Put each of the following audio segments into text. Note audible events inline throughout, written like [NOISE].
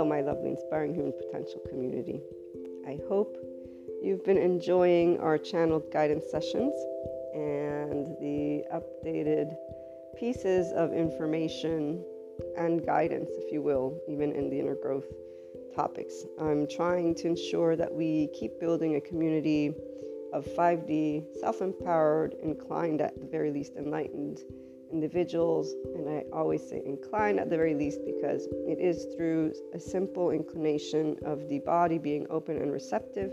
Hello, my lovely Inspiring Human Potential community. I hope you've been enjoying our channeled guidance sessions and the updated pieces of information and guidance, if you will, even in the inner growth topics. I'm trying to ensure that we keep building a community of 5D, self empowered, inclined at the very least, enlightened individuals. And I always say inclined at the very least because it is through a simple inclination of the body being open and receptive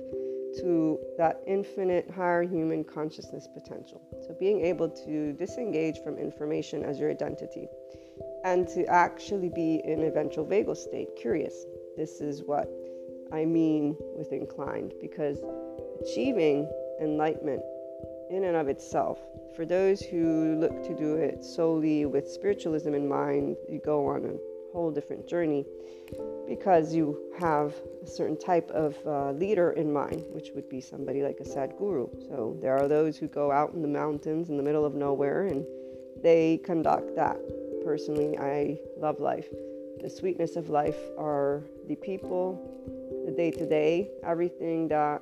to that infinite higher human consciousness potential. So, being able to disengage from information as your identity and to actually be in a ventral vagal state, curious. This is what I mean with inclined because achieving enlightenment in and of itself, for those who look to do it solely with spiritualism in mind, you go on a whole different journey because you have a certain type of uh, leader in mind, which would be somebody like a Sadhguru. So there are those who go out in the mountains in the middle of nowhere and they conduct that. Personally, I love life. The sweetness of life are the people, the day to day, everything that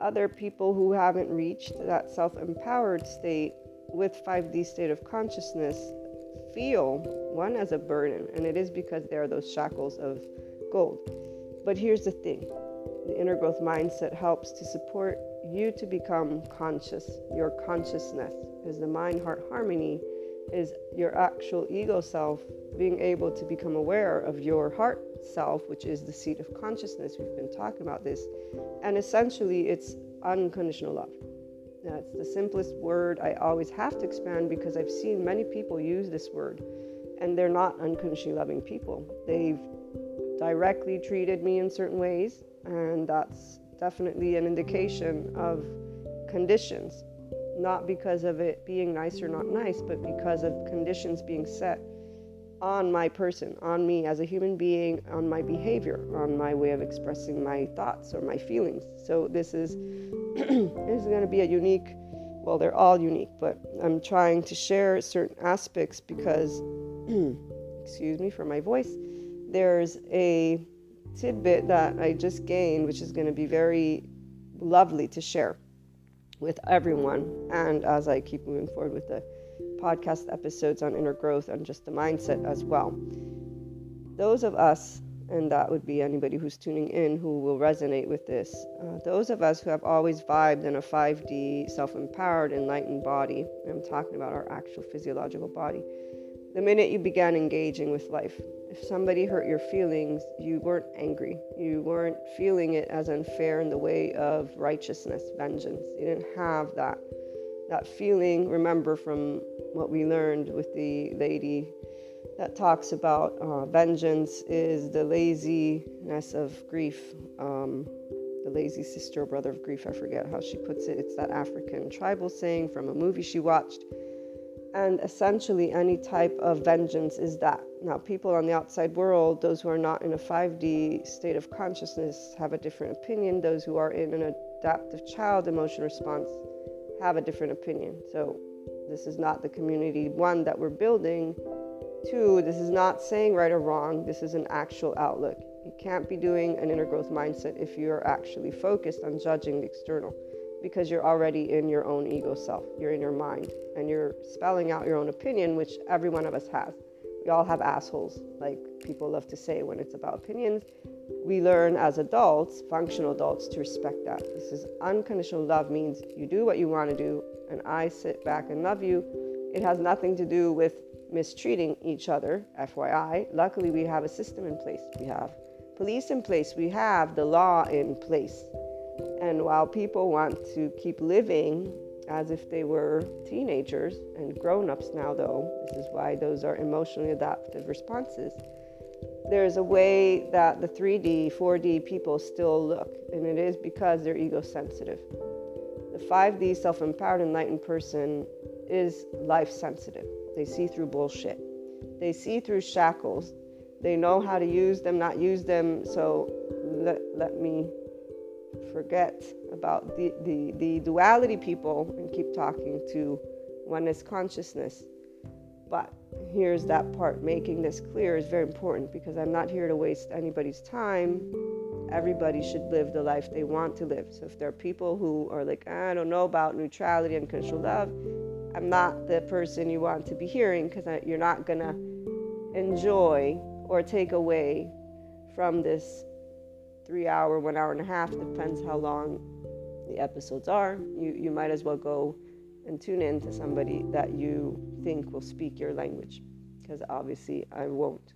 other people who haven't reached that self empowered state with 5D state of consciousness feel one as a burden, and it is because there are those shackles of gold. But here's the thing the inner growth mindset helps to support you to become conscious, your consciousness, because the mind heart harmony is your actual ego self being able to become aware of your heart self, which is the seat of consciousness. We've been talking about this. And essentially, it's unconditional love. That's the simplest word I always have to expand because I've seen many people use this word and they're not unconditionally loving people. They've directly treated me in certain ways, and that's definitely an indication of conditions not because of it being nice or not nice, but because of conditions being set on my person, on me as a human being, on my behavior, on my way of expressing my thoughts or my feelings. So this is [CLEARS THROAT] this is going to be a unique. Well, they're all unique, but I'm trying to share certain aspects because, [CLEARS THROAT] excuse me for my voice. There's a tidbit that I just gained, which is going to be very lovely to share with everyone. And as I keep moving forward with the podcast episodes on inner growth and just the mindset as well, those of us, and that would be anybody who's tuning in who will resonate with this, uh, those of us who have always vibed in a 5D, self empowered, enlightened body, I'm talking about our actual physiological body, the minute you began engaging with life, if somebody hurt your feelings, you weren't angry. You weren't feeling it as unfair in the way of righteousness, vengeance. You didn't have that that feeling. Remember from what we learned with the lady that talks about uh, vengeance is the laziness of grief. Um, the lazy sister or brother of grief. I forget how she puts it. It's that African tribal saying from a movie she watched and essentially, any type of vengeance is that. Now, people on the outside world, those who are not in a 5D state of consciousness, have a different opinion. Those who are in an adaptive child emotion response have a different opinion. So, this is not the community, one, that we're building. Two, this is not saying right or wrong. This is an actual outlook. You can't be doing an inner growth mindset if you're actually focused on judging the external because you're already in your own ego self. You're in your mind and you're spelling out your own opinion, which every one of us has. We all have assholes, like people love to say when it's about opinions. We learn as adults, functional adults, to respect that. This is unconditional love means you do what you want to do, and I sit back and love you. It has nothing to do with mistreating each other, FYI. Luckily, we have a system in place. We have police in place. We have the law in place. And while people want to keep living as if they were teenagers and grown ups now, though, this is why those are emotionally adaptive responses, there's a way that the 3D, 4D people still look, and it is because they're ego sensitive. The 5D self empowered enlightened person is life sensitive. They see through bullshit, they see through shackles. They know how to use them, not use them. So let, let me forget about the, the, the duality people and keep talking to oneness consciousness. But here's that part making this clear is very important because I'm not here to waste anybody's time. Everybody should live the life they want to live. So if there are people who are like, ah, I don't know about neutrality and control love, I'm not the person you want to be hearing because you're not going to enjoy or take away from this three hour, one hour and a half, depends how long the episodes are. You, you might as well go and tune in to somebody that you think will speak your language because obviously I won't.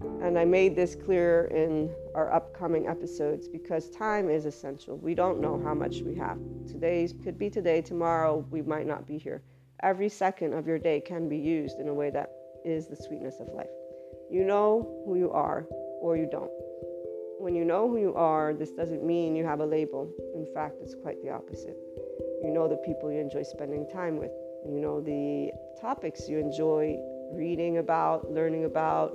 And I made this clear in our upcoming episodes because time is essential. We don't know how much we have. Today could be today, tomorrow we might not be here. Every second of your day can be used in a way that is the sweetness of life. You know who you are or you don't. When you know who you are, this doesn't mean you have a label. In fact, it's quite the opposite. You know the people you enjoy spending time with. You know the topics you enjoy reading about, learning about.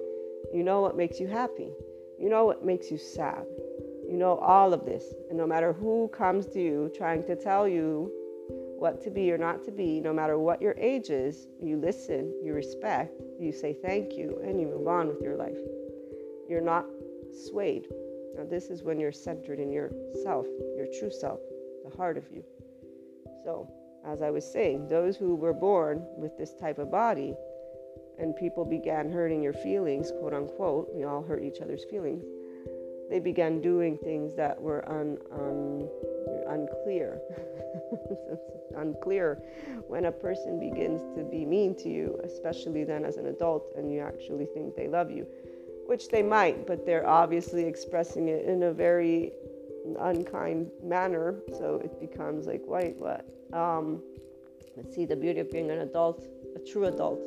You know what makes you happy. You know what makes you sad. You know all of this. And no matter who comes to you trying to tell you what to be or not to be, no matter what your age is, you listen, you respect, you say thank you, and you move on with your life. You're not swayed now, this is when you're centered in yourself, your true self, the heart of you. So, as I was saying, those who were born with this type of body and people began hurting your feelings, quote unquote, we all hurt each other's feelings, they began doing things that were un, un, unclear. [LAUGHS] unclear when a person begins to be mean to you, especially then as an adult, and you actually think they love you which they might, but they're obviously expressing it in a very unkind manner. So it becomes like, wait, what? Um, let's see the beauty of being an adult, a true adult,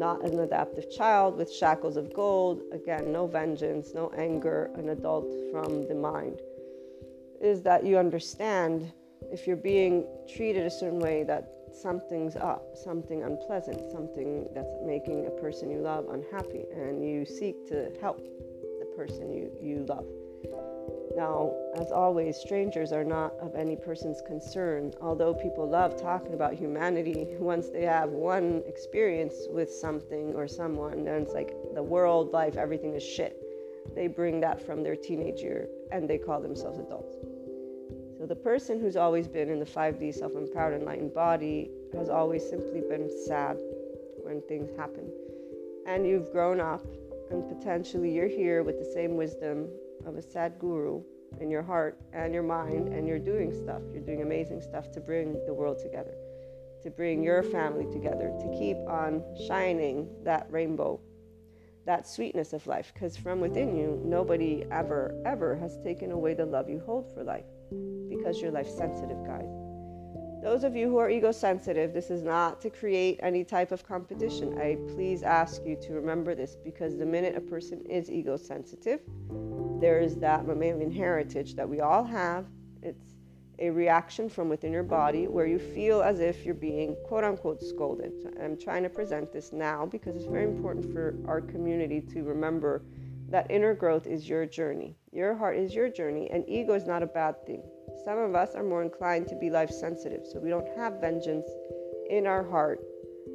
not an adaptive child with shackles of gold. Again, no vengeance, no anger, an adult from the mind. Is that you understand if you're being treated a certain way that something's up, something unpleasant, something that's making a person you love unhappy, and you seek to help the person you, you love. Now, as always, strangers are not of any person's concern. Although people love talking about humanity, once they have one experience with something or someone, then it's like the world, life, everything is shit. They bring that from their teenage year and they call themselves adults. So the person who's always been in the 5D self empowered enlightened body has always simply been sad when things happen. And you've grown up, and potentially you're here with the same wisdom of a Sadhguru in your heart and your mind, and you're doing stuff. You're doing amazing stuff to bring the world together, to bring your family together, to keep on shining that rainbow, that sweetness of life. Because from within you, nobody ever, ever has taken away the love you hold for life because you're life sensitive, guys. Those of you who are ego sensitive, this is not to create any type of competition. I please ask you to remember this because the minute a person is ego sensitive, there is that mammalian heritage that we all have. It's a reaction from within your body where you feel as if you're being quote unquote scolded. I'm trying to present this now because it's very important for our community to remember that inner growth is your journey. Your heart is your journey, and ego is not a bad thing. Some of us are more inclined to be life sensitive, so we don't have vengeance in our heart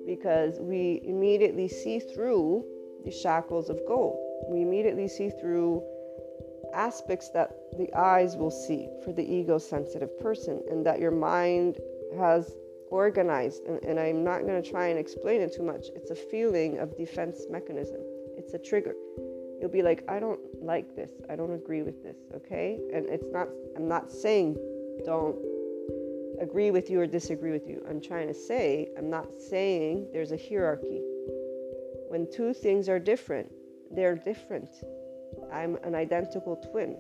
because we immediately see through the shackles of gold. We immediately see through aspects that the eyes will see for the ego sensitive person, and that your mind has organized. And, and I'm not going to try and explain it too much. It's a feeling of defense mechanism, it's a trigger you'll be like, I don't like this. I don't agree with this. Okay. And it's not, I'm not saying don't agree with you or disagree with you. I'm trying to say, I'm not saying there's a hierarchy. When two things are different, they're different. I'm an identical twin.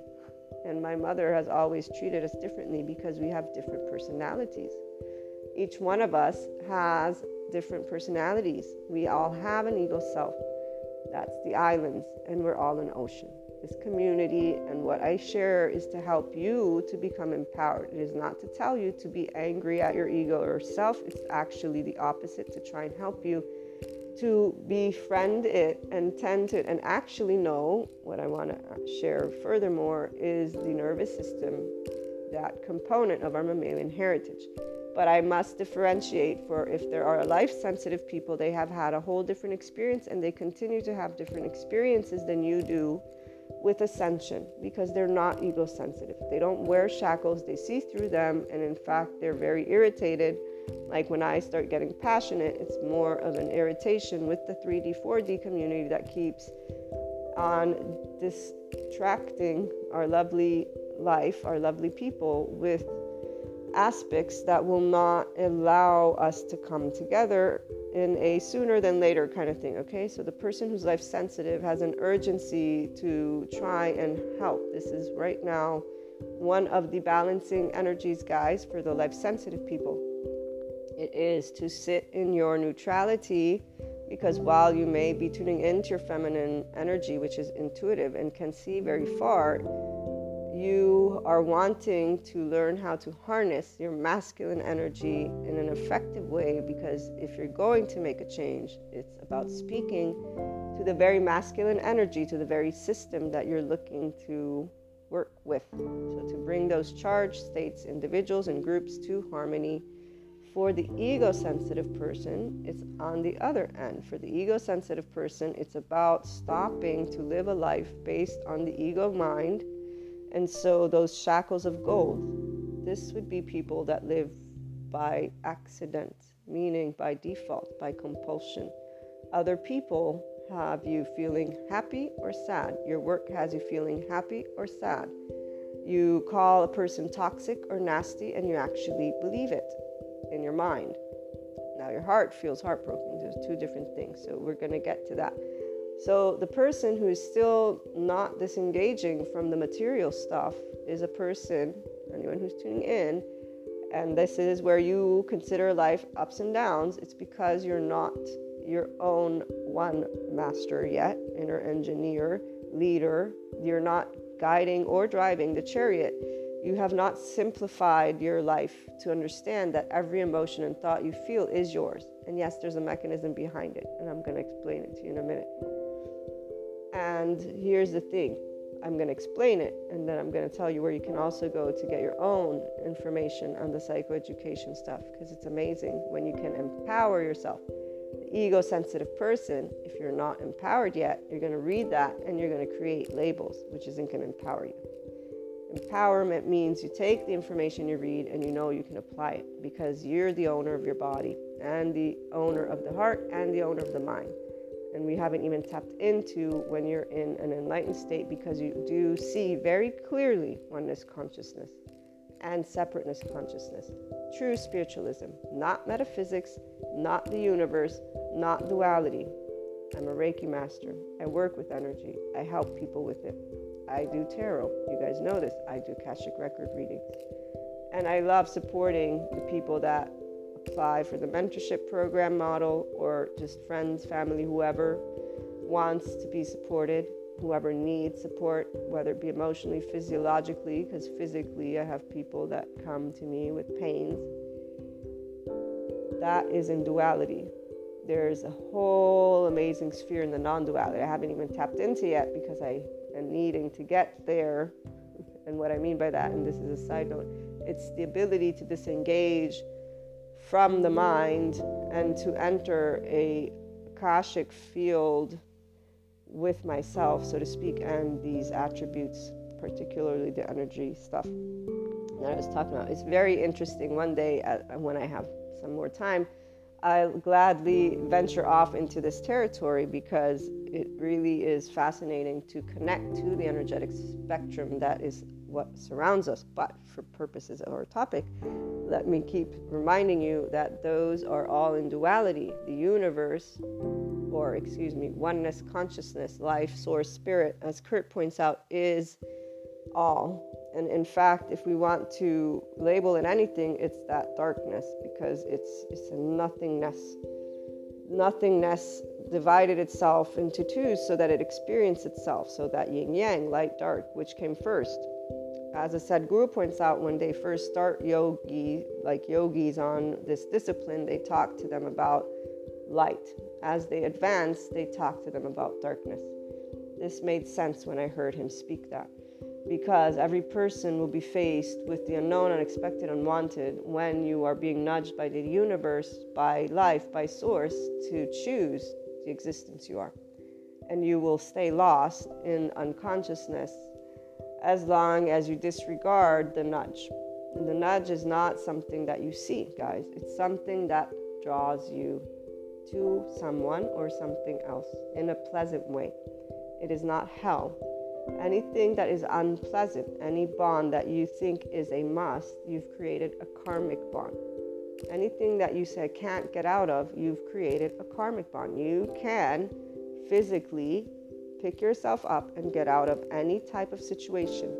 And my mother has always treated us differently because we have different personalities. Each one of us has different personalities. We all have an ego self. That's the islands, and we're all an ocean. This community and what I share is to help you to become empowered. It is not to tell you to be angry at your ego or self, it's actually the opposite to try and help you to befriend it and tend to it and actually know what I want to share furthermore is the nervous system, that component of our mammalian heritage. But I must differentiate for if there are life sensitive people, they have had a whole different experience and they continue to have different experiences than you do with ascension because they're not ego sensitive. They don't wear shackles, they see through them, and in fact, they're very irritated. Like when I start getting passionate, it's more of an irritation with the 3D, 4D community that keeps on distracting our lovely life, our lovely people, with aspects that will not allow us to come together in a sooner than later kind of thing. Okay, so the person who's life sensitive has an urgency to try and help. This is right now one of the balancing energies, guys, for the life sensitive people. It is to sit in your neutrality because while you may be tuning into your feminine energy, which is intuitive and can see very far, you are wanting to learn how to harness your masculine energy in an effective way because if you're going to make a change, it's about speaking to the very masculine energy, to the very system that you're looking to work with. So, to bring those charged states, individuals, and groups to harmony. For the ego sensitive person, it's on the other end. For the ego sensitive person, it's about stopping to live a life based on the ego mind and so those shackles of gold, this would be people that live by accident, meaning by default, by compulsion. Other people have you feeling happy or sad. Your work has you feeling happy or sad. You call a person toxic or nasty and you actually believe it in your mind. Now, your heart feels heartbroken. There's two different things. So, we're going to get to that. So the person who is still not disengaging from the material stuff is a person, anyone who's tuning in, and this is where you consider life ups and downs, it's because you're not your own one master yet, inner engineer, leader. You're not guiding or driving the chariot. You have not simplified your life to understand that every emotion and thought you feel is yours. And yes, there's a mechanism behind it, and I'm going to explain it to you in a minute. And here's the thing I'm going to explain it, and then I'm going to tell you where you can also go to get your own information on the psychoeducation stuff because it's amazing when you can empower yourself. The ego sensitive person, if you're not empowered yet, you're going to read that and you're going to create labels, which isn't going to empower you. Empowerment means you take the information you read and you know you can apply it because you're the owner of your body and the owner of the heart and the owner of the mind and we haven't even tapped into when you're in an enlightened state because you do see very clearly oneness consciousness and separateness consciousness. True spiritualism, not metaphysics, not the universe, not duality. I'm a Reiki master. I work with energy. I help people with it. I do tarot. You guys know this. I do Akashic record readings. And I love supporting the people that apply for the mentorship program model or just friends, family, whoever wants to be supported, whoever needs support, whether it be emotionally, physiologically, because physically I have people that come to me with pains. That is in duality. There's a whole amazing sphere in the non duality I haven't even tapped into yet because I am needing to get there. [LAUGHS] And what I mean by that, and this is a side note, it's the ability to disengage from the mind and to enter a Akashic field with myself, so to speak, and these attributes, particularly the energy stuff that I was talking about. It's very interesting. One day, when I have some more time, I'll gladly venture off into this territory because it really is fascinating to connect to the energetic spectrum that is what surrounds us. But for purposes of our topic, let me keep reminding you that those are all in duality. The universe, or excuse me, oneness, consciousness, life, source, spirit, as Kurt points out, is all. And in fact, if we want to label it anything, it's that darkness because it's it's a nothingness. Nothingness divided itself into two so that it experienced itself. So that yin yang, light, dark, which came first as a Sadhguru points out, when they first start yogi, like yogis on this discipline, they talk to them about light. As they advance, they talk to them about darkness. This made sense when I heard him speak that. because every person will be faced with the unknown, unexpected, unwanted when you are being nudged by the universe, by life, by source to choose the existence you are. And you will stay lost in unconsciousness as long as you disregard the nudge. And the nudge is not something that you see, guys, it's something that draws you to someone or something else in a pleasant way. It is not hell Anything that is unpleasant, any bond that you think is a must, you've created a karmic bond. Anything that you say can't get out of, you've created a karmic bond. You can physically pick yourself up and get out of any type of situation.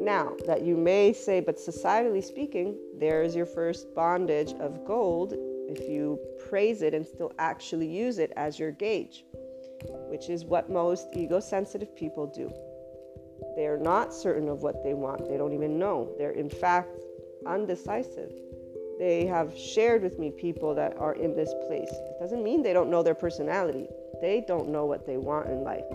Now, that you may say, but societally speaking, there is your first bondage of gold if you praise it and still actually use it as your gauge, which is what most ego sensitive people do. They are not certain of what they want. They don't even know. They're, in fact, undecisive. They have shared with me people that are in this place. It doesn't mean they don't know their personality, they don't know what they want in life.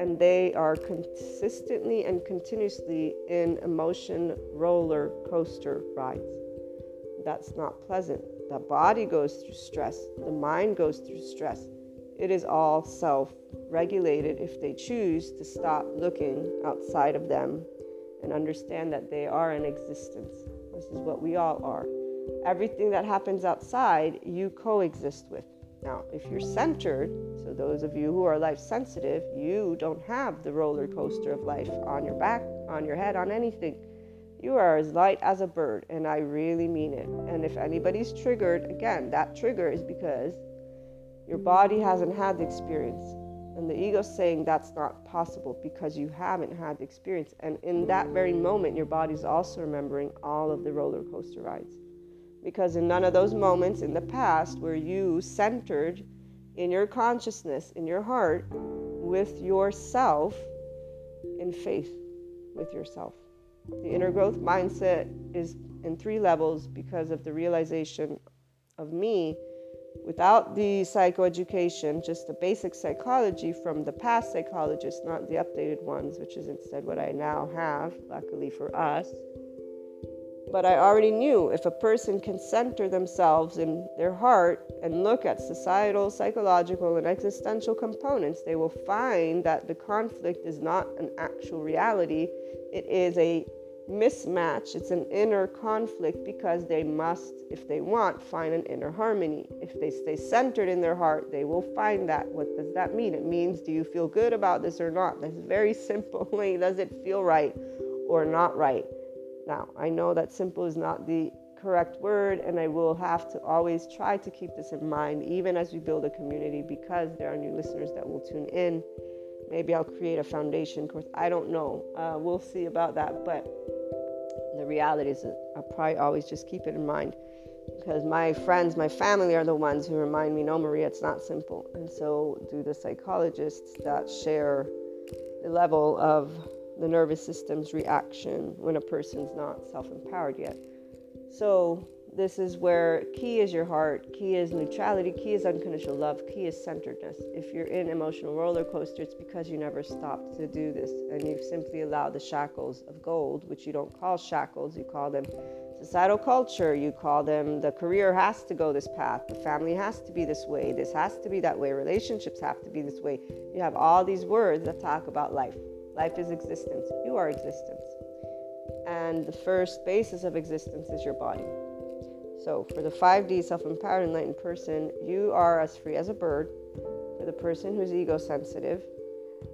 And they are consistently and continuously in emotion roller coaster rides. That's not pleasant. The body goes through stress, the mind goes through stress it is all self regulated if they choose to stop looking outside of them and understand that they are in existence. This is what we all are. Everything that happens outside, you coexist with. Now, if you're centered, so those of you who are life sensitive, you don't have the roller coaster of life on your back, on your head, on anything. You are as light as a bird, and I really mean it. And if anybody's triggered, again, that trigger is because your body hasn't had the experience. And the ego's saying that's not possible because you haven't had the experience. And in that very moment, your body's also remembering all of the roller coaster rides. Because in none of those moments in the past were you centered in your consciousness, in your heart, with yourself, in faith with yourself. The inner growth mindset is in three levels because of the realization of me without the psychoeducation, just the basic psychology from the past psychologists, not the updated ones, which is instead what I now have, luckily for us. But I already knew if a person can center themselves in their heart and look at societal, psychological, and existential components, they will find that the conflict is not an actual reality. It is a mismatch, it's an inner conflict because they must, if they want, find an inner harmony. If they stay centered in their heart, they will find that. What does that mean? It means, do you feel good about this or not? That's very [LAUGHS] simple. does it feel right or not right? Now, I know that simple is not the correct word, and I will have to always try to keep this in mind, even as we build a community, because there are new listeners that will tune in. Maybe I'll create a foundation course. I don't know. Uh, we'll see about that. But the reality is, I probably always just keep it in mind because my friends, my family are the ones who remind me, no, Maria, it's not simple. And so do the psychologists that share the level of the nervous system's reaction when a person's not self empowered yet. So this is where key is your heart, key is neutrality, key is unconditional love, key is centeredness. If you're in emotional roller coaster, it's because you never stopped to do this and you've simply allowed the shackles of gold, which you don't call shackles, you call them societal culture, you call them the career has to go this path, the family has to be this way, this has to be that way, relationships have to be this way. You have all these words that talk about life. Life is existence. You are existence. And the first basis of existence is your body. So, for the 5D self empowered enlightened person, you are as free as a bird. For the person who's ego sensitive,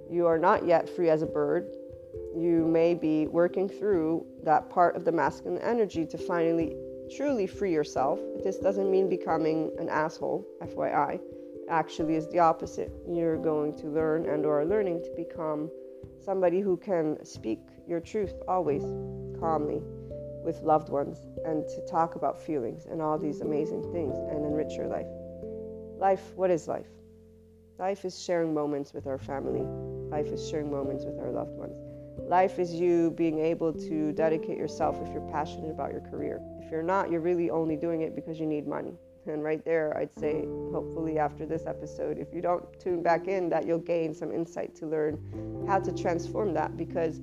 you are not yet free as a bird. You may be working through that part of the masculine energy to finally truly free yourself. This doesn't mean becoming an asshole, FYI. Actually, is the opposite. You're going to learn and or learning to become somebody who can speak your truth always calmly with loved ones and to talk about feelings and all these amazing things and enrich your life. Life, what is life? Life is sharing moments with our family. Life is sharing moments with our loved ones. Life is you being able to dedicate yourself if you're passionate about your career. If you're not, you're really only doing it because you need money. And right there, I'd say, hopefully, after this episode, if you don't tune back in, that you'll gain some insight to learn how to transform that because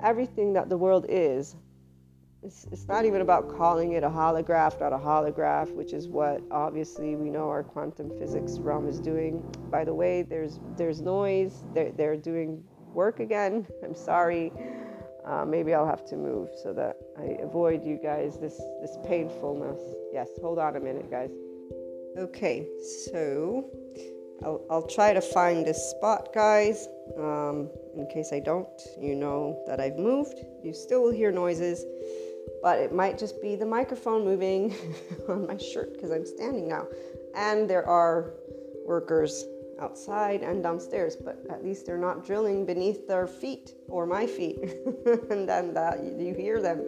everything that the world is it's, it's not even about calling it a holograph, not a holograph, which is what obviously we know our quantum physics realm is doing. By the way, there's there's noise. They're, they're doing work again. [LAUGHS] I'm sorry. Uh, maybe I'll have to move so that I avoid you guys this this painfulness. Yes, hold on a minute, guys. Okay, so I'll, I'll try to find this spot, guys. Um, in case I don't, you know that I've moved. You still will hear noises but it might just be the microphone moving [LAUGHS] on my shirt because I'm standing now. And there are workers outside and downstairs, but at least they're not drilling beneath their feet or my feet. [LAUGHS] and then that you hear them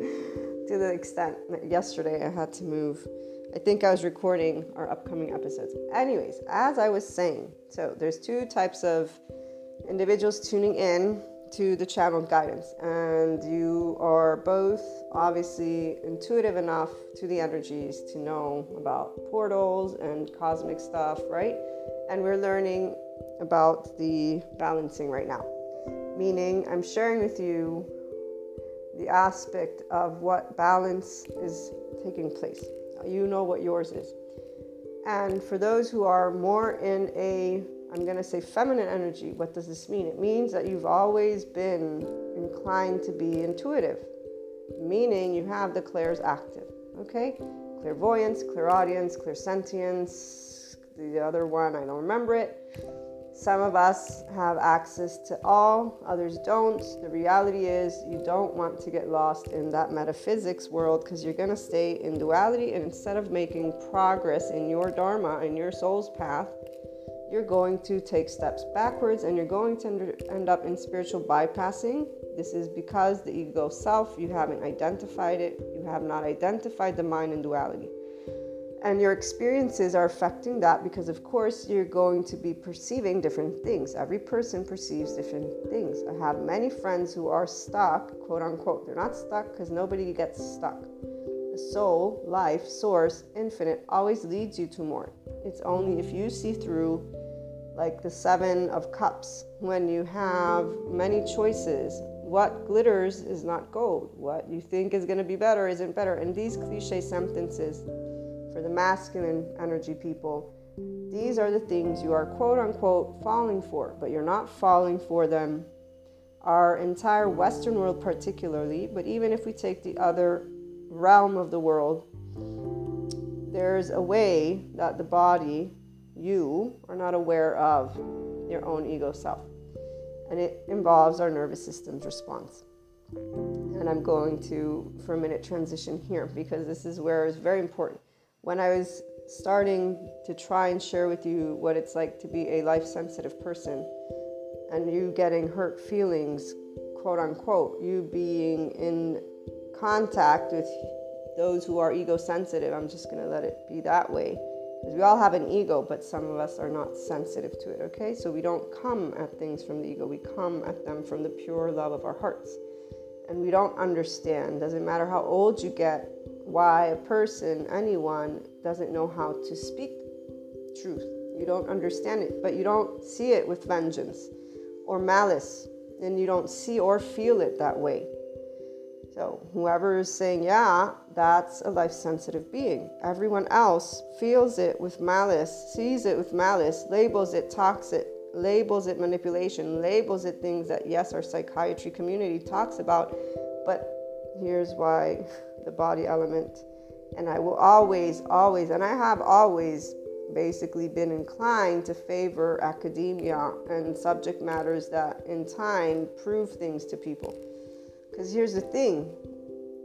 to the extent that yesterday I had to move. I think I was recording our upcoming episodes. Anyways, as I was saying, so there's two types of individuals tuning in to the channeled guidance and you are both obviously intuitive enough to the energies to know about portals and cosmic stuff right and we're learning about the balancing right now meaning i'm sharing with you the aspect of what balance is taking place you know what yours is and for those who are more in a I'm going to say feminine energy. What does this mean? It means that you've always been inclined to be intuitive, meaning you have the clairs active. Okay? Clairvoyance, clairaudience, clairsentience, the other one, I don't remember it. Some of us have access to all, others don't. The reality is, you don't want to get lost in that metaphysics world because you're going to stay in duality. And instead of making progress in your Dharma, in your soul's path, you're going to take steps backwards and you're going to end up in spiritual bypassing. This is because the ego self, you haven't identified it, you have not identified the mind and duality. And your experiences are affecting that because, of course, you're going to be perceiving different things. Every person perceives different things. I have many friends who are stuck, quote unquote. They're not stuck because nobody gets stuck. The soul, life, source, infinite always leads you to more. It's only if you see through, like the Seven of Cups, when you have many choices. What glitters is not gold. What you think is going to be better isn't better. And these cliche sentences for the masculine energy people, these are the things you are quote unquote falling for, but you're not falling for them. Our entire Western world, particularly, but even if we take the other realm of the world, there's a way that the body, you, are not aware of your own ego self. And it involves our nervous system's response. And I'm going to, for a minute, transition here because this is where it's very important. When I was starting to try and share with you what it's like to be a life sensitive person and you getting hurt feelings, quote unquote, you being in contact with those who are ego sensitive. I'm just going to let it be that way. Because we all have an ego, but some of us are not sensitive to it, okay? So we don't come at things from the ego, we come at them from the pure love of our hearts. And we don't understand, doesn't matter how old you get, why a person, anyone, doesn't know how to speak truth. You don't understand it, but you don't see it with vengeance or malice, and you don't see or feel it that way. So, whoever is saying, yeah, that's a life sensitive being. Everyone else feels it with malice, sees it with malice, labels it toxic, labels it manipulation, labels it things that, yes, our psychiatry community talks about. But here's why [LAUGHS] the body element. And I will always, always, and I have always basically been inclined to favor academia and subject matters that in time prove things to people. Because here's the thing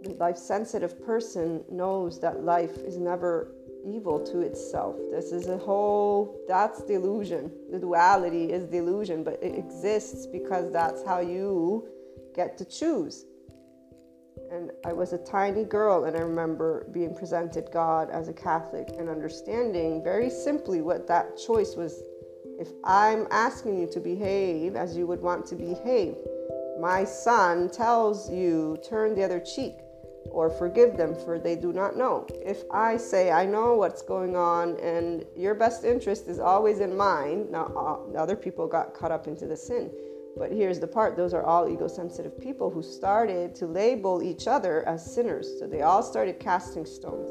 the life sensitive person knows that life is never evil to itself. This is a whole, that's the illusion. The duality is the illusion, but it exists because that's how you get to choose. And I was a tiny girl, and I remember being presented God as a Catholic and understanding very simply what that choice was. If I'm asking you to behave as you would want to behave, my son tells you, turn the other cheek or forgive them for they do not know. If I say, I know what's going on and your best interest is always in mine, now uh, other people got caught up into the sin. But here's the part those are all ego sensitive people who started to label each other as sinners. So they all started casting stones.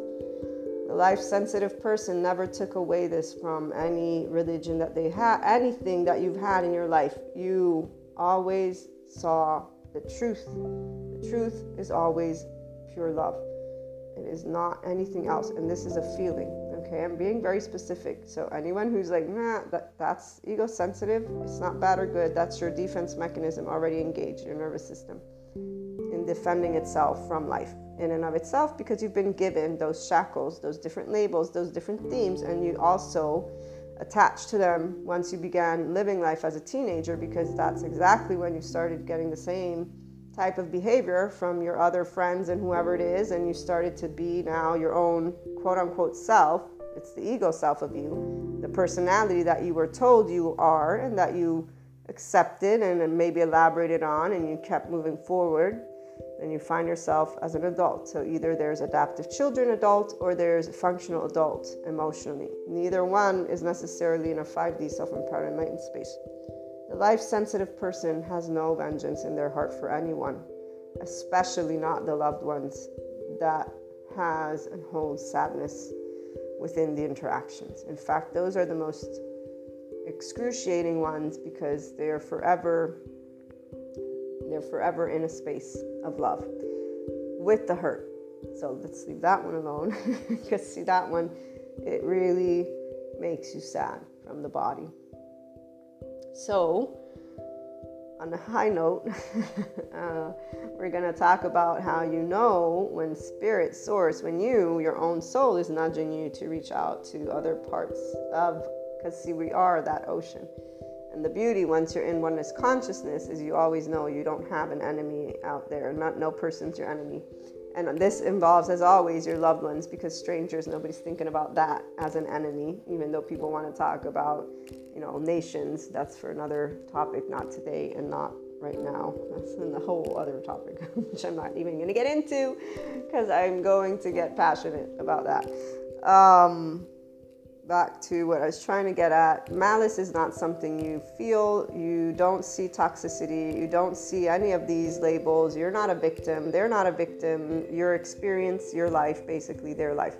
The life sensitive person never took away this from any religion that they had, anything that you've had in your life. You always saw the truth. The truth is always pure love. It is not anything else. And this is a feeling. Okay, I'm being very specific. So anyone who's like, nah, that, that's ego sensitive, it's not bad or good. That's your defense mechanism already engaged, your nervous system, in defending itself from life in and of itself because you've been given those shackles, those different labels, those different themes, and you also attached to them once you began living life as a teenager because that's exactly when you started getting the same type of behavior from your other friends and whoever it is, and you started to be now your own quote unquote self. It's the ego self of you, the personality that you were told you are and that you accepted and maybe elaborated on, and you kept moving forward. And you find yourself as an adult. So either there's adaptive children adult or there's functional adult emotionally. Neither one is necessarily in a 5D self empowered enlightened space. The life sensitive person has no vengeance in their heart for anyone, especially not the loved ones that has and holds sadness within the interactions. In fact, those are the most excruciating ones because they are forever they're forever in a space of love with the hurt. So let's leave that one alone [LAUGHS] because see that one it really makes you sad from the body. So, on a high note, [LAUGHS] uh, we're going to talk about how you know when spirit source, when you, your own soul, is nudging you to reach out to other parts of, because see, we are that ocean. And the beauty, once you're in oneness consciousness, is you always know you don't have an enemy out there. Not no person's your enemy. And this involves, as always, your loved ones because strangers, nobody's thinking about that as an enemy, even though people want to talk about, you know, nations. That's for another topic, not today and not right now. That's in the whole other topic, [LAUGHS] which I'm not even going to get into because I'm going to get passionate about that. Um, back to what I was trying to get at. Malice is not something you feel. You don't see toxicity. You don't see any of these labels. You're not a victim. They're not a victim. Your experience, your life, basically their life.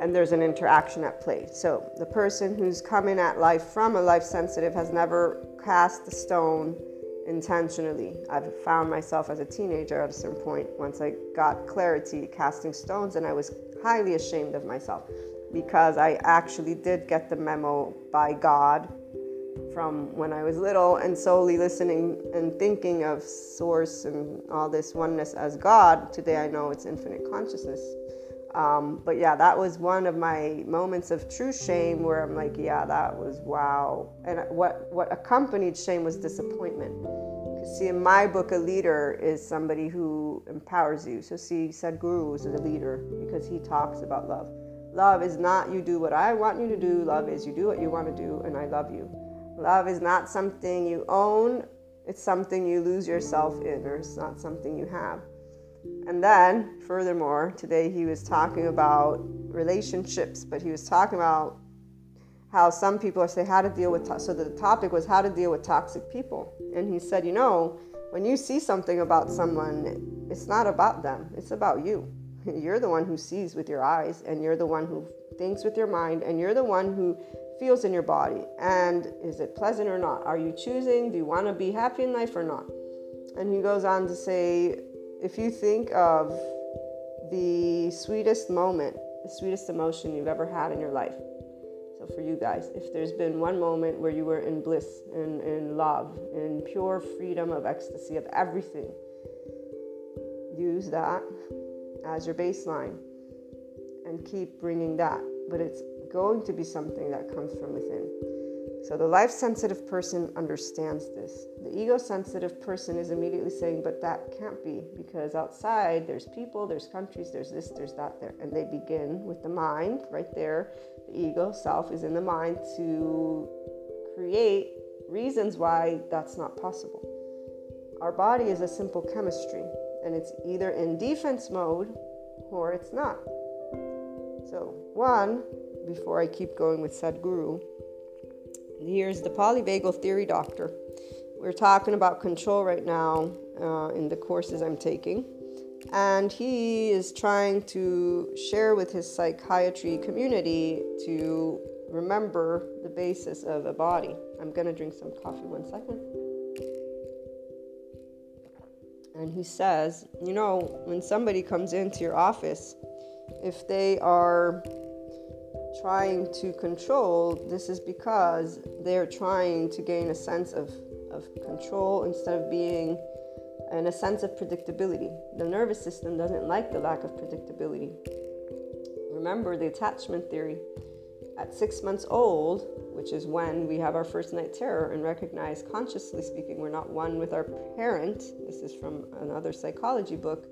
And there's an interaction at play. So the person who's coming at life from a life sensitive has never cast the stone intentionally. I've found myself as a teenager at a certain point, once I got clarity, casting stones, and I was highly ashamed of myself because I actually did get the memo by God from when I was little and solely listening and thinking of source and all this oneness as God. Today I know it's infinite consciousness. Um, but yeah, that was one of my moments of true shame where I'm like, yeah, that was wow. And what, what accompanied shame was disappointment. See, in my book, a leader is somebody who empowers you. So see, Sadhguru is a leader because he talks about love. Love is not you do what I want you to do. Love is you do what you want to do, and I love you. Love is not something you own, it's something you lose yourself in, or it's not something you have. And then, furthermore, today he was talking about relationships, but he was talking about how some people say how to deal with, to- so the topic was how to deal with toxic people. And he said, you know, when you see something about someone, it's not about them, it's about you. [LAUGHS] You're the one who sees with your eyes, and you're the one who thinks with your mind, and you're the one who feels in your body. And is it pleasant or not? Are you choosing? Do you want to be happy in life or not? And he goes on to say if you think of the sweetest moment, the sweetest emotion you've ever had in your life. So, for you guys, if there's been one moment where you were in bliss, in, in love, in pure freedom of ecstasy of everything, use that as your baseline and keep bringing that. But it's going to be something that comes from within. So the life sensitive person understands this. The ego sensitive person is immediately saying, but that can't be because outside there's people, there's countries, there's this, there's that there. And they begin with the mind right there. The ego self is in the mind to create reasons why that's not possible. Our body is a simple chemistry and it's either in defense mode or it's not. So, one, before I keep going with Sadhguru, here's the polyvagal theory doctor. we're talking about control right now uh, in the courses I'm taking. And he is trying to share with his psychiatry community to remember the basis of a body. I'm going to drink some coffee one second. And he says, you know, when somebody comes into your office, if they are trying to control, this is because they're trying to gain a sense of, of control instead of being in a sense of predictability. The nervous system doesn't like the lack of predictability. Remember the attachment theory. At six months old, which is when we have our first night terror and recognize, consciously speaking, we're not one with our parent. This is from another psychology book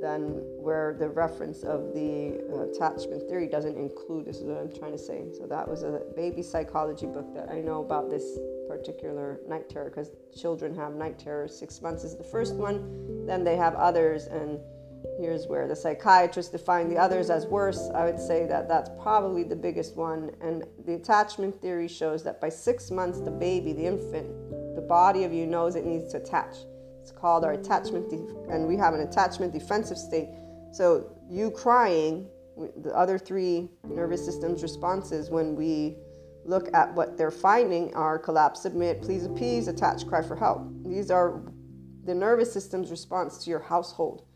then where the reference of the attachment theory doesn't include this is what i'm trying to say so that was a baby psychology book that i know about this particular night terror because children have night terrors six months is the first one then they have others and here's where the psychiatrists define the others as worse i would say that that's probably the biggest one and the attachment theory shows that by six months the baby the infant the body of you knows it needs to attach it's called our attachment, de- and we have an attachment defensive state. So you crying, the other three nervous systems responses when we look at what they're finding are collapse, submit, please appease, attach, cry for help. These are the nervous system's response to your household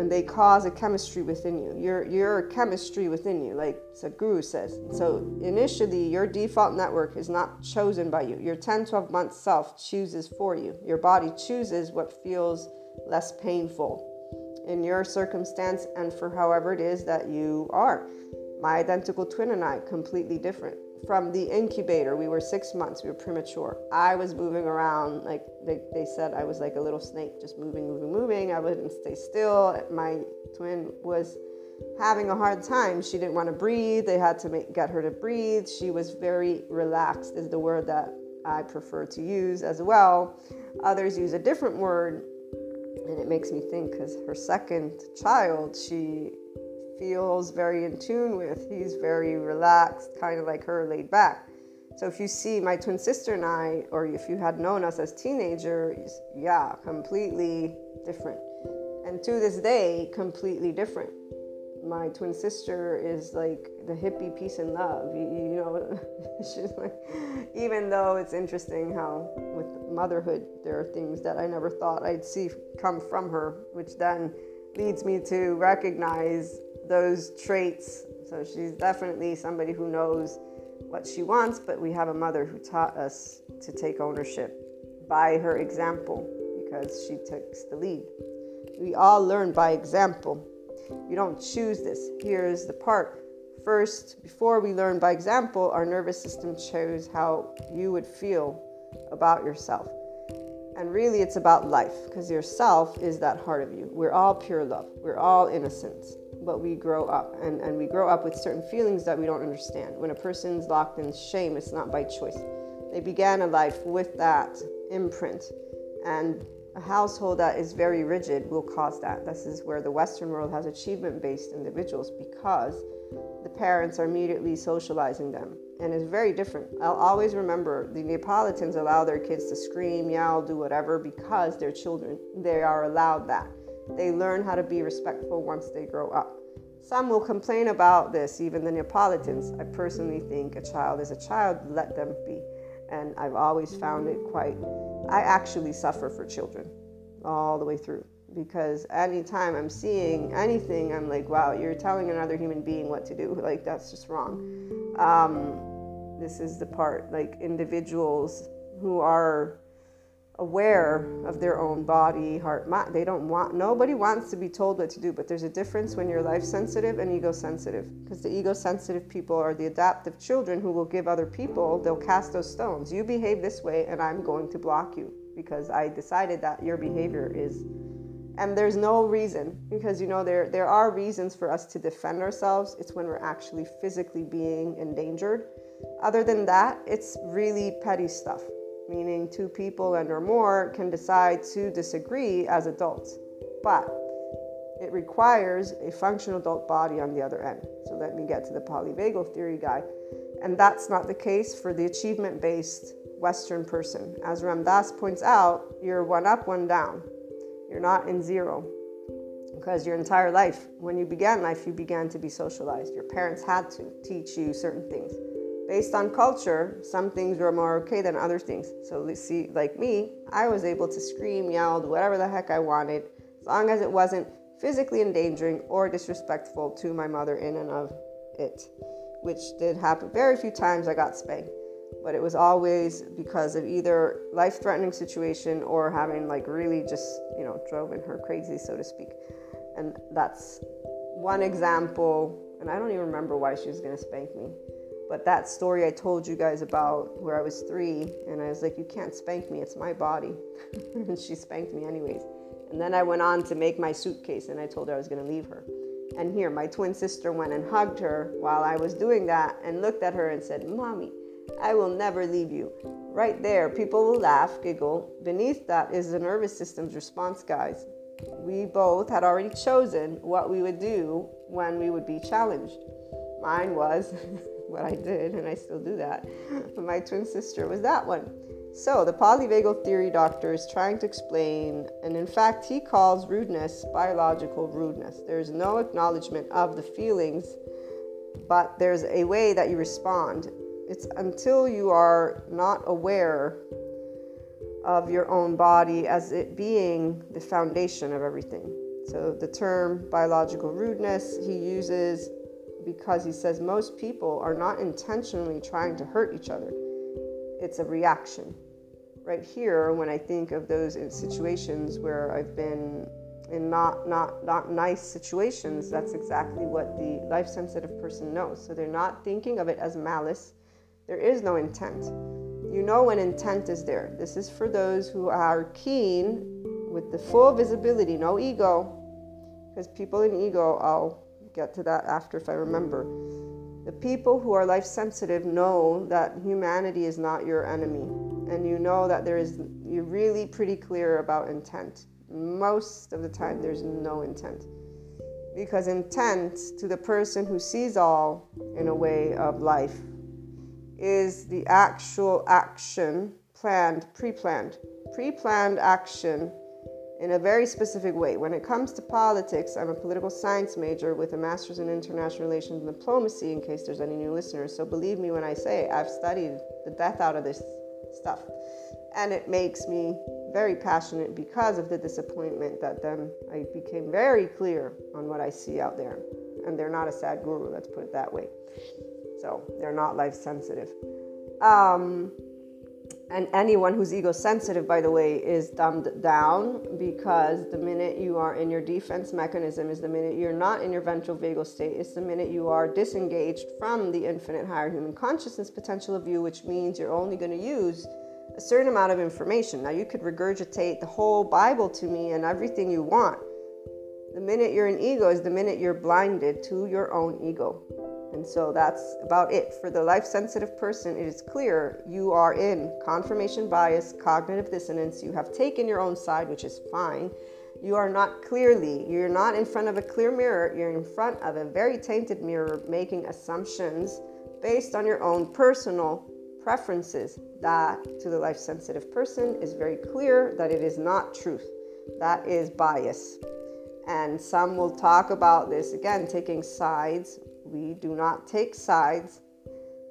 and they cause a chemistry within you. Your your chemistry within you, like Sadhguru says. So initially, your default network is not chosen by you. Your 10, 12 month self chooses for you. Your body chooses what feels less painful in your circumstance and for however it is that you are. My identical twin and I, completely different from the incubator. We were six months, we were premature. I was moving around, like they, they said, I was like a little snake, just moving, moving, moving. I wouldn't stay still. My twin was having a hard time. She didn't want to breathe. They had to make, get her to breathe. She was very relaxed, is the word that I prefer to use as well. Others use a different word, and it makes me think because her second child, she feels very in tune with. He's very relaxed, kind of like her, laid back. So if you see my twin sister and I, or if you had known us as teenagers, yeah, completely different. And to this day, completely different. My twin sister is like the hippie peace and love. You, you know, [LAUGHS] she's like, even though it's interesting how with motherhood, there are things that I never thought I'd see come from her, which then leads me to recognize those traits. So she's definitely somebody who knows what she wants, but we have a mother who taught us to take ownership by her example because she takes the lead. We all learn by example. You don't choose this. Here's the part. First, before we learn by example, our nervous system chose how you would feel about yourself. And really, it's about life because yourself is that heart of you. We're all pure love, we're all innocence but we grow up and, and we grow up with certain feelings that we don't understand. When a person's locked in shame, it's not by choice. They began a life with that imprint. And a household that is very rigid will cause that. This is where the Western world has achievement based individuals because the parents are immediately socializing them. And it's very different. I'll always remember the Neapolitans allow their kids to scream, yell, do whatever because they're children. They are allowed that. They learn how to be respectful once they grow up. Some will complain about this, even the Neapolitans. I personally think a child is a child, let them be. And I've always found it quite, I actually suffer for children all the way through because anytime I'm seeing anything, I'm like, wow, you're telling another human being what to do. [LAUGHS] Like, that's just wrong. Um, this is the part, like, individuals who are aware of their own body, heart, mind. They don't want, nobody wants to be told what to do, but there's a difference when you're life sensitive and ego sensitive. Because the ego sensitive people are the adaptive children who will give other people, they'll cast those stones. You behave this way, and I'm going to block you because I decided that your behavior is. And there's no reason because you know there there are reasons for us to defend ourselves. It's when we're actually physically being endangered. Other than that, it's really petty stuff meaning two people and or more can decide to disagree as adults. But it requires a functional adult body on the other end. So let me get to the polyvagal theory guy. And that's not the case for the achievement based Western person. As Ram Dass points out, you're one up, one down. You're not in zero. Because your entire life, when you began life, you began to be socialized. Your parents had to teach you certain things. Based on culture, some things were more okay than other things. So, see, like me, I was able to scream, yell, whatever the heck I wanted, as long as it wasn't physically endangering or disrespectful to my mother in and of it, which did happen very few times. I got spanked but it was always because of either life threatening situation or having like really just you know driven her crazy so to speak and that's one example and i don't even remember why she was going to spank me but that story i told you guys about where i was three and i was like you can't spank me it's my body [LAUGHS] and she spanked me anyways and then i went on to make my suitcase and i told her i was going to leave her and here my twin sister went and hugged her while i was doing that and looked at her and said mommy I will never leave you. Right there, people will laugh, giggle. Beneath that is the nervous system's response, guys. We both had already chosen what we would do when we would be challenged. Mine was [LAUGHS] what I did, and I still do that. But my twin sister was that one. So, the polyvagal theory doctor is trying to explain, and in fact, he calls rudeness biological rudeness. There's no acknowledgement of the feelings, but there's a way that you respond. It's until you are not aware of your own body as it being the foundation of everything. So the term biological rudeness he uses because he says most people are not intentionally trying to hurt each other. It's a reaction. Right here, when I think of those situations where I've been in not not not nice situations, that's exactly what the life sensitive person knows. So they're not thinking of it as malice. There is no intent. You know when intent is there. This is for those who are keen with the full visibility, no ego. Because people in ego, I'll get to that after if I remember. The people who are life sensitive know that humanity is not your enemy. And you know that there is, you're really pretty clear about intent. Most of the time, there's no intent. Because intent to the person who sees all in a way of life is the actual action planned, pre planned, pre planned action in a very specific way. When it comes to politics, I'm a political science major with a master's in international relations and diplomacy, in case there's any new listeners. So believe me when I say I've studied the death out of this stuff. And it makes me very passionate because of the disappointment that then I became very clear on what I see out there. And they're not a Sadhguru, let's put it that way. So they're not life sensitive. Um, and anyone who's ego sensitive, by the way, is dumbed down because the minute you are in your defense mechanism is the minute you're not in your ventral vagal state. It's the minute you are disengaged from the infinite higher human consciousness potential of you, which means you're only going to use a certain amount of information. Now, you could regurgitate the whole Bible to me and everything you want. The minute you're in ego is the minute you're blinded to your own ego. And so that's about it. For the life sensitive person, it is clear you are in confirmation bias, cognitive dissonance. You have taken your own side, which is fine. You are not clearly, you're not in front of a clear mirror. You're in front of a very tainted mirror making assumptions based on your own personal preferences. That, to the life sensitive person, is very clear that it is not truth. That is bias. And some will talk about this again, taking sides we do not take sides.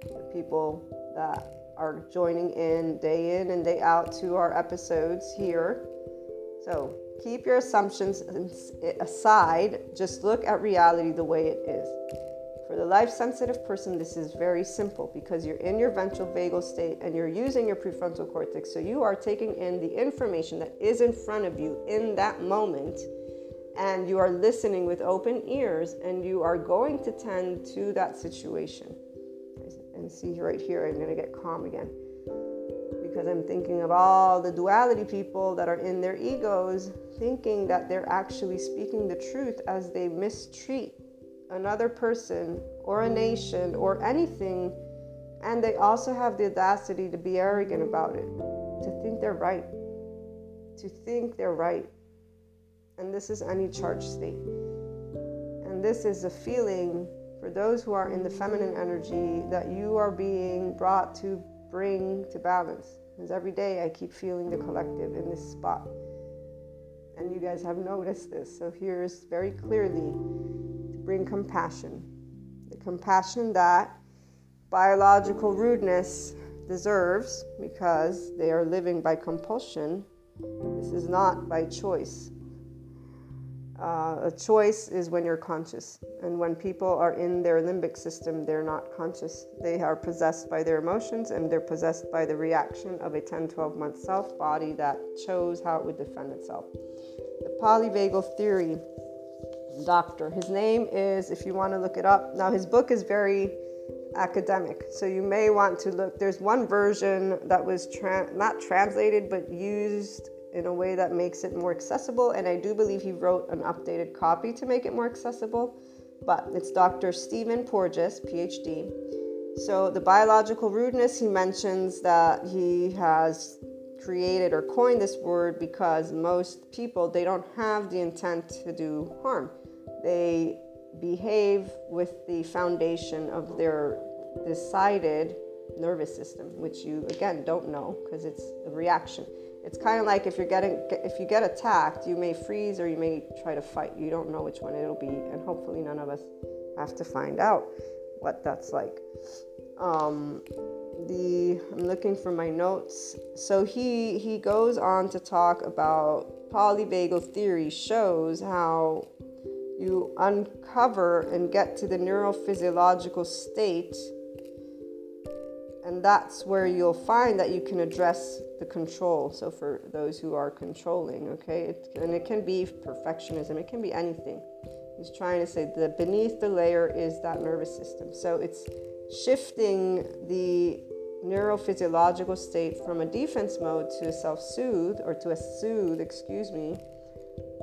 The people that are joining in day in and day out to our episodes here. So keep your assumptions aside. Just look at reality the way it is. For the life sensitive person, this is very simple because you're in your ventral vagal state and you're using your prefrontal cortex. So you are taking in the information that is in front of you in that moment and you are listening with open ears and you are going to tend to that situation. And see right here, I'm going to get calm again because I'm thinking of all the duality people that are in their egos thinking that they're actually speaking the truth as they mistreat another person or a nation or anything. And they also have the audacity to be arrogant about it, to think they're right, to think they're right and this is any charged state. And this is a feeling for those who are in the feminine energy that you are being brought to bring to balance. Because every day I keep feeling the collective in this spot. And you guys have noticed this. So here's very clearly to bring compassion. The compassion that biological rudeness deserves because they are living by compulsion. This is not by choice. Uh, a choice is when you're conscious. And when people are in their limbic system, they're not conscious. They are possessed by their emotions and they're possessed by the reaction of a 10, 12 month self body that chose how it would defend itself. The polyvagal theory doctor, his name is, if you want to look it up, now his book is very academic. So you may want to look. There's one version that was tra- not translated but used in a way that makes it more accessible. And I do believe he wrote an updated copy to make it more accessible. But it's Dr. Stephen Porges, PhD. So the biological rudeness, he mentions that he has created or coined this word because most people they don't have the intent to do harm. They behave with the foundation of their decided nervous system, which you again don't know because it's a reaction. It's kind of like if you're getting if you get attacked, you may freeze or you may try to fight. You don't know which one it'll be, and hopefully none of us have to find out what that's like. Um, the I'm looking for my notes. So he he goes on to talk about polyvagal theory shows how you uncover and get to the neurophysiological state and that's where you'll find that you can address the control. So for those who are controlling okay it, and it can be perfectionism it can be anything. He's trying to say that beneath the layer is that nervous system. So it's shifting the neurophysiological state from a defense mode to a self-soothe or to a soothe excuse me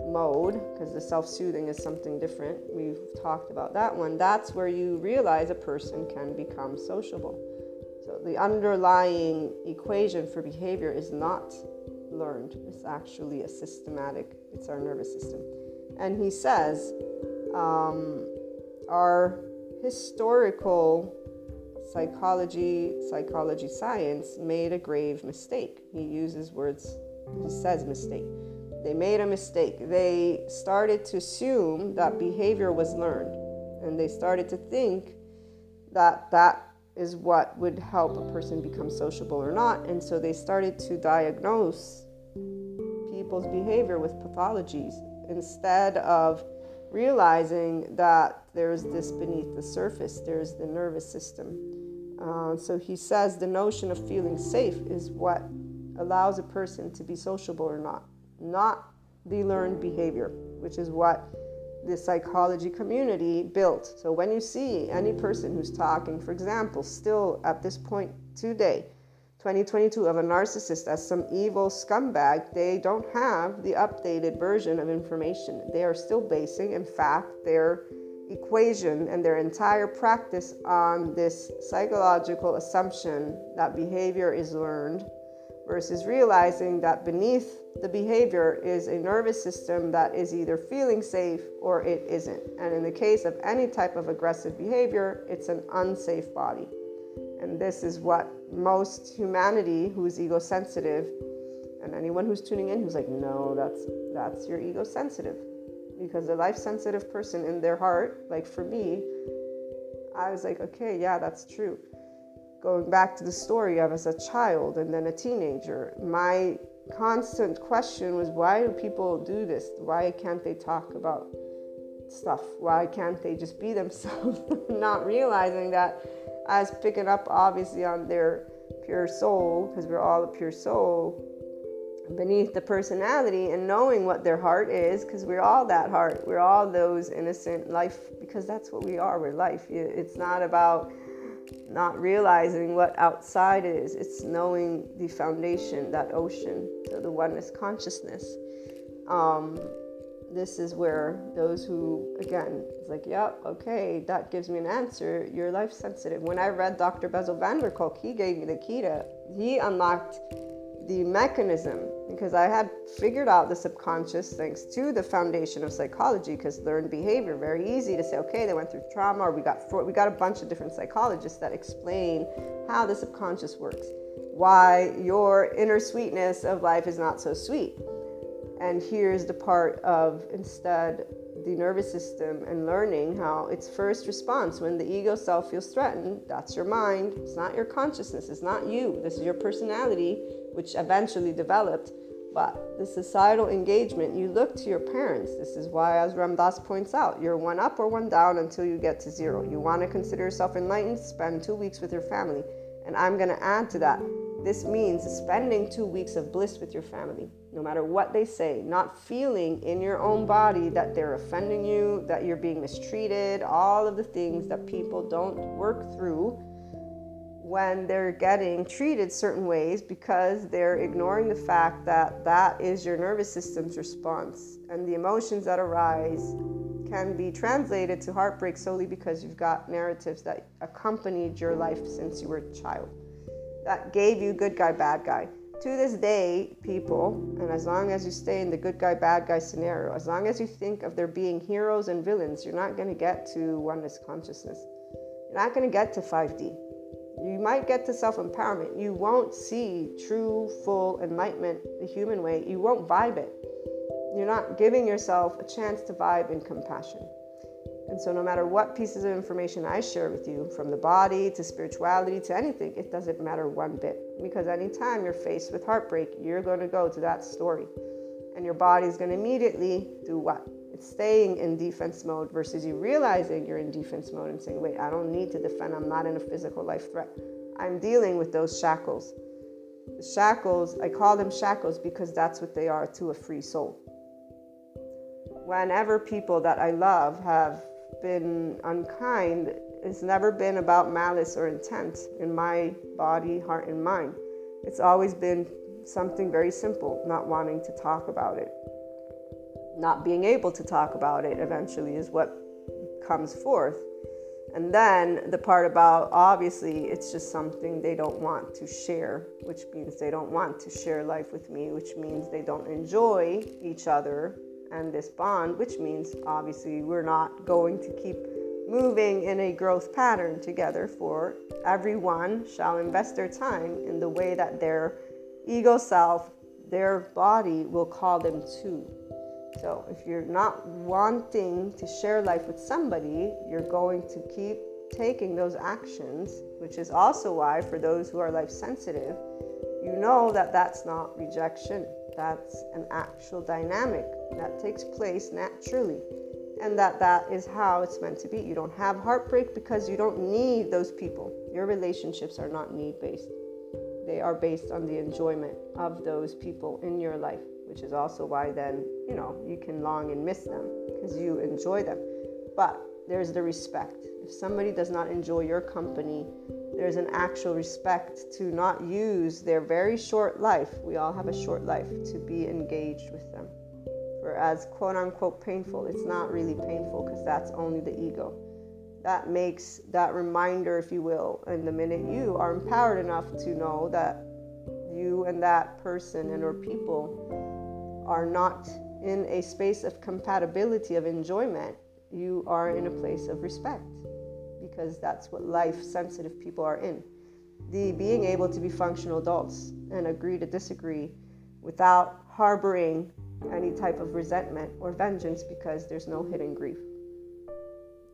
mode, because the self soothing is something different, we've talked about that one, that's where you realize a person can become sociable. So the underlying equation for behavior is not learned, it's actually a systematic, it's our nervous system. And he says, um, our historical psychology, psychology science made a grave mistake. He uses words, he says mistake they made a mistake. They started to assume that behavior was learned, and they started to think that that is what would help a person become sociable or not. And so they started to diagnose people's behavior with pathologies instead of realizing that there's this beneath the surface, there's the nervous system. Uh, so he says the notion of feeling safe is what allows a person to be sociable or not not the learned behavior, which is what the psychology community built. So when you see any person who's talking, for example, still at this point today, 2022, of a narcissist as some evil scumbag, they don't have the updated version of information. They are still basing, in fact, their equation and their entire practice on this psychological assumption that behavior is learned versus realizing that beneath the behavior is a nervous system that is either feeling safe or it isn't. And in the case of any type of aggressive behavior, it's an unsafe body. And this is what most humanity who's ego sensitive and anyone who's tuning in who's like, no, that's that's your ego sensitive. Because a life sensitive person in their heart, like for me, I was like, okay, yeah, that's true going back to the story of as a child and then a teenager, my constant question was why do people do this? Why can't they talk about stuff? Why can't they just be [LAUGHS] themselves? Not realizing that I was picking up obviously on their pure soul, because we're all a pure soul, beneath the personality and knowing what their heart is, because we're all that heart. We're all those innocent life, because that's what we are. We're life. It's not about not realizing what outside is. It's knowing the foundation, that ocean, so the oneness consciousness. Um, this is where those who, again, it's like, yep, okay, that gives me an answer. You're life sensitive. When I read Dr. Bessel van der Kolk, he gave me the key to, he unlocked the mechanism because I had figured out the subconscious thanks to the foundation of psychology because learned behavior very easy to say okay they went through trauma or we got we got a bunch of different psychologists that explain how the subconscious works why your inner sweetness of life is not so sweet. And here's the part of instead the nervous system and learning how its first response when the ego self feels threatened that's your mind it's not your consciousness it's not you this is your personality which eventually developed but the societal engagement you look to your parents. This is why as ram dass points out you're one up or one down until you get to zero. You want to consider yourself enlightened spend two weeks with your family. And i'm going to add to that this means spending two weeks of bliss with your family, no matter what they say, not feeling in your own body that they're offending you, that you're being mistreated, all of the things that people don't work through when they're getting treated certain ways because they're ignoring the fact that that is your nervous system's response. And the emotions that arise can be translated to heartbreak solely because you've got narratives that accompanied your life since you were a child that gave you good guy, bad guy. To this day, people, and as long as you stay in the good guy, bad guy scenario, as long as you think of there being heroes and villains, you're not going to get to oneness consciousness. You're not going to get to 5D. You might get to self empowerment. You won't see true, full enlightenment the human way. You won't vibe it. You're not giving yourself a chance to vibe in compassion. And so, no matter what pieces of information I share with you, from the body to spirituality to anything, it doesn't matter one bit. Because anytime you're faced with heartbreak, you're going to go to that story. And your body's going to immediately do what? Staying in defense mode versus you realizing you're in defense mode and saying, wait, I don't need to defend. I'm not in a physical life threat. I'm dealing with those shackles. The shackles, I call them shackles because that's what they are to a free soul. Whenever people that I love have been unkind, it's never been about malice or intent in my body, heart, and mind. It's always been something very simple, not wanting to talk about it. Not being able to talk about it eventually is what comes forth. And then the part about obviously it's just something they don't want to share, which means they don't want to share life with me, which means they don't enjoy each other and this bond, which means obviously we're not going to keep moving in a growth pattern together, for everyone shall invest their time in the way that their ego self, their body will call them to. So if you're not wanting to share life with somebody, you're going to keep taking those actions, which is also why, for those who are life sensitive, you know that that's not rejection. That's an actual dynamic that takes place naturally. And that that is how it's meant to be. You don't have heartbreak because you don't need those people. Your relationships are not need based they are based on the enjoyment of those people in your life which is also why then you know you can long and miss them because you enjoy them but there's the respect if somebody does not enjoy your company there's an actual respect to not use their very short life, we all have a short life, to be engaged with them. For as quote unquote painful, it's not really painful because that's only the ego. That makes that reminder, if you will, and the minute you are empowered enough to know that you and that person and or people are not in a space of compatibility of enjoyment, you are in a place of respect because that's what life sensitive people are in. The being able to be functional adults and agree to disagree without harboring any type of resentment or vengeance because there's no hidden grief.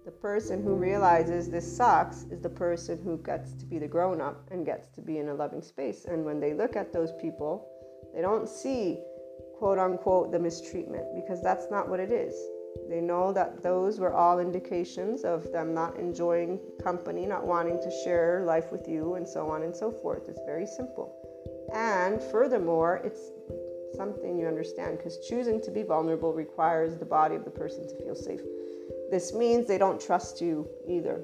The person who realizes this sucks is the person who gets to be the grown up and gets to be in a loving space. And when they look at those people, they don't see quote unquote the mistreatment because that's not what it is. They know that those were all indications of them not enjoying company, not wanting to share life with you, and so on and so forth. It's very simple. And furthermore, it's something you understand because choosing to be vulnerable requires the body of the person to feel safe. This means they don't trust you either.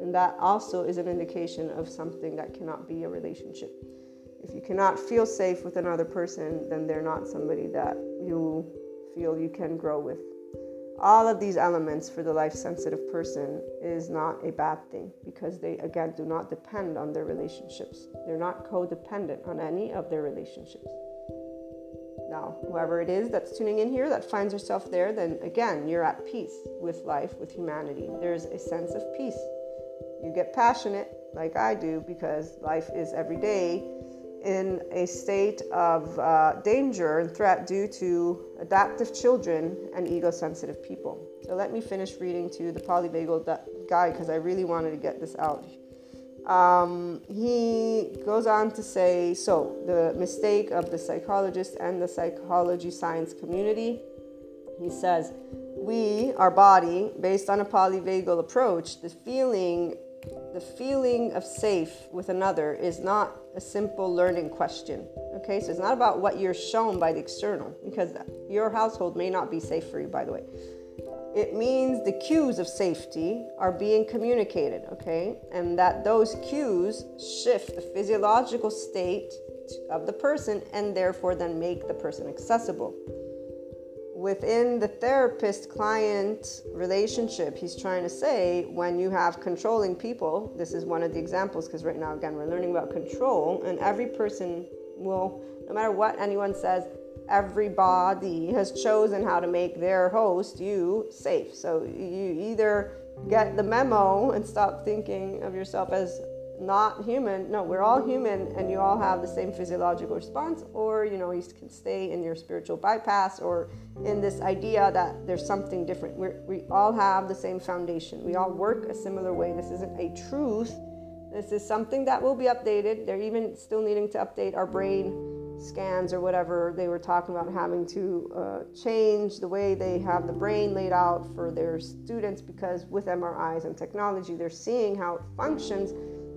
And that also is an indication of something that cannot be a relationship. If you cannot feel safe with another person, then they're not somebody that you feel you can grow with. all of these elements for the life sensitive person is not a bad thing because they again do not depend on their relationships. They're not codependent on any of their relationships. Now whoever it is that's tuning in here that finds yourself there then again you're at peace with life with humanity. There's a sense of peace. You get passionate like i do because life is every day in a state of uh, danger and threat due to adaptive children and ego sensitive people. So let me finish reading to the polyvagal guy because I really wanted to get this out. Um, he goes on to say so, the mistake of the psychologist and the psychology science community. He says, we, our body, based on a polyvagal approach, the feeling the feeling of safe with another is not a simple learning question. Okay, so it's not about what you're shown by the external, because your household may not be safe for you, by the way. It means the cues of safety are being communicated, okay, and that those cues shift the physiological state of the person and therefore then make the person accessible within the therapist client relationship, he's trying to say when you have controlling people, this is one of the examples because right now, again, we're learning about control, and every person will, no matter what anyone says, everybody has chosen how to make their host, you, safe. So you either get the memo and stop thinking of yourself as not human. No, we're all human and you all have the same physiological response, or you know, you can stay in your spiritual bypass or in this idea that there's something different. we we all have the same foundation. We all work a similar way. This isn't a truth. This is something that will be updated. They're even still needing to update our brain scans or whatever they were talking about having to uh, change the way they have the brain laid out for their students because with MRIs and technology, they're seeing how it functions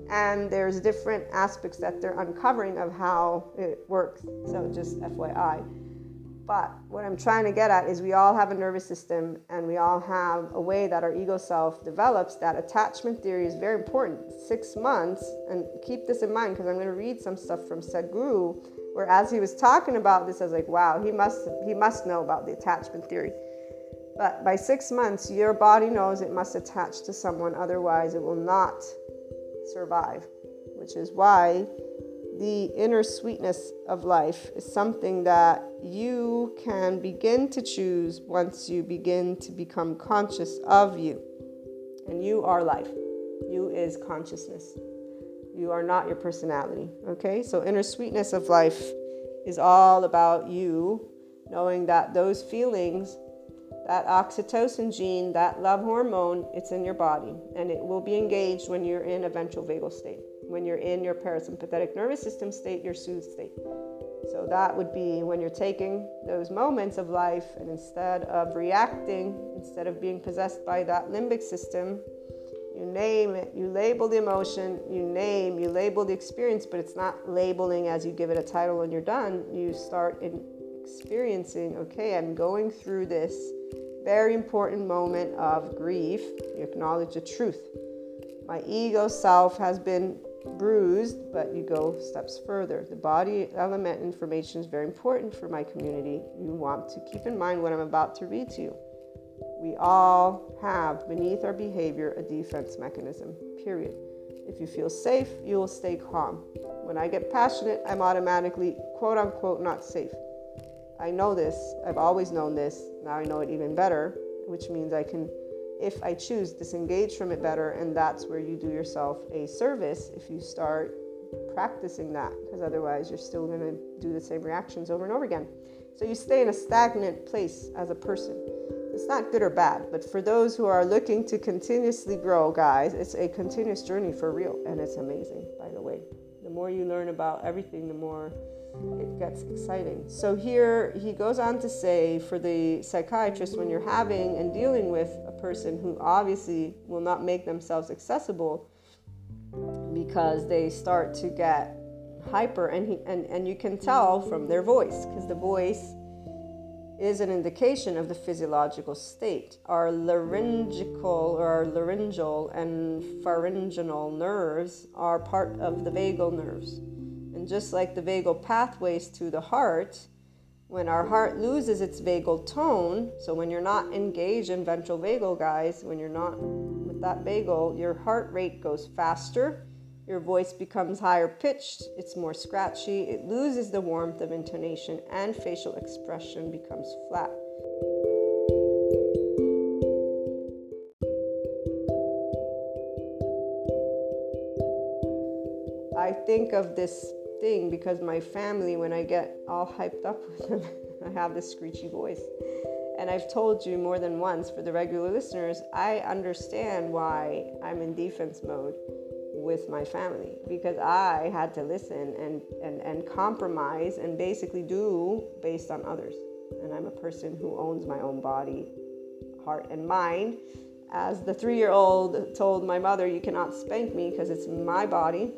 and there's different aspects that they're uncovering of how it works. So just FYI. But what I'm trying to get at is we all have a nervous system and we all have a way that our ego self develops. That attachment theory is very important. Six months, and keep this in mind because I'm going to read some stuff from Sadhguru, where as he was talking about this, I was like, wow, he must he must know about the attachment theory. But by six months, your body knows it must attach to someone, otherwise it will not survive, which is why the inner sweetness of life is something that you can begin to choose once you begin to become conscious of you. And you are life. You is consciousness. You are not your personality. Okay? So, inner sweetness of life is all about you knowing that those feelings that oxytocin gene, that love hormone, it's in your body and it will be engaged when you're in a ventral vagal state. When you're in your parasympathetic nervous system state, your soothed state. So that would be when you're taking those moments of life and instead of reacting, instead of being possessed by that limbic system, you name it, you label the emotion, you name, you label the experience, but it's not labeling as you give it a title and you're done. You start in experiencing, okay, I'm going through this very important moment of grief, you acknowledge the truth. My ego self has been bruised, but you go steps further. The body element information is very important for my community. You want to keep in mind what I'm about to read to you. We all have beneath our behavior a defense mechanism, period. If you feel safe, you will stay calm. When I get passionate, I'm automatically quote unquote not safe. I know this, I've always known this, now I know it even better, which means I can, if I choose, disengage from it better, and that's where you do yourself a service if you start practicing that, because otherwise you're still going to do the same reactions over and over again. So you stay in a stagnant place as a person. It's not good or bad, but for those who are looking to continuously grow, guys, it's a continuous journey for real, and it's amazing, by the way. More you learn about everything, the more it gets exciting. So here he goes on to say for the psychiatrist, when you're having and dealing with a person who obviously will not make themselves accessible because they start to get hyper and he and, and you can tell from their voice because the voice is an indication of the physiological state. Our laryngeal or laryngeal and pharyngeal nerves are part of the vagal nerves. And just like the vagal pathways to the heart, When our heart loses its vagal tone, so when you're not engaged in ventral vagal, guys, when you're not with that vagal, your heart rate goes faster, your voice becomes higher pitched, it's more scratchy, it loses the warmth of intonation, and facial expression becomes flat. I think of this thing because my family, when I get all hyped up with them, [LAUGHS] I have this screechy voice. And I've told you more than once for the regular listeners, I understand why I'm in defense mode with my family because I had to listen and, and, and compromise and basically do based on others. And I'm a person who owns my own body, heart, and mind. As the three year old told my mother, You cannot spank me because it's my body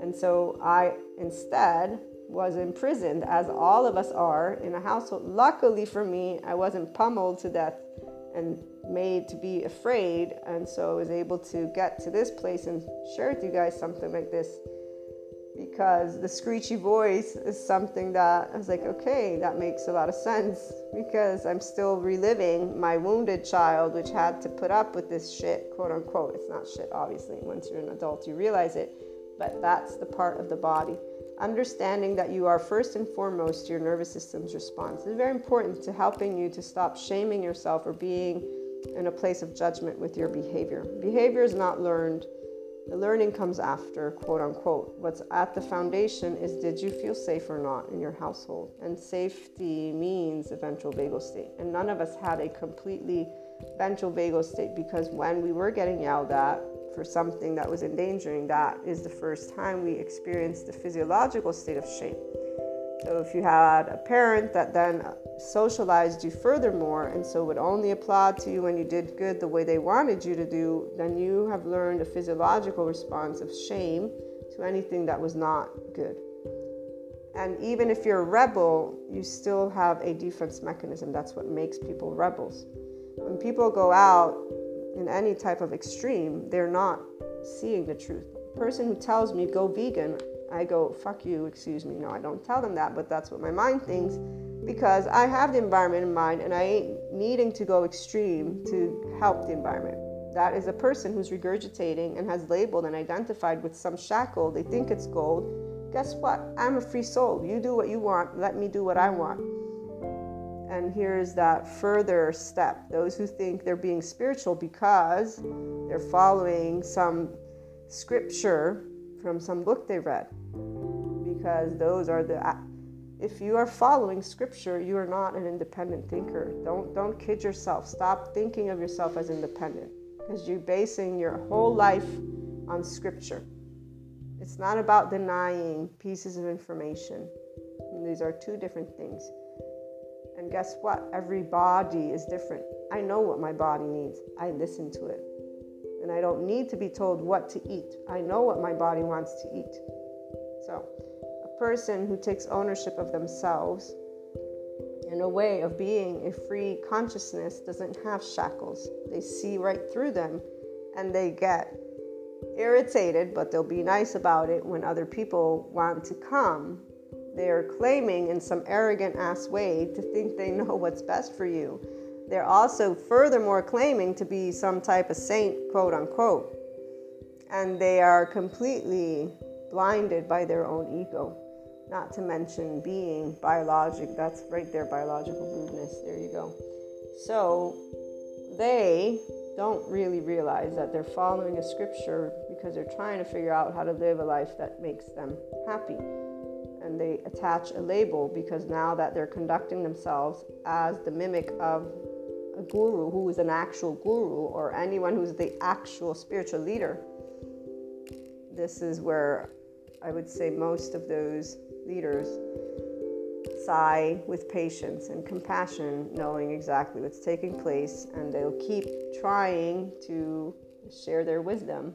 and so I instead was imprisoned, as all of us are, in a household. Luckily for me, I wasn't pummeled to death and made to be afraid. And so I was able to get to this place and share with you guys something like this because the screechy voice is something that I was like, okay, that makes a lot of sense because I'm still reliving my wounded child, which had to put up with this shit, quote unquote. It's not shit, obviously. Once you're an adult, you realize it but that's the part of the body. Understanding that you are first and foremost your nervous system's response is very important to helping you to stop shaming yourself or being in a place of judgment with your behavior. Behavior is not learned. The learning comes after, quote unquote. What's at the foundation is did you feel safe or not in your household? And safety means a ventral vagal state. And none of us had a completely ventral vagal state because when we were getting yelled at, for something that was endangering, that is the first time we experienced the physiological state of shame. So if you had a parent that then socialized you furthermore and so would only applaud to you when you did good the way they wanted you to do, then you have learned a physiological response of shame to anything that was not good. And even if you're a rebel, you still have a defense mechanism. That's what makes people rebels. When people go out in any type of extreme, they're not seeing the truth. The person who tells me go vegan, I go, fuck you, excuse me. No, I don't tell them that, but that's what my mind thinks because I have the environment in mind and I ain't needing to go extreme to help the environment. That is a person who's regurgitating and has labeled and identified with some shackle. They think it's gold. Guess what? I'm a free soul. You do what you want. Let me do what I want. And here's that further step those who think they're being spiritual because they're following some scripture from some book they read. Because those are the if you are following scripture, you are not an independent thinker. Don't don't kid yourself. Stop thinking of yourself as independent because you're basing your whole life on scripture. It's not about denying pieces of information. These are two different things. And guess what? Every body is different. I know what my body needs. I listen to it. And I don't need to be told what to eat. I know what my body wants to eat. So, a person who takes ownership of themselves in a way of being a free consciousness doesn't have shackles. They see right through them and they get irritated, but they'll be nice about it when other people want to come they're claiming in some arrogant ass way to think they know what's best for you. They're also furthermore claiming to be some type of saint, quote unquote. And they are completely blinded by their own ego. Not to mention being biologic, that's right there, biological rudeness. There you go. So they don't really realize that they're following a scripture because they're trying to figure out how to live a life that makes them happy and they attach a label because now that they're conducting themselves as the mimic of a guru who is an actual guru or anyone who's the actual spiritual leader, this is where I would say most of those leaders sigh with patience and compassion, knowing exactly what's taking place, and they'll keep trying to share their wisdom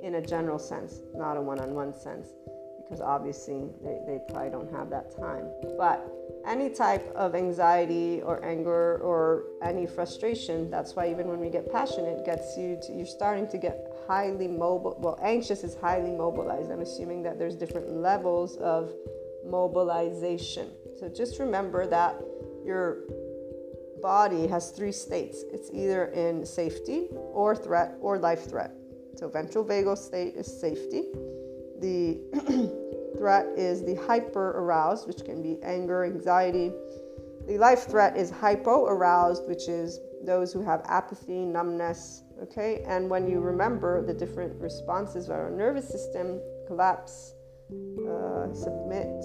in a general sense, not a one on one sense because obviously they, they probably don't have that time. But any type of anxiety or anger or any frustration, that's why even when we get passionate, gets you to, you're starting to get highly mobile. Well, anxious is highly mobilized. I'm assuming that there's different levels of mobilization. So just remember that your body has three states it's either in safety or threat or life threat. So, ventral vagal state is safety. The [CLEARS THROAT] threat is the hyper aroused, which can be anger, anxiety. The life threat is hypo aroused, which is those who have apathy, numbness. Okay, and when you remember the different responses of our nervous system collapse, uh, submit,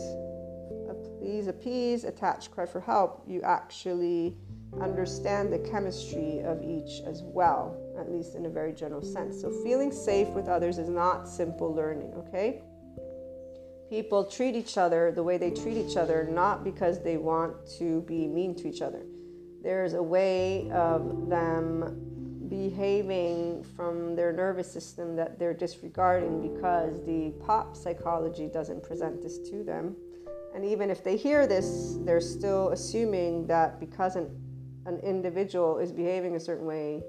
please appease, attach, cry for help, you actually understand the chemistry of each as well, at least in a very general sense. So, feeling safe with others is not simple learning, okay? People treat each other the way they treat each other, not because they want to be mean to each other. There's a way of them behaving from their nervous system that they're disregarding because the pop psychology doesn't present this to them. And even if they hear this, they're still assuming that because an an individual is behaving a certain way,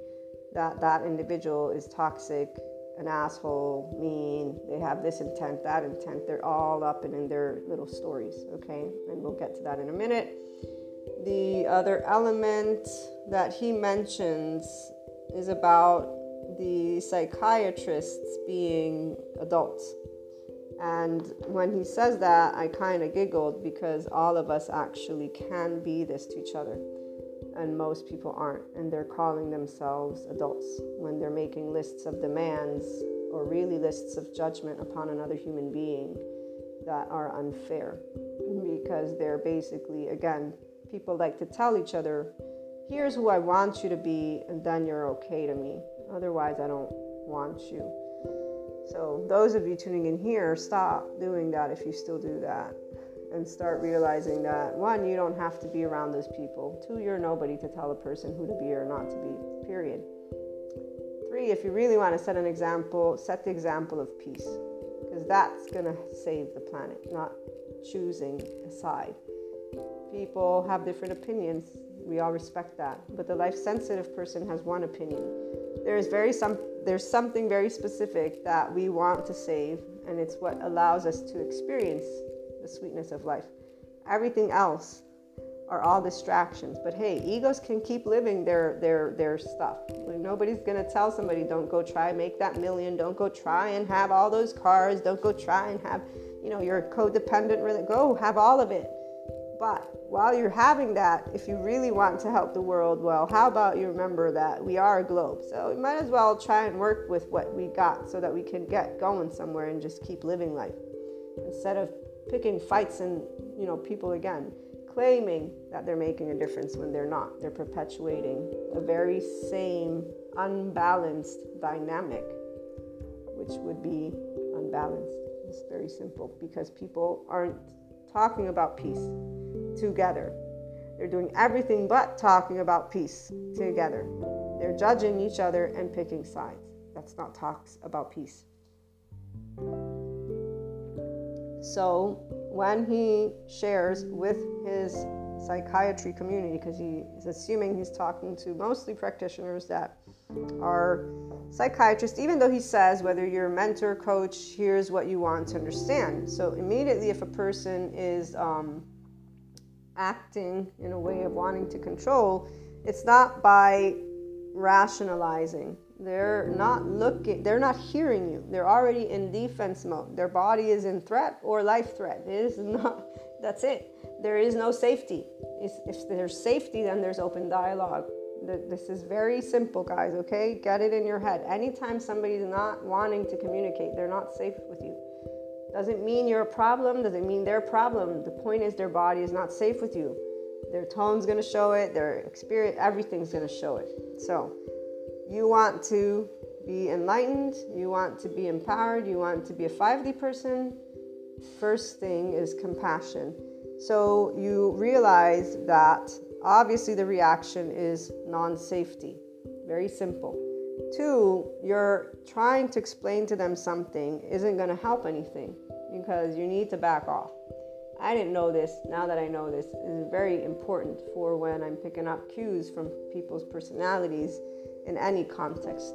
that that individual is toxic, an asshole, mean, they have this intent, that intent. They're all up and in their little stories, okay? And we'll get to that in a minute. The other element that he mentions is about the psychiatrists being adults. And when he says that, I kind of giggled because all of us actually can be this to each other and most people aren't, and they're calling themselves adults when they're making lists of demands or really lists of judgment upon another human being that are unfair because they're basically, again, people like to tell each other, here's who I want you to be, and then you're okay to me. Otherwise, I don't want you. So, those of you tuning in here, stop doing that if you still do that and start realizing that one, you don't have to be around those people. Two, you're nobody to tell a person who to be or not to be, period. Three, if you really want to set an example, set the example of peace, because that's going to save the planet, not choosing a side. People have different opinions. We all respect that. But the life sensitive person has one opinion. There is very some there's something very specific that we want to save, and it's what allows us to experience the sweetness of life. Everything else are all distractions. But hey, egos can keep living their their their stuff. Like nobody's gonna tell somebody, don't go try make that million, don't go try and have all those cars, don't go try and have, you know, you're codependent, really go have all of it. But while you're having that, if you really want to help the world, well, how about you remember that we are a globe? So we might as well try and work with what we got so that we can get going somewhere and just keep living life instead of picking fights and you know people again claiming that they're making a difference when they're not. They're perpetuating the very same unbalanced dynamic which would be unbalanced. It's very simple because people aren't talking about peace together. They're doing everything but talking about peace together. They're judging each other and picking sides. That's not talks about peace so when he shares with his psychiatry community, because he is assuming he's talking to mostly practitioners that are psychiatrists, even though he says whether you're a mentor, coach, here's what you want to understand. So immediately, if a person is um, acting in a way of wanting to control, it's not by rationalizing they're not looking, they're not hearing you. They're already in defense mode. Their body is in threat or life threat. It is not, [LAUGHS] that's it. There is no safety. If there's safety, then there's open dialogue. This is very simple, guys, okay? Get it in your head. Anytime somebody's not wanting to communicate, they're not safe with you. Doesn't mean you're a problem, doesn't mean they're a problem. The point is their body is not safe with you. Their tone's gonna show it, their experience, everything's gonna show it. So, you want to be enlightened, you want to be empowered, you want to be a 5D person, first thing is compassion. So you realize that obviously the reaction is non safety. Very simple. Two, you're trying to explain to them something isn't going to help anything because you need to back off. I didn't know this. Now that I know this, is very important for when I'm picking up cues from people's personalities in any context.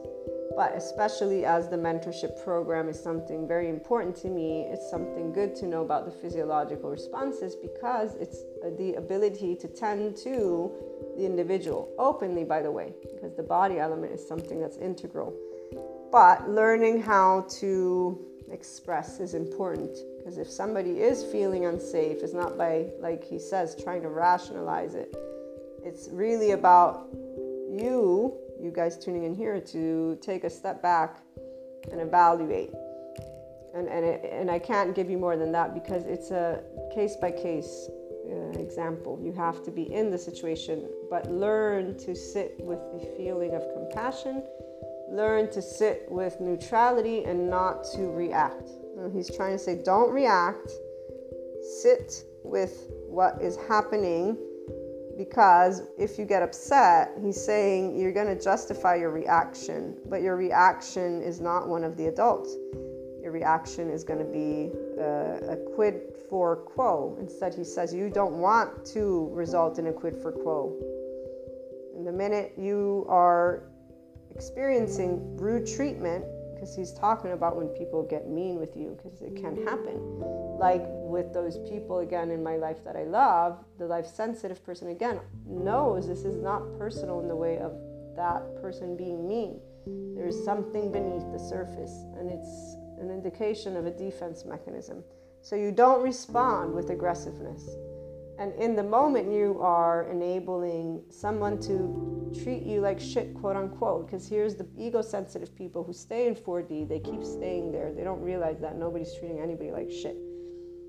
But especially as the mentorship program is something very important to me, it's something good to know about the physiological responses because it's the ability to tend to the individual openly, by the way, because the body element is something that's integral. But learning how to express is important because if somebody is feeling unsafe, it's not by, like he says, trying to rationalize it. It's really about you you guys tuning in here to take a step back and evaluate. And, and, it, and I can't give you more than that because it's a case by case example. You have to be in the situation, but learn to sit with the feeling of compassion, learn to sit with neutrality and not to react. Uh, he's trying to say, don't react, sit with what is happening because if you get upset, he's saying you're going to justify your reaction, but your reaction is not one of the adults. Your reaction is going to be a, a quid for quo. Instead, he says you don't want to result in a quid for quo. And the minute you are experiencing rude treatment, because he's talking about when people get mean with you, because it can happen. Like with those people again in my life that I love, the life sensitive person again knows this is not personal in the way of that person being mean. There's something beneath the surface, and it's an indication of a defense mechanism. So you don't respond with aggressiveness. And in the moment, you are enabling someone to treat you like shit, quote unquote. Because here's the ego sensitive people who stay in 4D, they keep staying there. They don't realize that nobody's treating anybody like shit.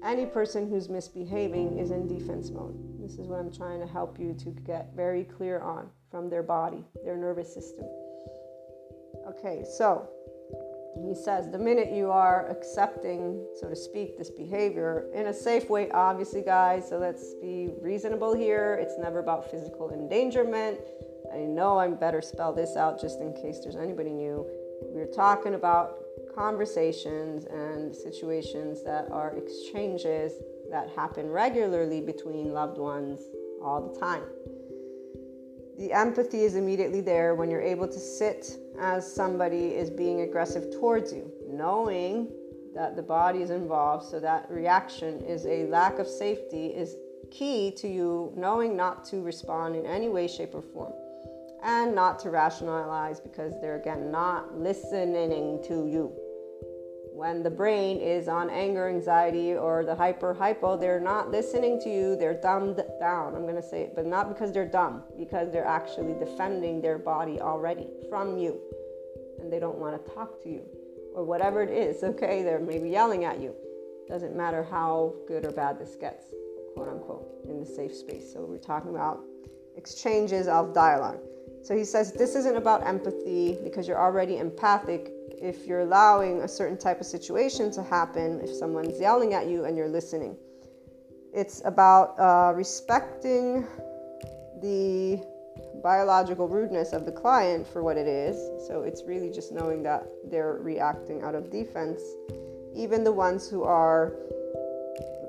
Any person who's misbehaving is in defense mode. This is what I'm trying to help you to get very clear on from their body, their nervous system. Okay, so he says the minute you are accepting, so to speak, this behavior in a safe way, obviously, guys, so let's be reasonable here. It's never about physical endangerment. I know I'm better spell this out just in case there's anybody new. We're talking about conversations and situations that are exchanges that happen regularly between loved ones all the time. The empathy is immediately there when you're able to sit as somebody is being aggressive towards you, knowing that the body is involved, so that reaction is a lack of safety, is key to you knowing not to respond in any way, shape, or form. And not to rationalize because they're again not listening to you when the brain is on anger, anxiety, or the hyper hypo, they're not listening to you. They're dumbed down. I'm going to say it, but not because they're dumb, because they're actually defending their body already from you. And they don't want to talk to you or whatever it is, okay? They're maybe yelling at you. Doesn't matter how good or bad this gets, quote unquote, in the safe space. So we're talking about exchanges of dialogue. So he says this isn't about empathy because you're already empathic if you're allowing a certain type of situation to happen, if someone's yelling at you and you're listening. It's about uh, respecting the biological rudeness of the client for what it is. So it's really just knowing that they're reacting out of defense. Even the ones who are,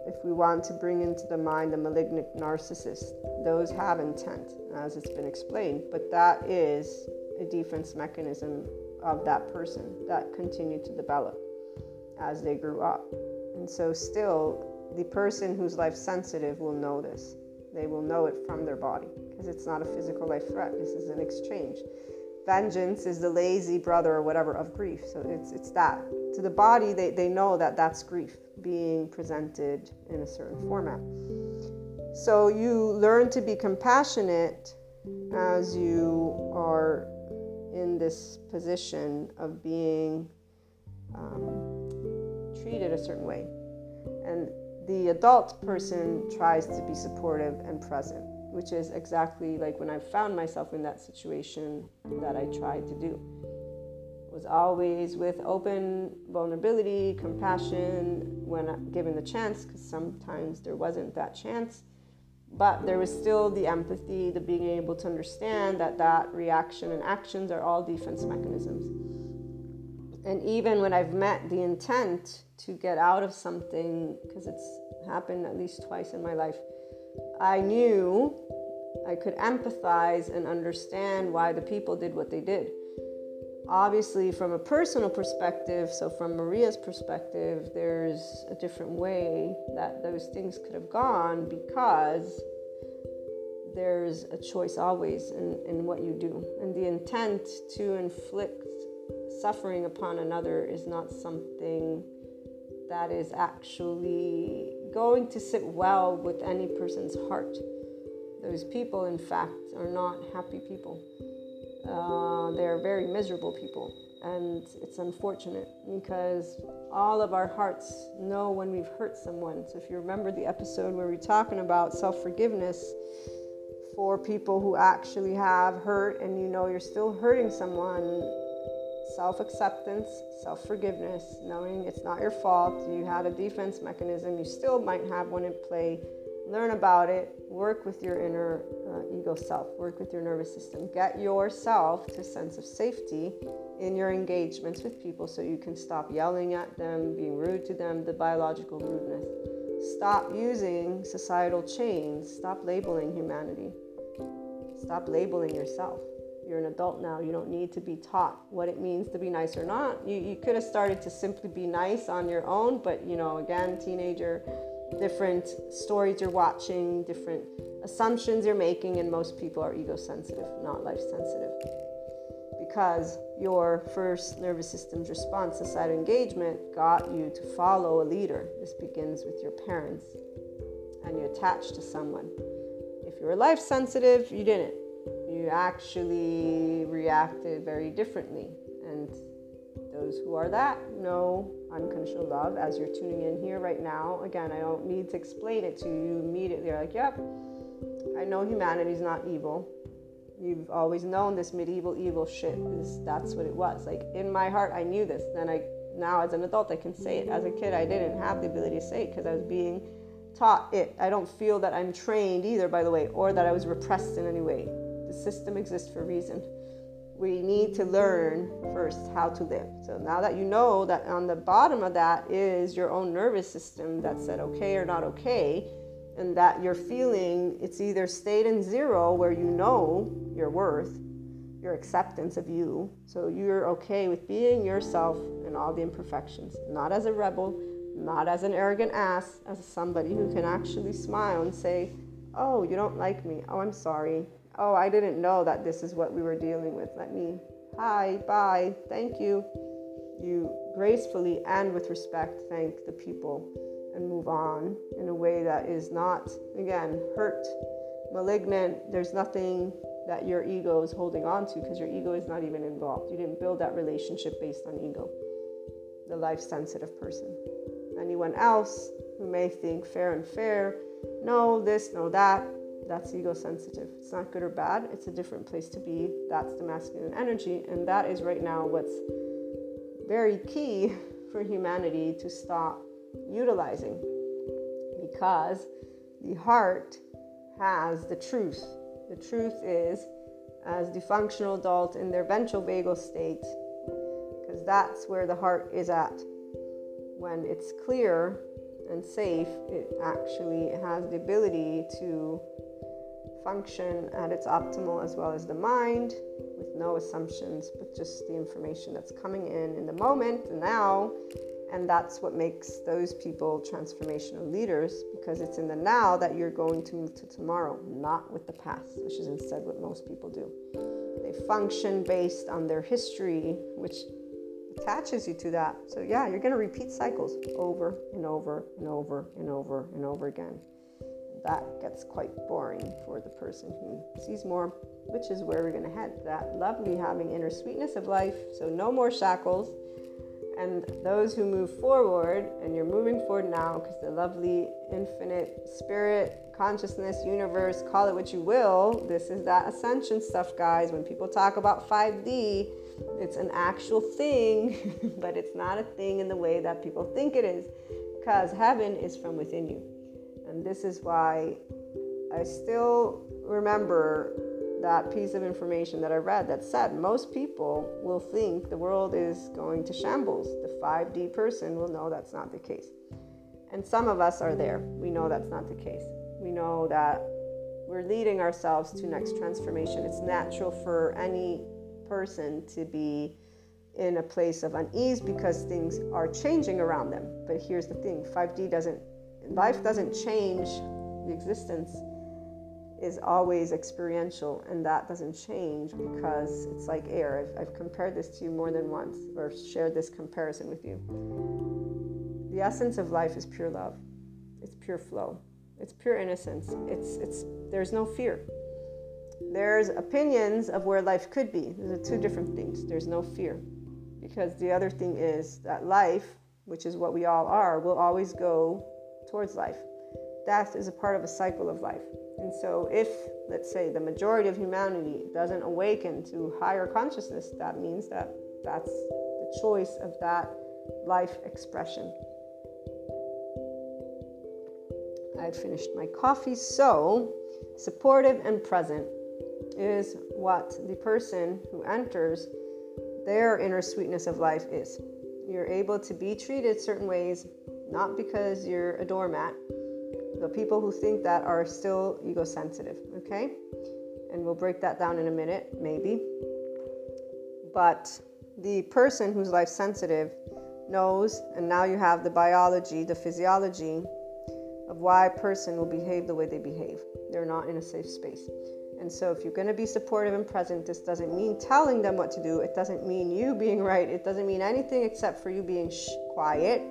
if we want to bring into the mind the malignant narcissist, those have intent, as it's been explained. But that is a defense mechanism of that person that continued to develop as they grew up. And so, still, the person who's life sensitive will know this. They will know it from their body because it's not a physical life threat. This is an exchange. Vengeance is the lazy brother or whatever of grief. So it's, it's that. To the body, they, they know that that's grief being presented in a certain format. So you learn to be compassionate as you are in this position of being um, treated a certain way. And the adult person tries to be supportive and present, which is exactly like when I found myself in that situation that I tried to do. It was always with open vulnerability, compassion when given the chance, because sometimes there wasn't that chance but there was still the empathy, the being able to understand that that reaction and actions are all defense mechanisms. And even when I've met the intent to get out of something, because it's happened at least twice in my life, I knew I could empathize and understand why the people did what they did. Obviously, from a personal perspective, so from Maria's perspective, there's a different way that those things could have gone because there's a choice always in, in what you do. And the intent to inflict suffering upon another is not something that is actually going to sit well with any person's heart. Those people, in fact, are not happy people. Uh, they're very miserable people. And it's unfortunate because all of our hearts know when we've hurt someone. So, if you remember the episode where we're talking about self forgiveness for people who actually have hurt and you know you're still hurting someone, self acceptance, self forgiveness, knowing it's not your fault, you had a defense mechanism, you still might have one in play. Learn about it, work with your inner uh, ego self, work with your nervous system. Get yourself to a sense of safety in your engagements with people so you can stop yelling at them, being rude to them, the biological rudeness. Stop using societal chains, stop labeling humanity, stop labeling yourself you're an adult now. You don't need to be taught what it means to be nice or not. You, you could have started to simply be nice on your own, but you know, again, teenager, different stories you're watching, different assumptions you're making, and most people are ego sensitive, not life sensitive. Because your first nervous system's response to side engagement got you to follow a leader. This begins with your parents, and you attach to someone. If you were life sensitive, you didn't you actually reacted very differently. And those who are that know unconditional love as you're tuning in here right now. Again, I don't need to explain it to you immediately. You're like, yep, I know humanity's not evil. You've always known this medieval evil shit. Is that's what it was. Like in my heart, I knew this. Then I now as an adult, I can say it. As a kid, I didn't have the ability to say it because I was being taught it. I don't feel that I'm trained either, by the way, or that I was repressed in any way The system exists for a reason. We need to learn first how to live. So now that you know that on the bottom of that is your own nervous system that said okay or not okay, and that you're feeling it's either stayed in zero where you know your worth, your acceptance of you. So you're okay with being yourself and all the imperfections, not as a rebel, not as an arrogant ass, as somebody who can actually smile and say, Oh, you don't like me. Oh, I'm sorry oh, I didn't know that this is what we were dealing with. Let me, hi, bye, thank you. You gracefully and with respect thank the people and move on in a way that is not, again, hurt, malignant. There's nothing that your ego is holding on to because your ego is not even involved. You didn't build that relationship based on ego, the life sensitive person. Anyone else who may think fair and fair, no this, no that, that's ego sensitive. It's not good or bad, it's a different place to be. That's the masculine energy, and that is right now what's very key for humanity to stop utilizing because the heart has the truth. The truth is, as the functional adult in their ventral vagal state, because that's where the heart is at. When it's clear and safe, it actually has the ability to function at its optimal as well as the mind with no assumptions but just the information that's coming in in the moment now and that's what makes those people transformational leaders because it's in the now that you're going to move to tomorrow not with the past which is instead what most people do. They function based on their history which attaches you to that. So yeah you're going to repeat cycles over and over and over and over and over again that gets quite boring for the person who sees more, which is where we're going to head. That lovely having inner sweetness of life, so no more shackles. And those who move forward, and you're moving forward now because the lovely infinite spirit, consciousness, universe, call it what you will, this is that ascension stuff, guys. When people talk about 5D, it's an actual thing, [LAUGHS] but it's not a thing in the way that people think it is because heaven is from within you. And this is why I still remember that piece of information that I read that said most people will think the world is going to shambles. The 5D person will know that's not the case. And some of us are there. We know that's not the case. We know that we're leading ourselves to next transformation. It's natural for any person to be in a place of unease because things are changing around them. But here's the thing 5D doesn't, life doesn't change, the existence is always experiential, and that doesn't change because it's like air. I've, I've compared this to you more than once or shared this comparison with you. The essence of life is pure love, it's pure flow, it's pure innocence, it's, it's, there's no fear. There's opinions of where life could be. Those are two different things. There's no fear. Because the other thing is that life, which is what we all are, will always go towards life. Death is a part of a cycle of life. And so, if, let's say, the majority of humanity doesn't awaken to higher consciousness, that means that that's the choice of that life expression. I'd finished my coffee, so supportive and present is what the person who enters their inner sweetness of life is. You're able to be treated certain ways, not because you're a doormat. The people who think that are still ego sensitive, okay? And we'll break that down in a minute, maybe. But the person who's life sensitive knows, and now you have the biology, the physiology of why a person will behave the way they behave. They're not in a safe space. And so, if you're going to be supportive and present, this doesn't mean telling them what to do. It doesn't mean you being right. It doesn't mean anything except for you being sh- quiet,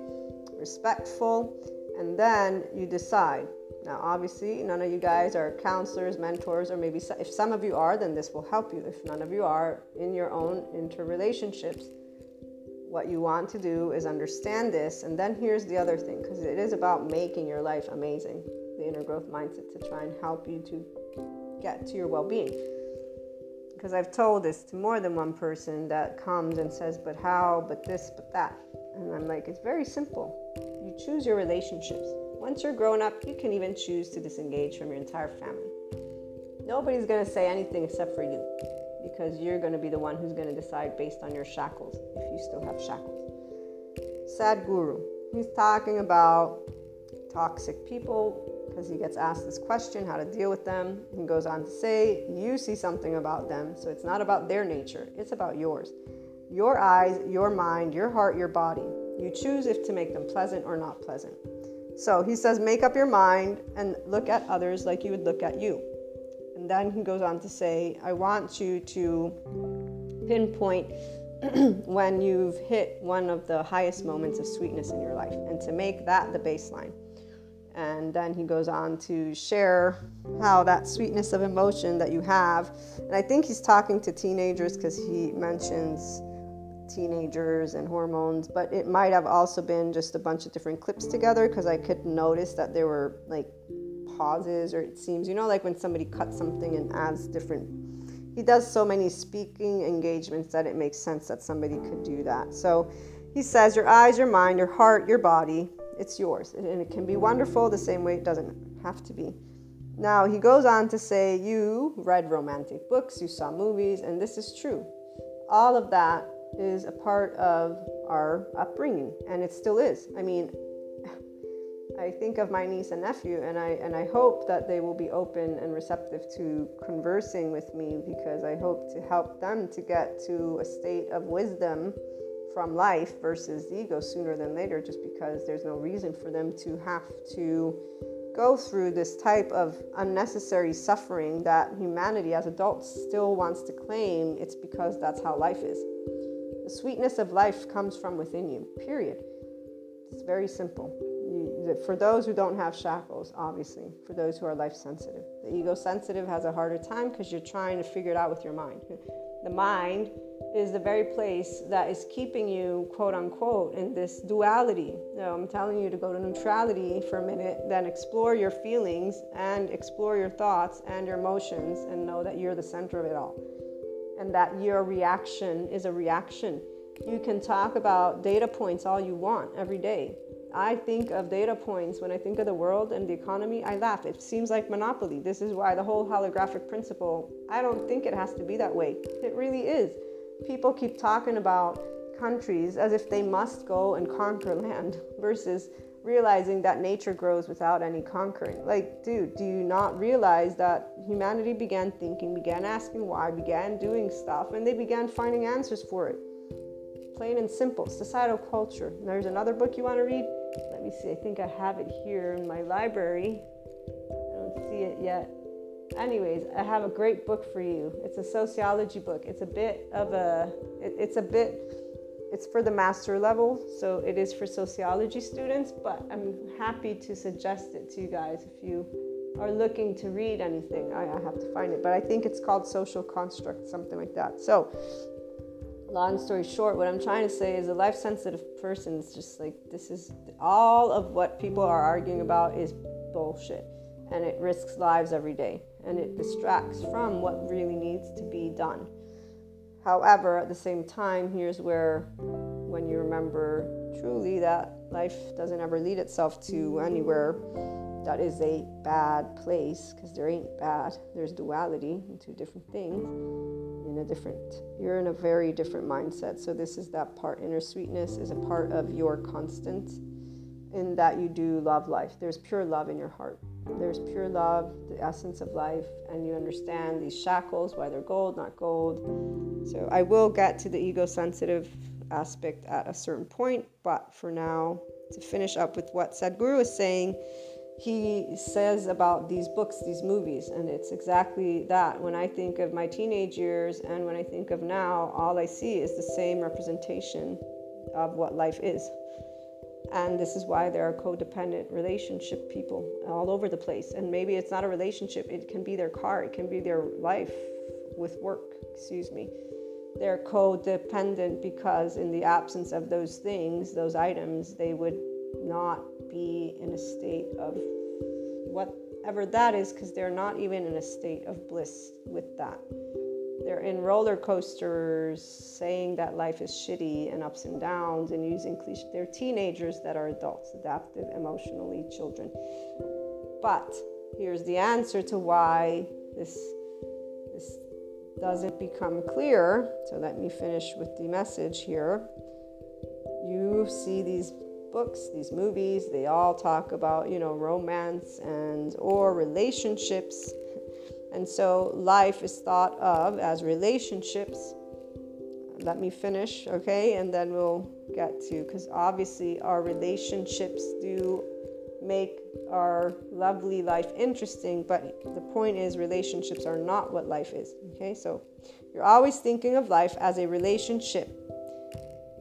respectful, and then you decide. Now, obviously, none of you guys are counselors, mentors, or maybe if some of you are, then this will help you. If none of you are in your own interrelationships, what you want to do is understand this. And then here's the other thing because it is about making your life amazing the inner growth mindset to try and help you to get to your well being. Because I've told this to more than one person that comes and says, but how, but this, but that. And I'm like, it's very simple. You choose your relationships. Once you're grown up, you can even choose to disengage from your entire family. Nobody's going to say anything except for you because you're going to be the one who's going to decide based on your shackles if you still have shackles. Sadhguru, he's talking about toxic people because he gets asked this question how to deal with them. He goes on to say, You see something about them, so it's not about their nature, it's about yours. Your eyes, your mind, your heart, your body. You choose if to make them pleasant or not pleasant. So he says, Make up your mind and look at others like you would look at you. And then he goes on to say, I want you to pinpoint [CLEARS THROAT] when you've hit one of the highest moments of sweetness in your life and to make that the baseline. And then he goes on to share how that sweetness of emotion that you have, and I think he's talking to teenagers because he mentions teenagers and hormones, but it might have also been just a bunch of different clips together because I could notice that there were like pauses, or it seems, you know, like when somebody cuts something and adds different. He does so many speaking engagements that it makes sense that somebody could do that. So he says, Your eyes, your mind, your heart, your body, it's yours. And it can be wonderful the same way it doesn't have to be. Now, he goes on to say, You read romantic books, you saw movies, and this is true. All of that is a part of our upbringing, and it still is. I mean, I think of my niece and nephew, and I and I hope that they will be open and receptive to conversing with me because I hope to help them to get to a state of wisdom from life versus the ego sooner than later, just because there's no reason for them to have to go through this type of unnecessary suffering that humanity as adults still wants to claim. It's because that's how life is. The sweetness of life comes from within you, period. It's very simple. You, for those who don't have shackles, obviously, for those who are life sensitive. The ego sensitive has a harder time because you're trying to figure it out with your mind. The mind is the very place that is keeping you, quote unquote, in this duality. I'm telling you to go to neutrality for a minute, then explore your feelings and explore your thoughts and your emotions and know that you're the center of it all. And that your reaction is a reaction. You can talk about data points all you want every day. I think of data points when I think of the world and the economy, I laugh. It seems like monopoly. This is why the whole holographic principle, I don't think it has to be that way. It really is people keep talking about countries as if they must go and conquer land [LAUGHS] versus realizing that nature grows without any conquering. Like, dude, do you not realize that humanity began thinking, began asking why, began doing stuff, and they began finding answers for it? Plain and simple, societal culture. And there's another book you want to read? Let me see. I think I have it here in my library. I don't see it yet. Anyways, I have a great book for you. It's a sociology book. It's a bit of a, it, it's a bit it's for the master level, so it is for sociology students, but I'm happy to suggest it to you guys if you are looking to read anything. I, I have to find it, but I think it's called Social Construct, something like that. So, long story short, what I'm trying to say is a life sensitive person is just like this is all of what people are arguing about is bullshit and it risks lives every day and it distracts from what really needs to be done. However, at the same time, here's where, when you remember truly that life doesn't ever lead itself to anywhere that is a bad place, because there ain't bad, there's duality in two different things. In a different, you're in a very different mindset. So, this is that part. Inner sweetness is a part of your constant in that you do love life. There's pure love in your heart. There's pure love, the essence of life, and you understand these shackles, why they're gold, not gold. So I will get to the ego sensitive aspect at a certain point, but for now, to finish up with what Sadhguru is saying, he says about these books, these movies, and it's exactly that. When I think of my teenage years and when I think of now, all I see is the same representation of what life is. And this is why there are codependent relationship people all over the place. And maybe it's not a relationship, it can be their car, it can be their life with work, excuse me. They're codependent because, in the absence of those things, those items, they would not be in a state of whatever that is because they're not even in a state of bliss with that. They're in roller coasters saying that life is shitty and ups and downs and using cliches. They're teenagers that are adults, adaptive, emotionally children. But here's the answer to why this, this doesn't become clear. So let me finish with the message here. You see these books, these movies, they all talk about, you know, romance and or relationships and so life is thought of as relationships. Let me finish, okay? And then we'll get to, because obviously our relationships do make our lovely life interesting, but the point is, relationships are not what life is, okay? So you're always thinking of life as a relationship.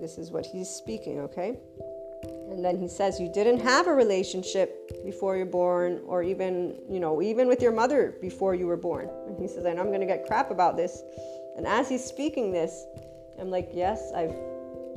This is what he's speaking, okay? And then he says, You didn't have a relationship before you're born, or even, you know, even with your mother before you were born. And he says, And I'm going to get crap about this. And as he's speaking this, I'm like, Yes, I've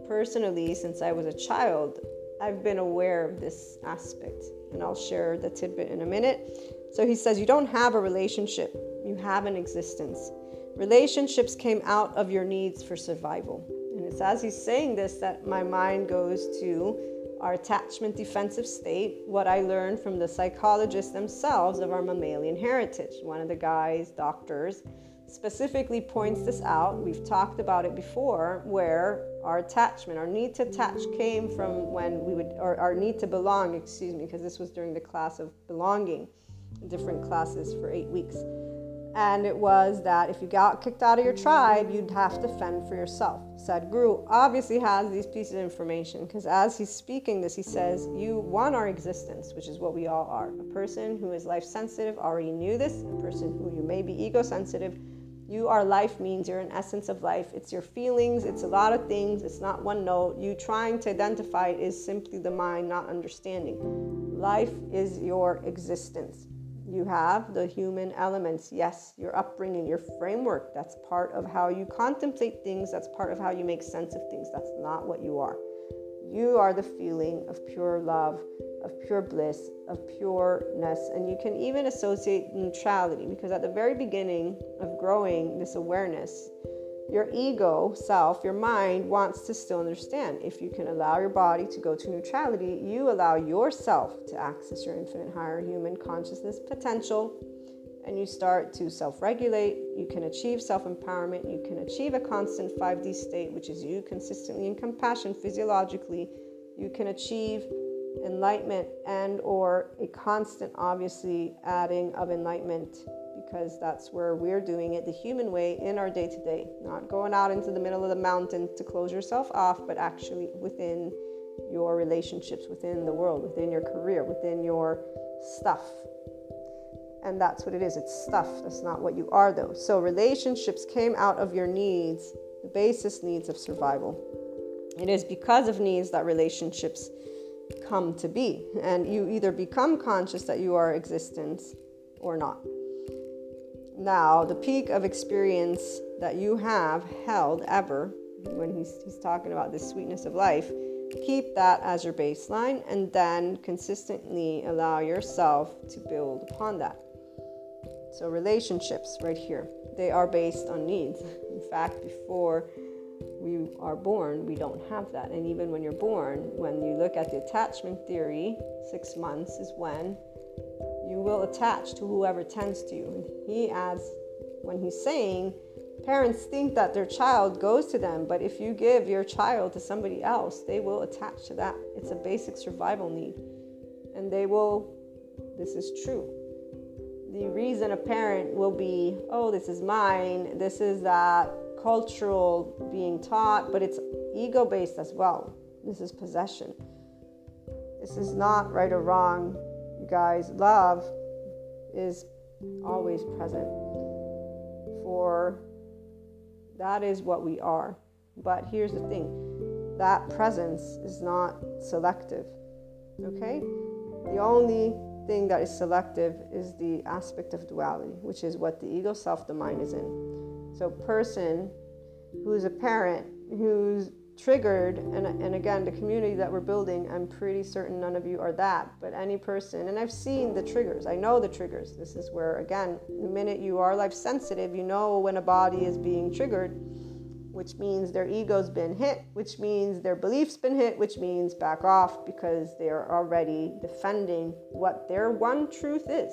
personally, since I was a child, I've been aware of this aspect. And I'll share the tidbit in a minute. So he says, You don't have a relationship, you have an existence. Relationships came out of your needs for survival. And it's as he's saying this that my mind goes to our attachment defensive state, what I learned from the psychologists themselves of our mammalian heritage. One of the guys, doctors, specifically points this out. We've talked about it before, where our attachment, our need to attach came from when we would, or our need to belong, excuse me, because this was during the class of belonging, different classes for eight weeks and it was that if you got kicked out of your tribe, you'd have to fend for yourself. Sadhguru obviously has these pieces of information because as he's speaking this, he says, You won our existence, which is what we all are. A person who is life sensitive already knew this, a person who you may be ego sensitive. You are life means you're an essence of life. It's your feelings, it's a lot of things, it's not one note. You trying to identify it is simply the mind not understanding. Life is your existence. You have the human elements. Yes, your upbringing, your framework. That's part of how you contemplate things. That's part of how you make sense of things. That's not what you are. You are the feeling of pure love, of pure bliss, of pureness. And you can even associate neutrality because at the very beginning of growing this awareness, your ego self, your mind wants to still understand. If you can allow your body to go to neutrality, you allow yourself to access your infinite higher human consciousness potential and you start to self regulate. You can achieve self empowerment. You can achieve a constant 5D state, which is you consistently in compassion physiologically. You can achieve enlightenment and or a constant obviously adding of enlightenment because that's where we're doing it the human way in our day to day not going out into the middle of the mountain to close yourself off but actually within your relationships within the world within your career within your stuff. And that's what it is. It's stuff. That's not what you are though. So relationships came out of your needs the basis needs of survival. It is because of needs that relationships come to be. And you either become conscious that you are existence or not. Now, the peak of experience that you have held ever, when he's, he's talking about the sweetness of life, keep that as your baseline and then consistently allow yourself to build upon that. So, relationships right here, they are based on needs. [LAUGHS] In fact, before we are born, we don't have that. And even when you're born, when you look at the attachment theory, six months is when you will attach to whoever tends to you. And he adds, when he's saying, parents think that their child goes to them, but if you give your child to somebody else, they will attach to that. It's a basic survival need. And they will, this is true. The reason a parent will be, oh, this is mine, this is that cultural being taught, but it's ego based as well. This is possession. This is not right or wrong, you guys. Love is always present. For that is what we are. But here's the thing that presence is not selective. Okay? The only thing that is selective is the aspect of duality, which is what the ego self, the mind is in. So, person who's a parent who's triggered, and, and again, the community that we're building, I'm pretty certain none of you are that, but any person, and I've seen the triggers, I know the triggers. This is where, again, the minute you are life sensitive, you know when a body is being triggered, which means their ego's been hit, which means their belief's been hit, which means back off because they're already defending what their one truth is.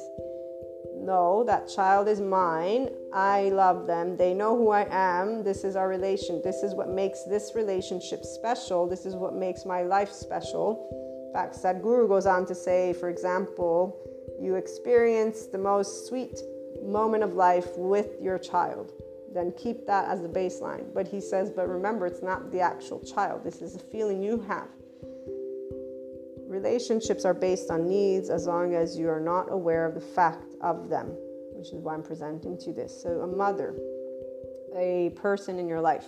No, that child is mine. I love them. They know who I am. This is our relation. This is what makes this relationship special. This is what makes my life special. In fact, Sadhguru goes on to say, for example, you experience the most sweet moment of life with your child. Then keep that as the baseline. But he says, but remember, it's not the actual child. This is a feeling you have. Relationships are based on needs as long as you are not aware of the fact of them, which is why I'm presenting to this. So, a mother, a person in your life,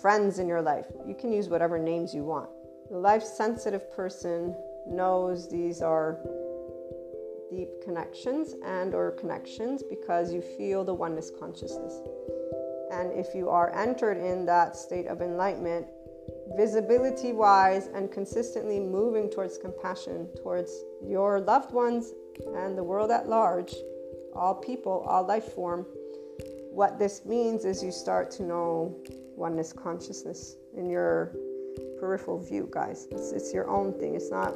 friends in your life, you can use whatever names you want. The life sensitive person knows these are deep connections and or connections because you feel the oneness consciousness. And if you are entered in that state of enlightenment, visibility wise and consistently moving towards compassion towards your loved ones and the world at large, all people, all life form. What this means is you start to know oneness consciousness in your peripheral view, guys. It's, it's your own thing. It's not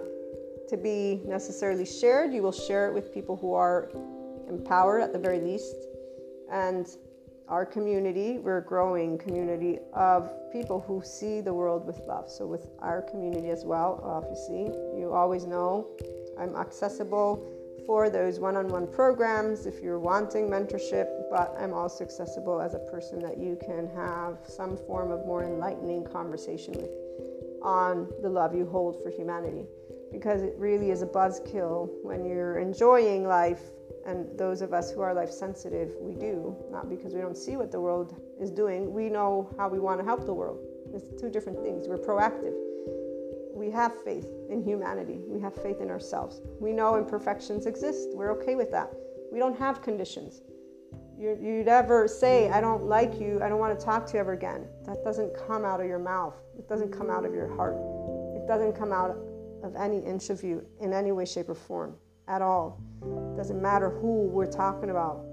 to be necessarily shared. You will share it with people who are empowered at the very least. And our community, we're a growing community of people who see the world with love. So, with our community as well, obviously, you always know I'm accessible for those one on one programs if you're wanting mentorship, but I'm also accessible as a person that you can have some form of more enlightening conversation with on the love you hold for humanity. Because it really is a buzzkill when you're enjoying life and those of us who are life sensitive, we do, not because we don't see what the world is doing. We know how we want to help the world. It's two different things. We're proactive. We have faith in humanity. We have faith in ourselves. We know imperfections exist. We're okay with that. We don't have conditions. you would ever say, I don't like you, I don't want to talk to you ever again. That doesn't come out of your mouth. It doesn't come out of your heart. It doesn't come out of any inch of you in any way, shape, or form at all. Doesn't matter who we're talking about.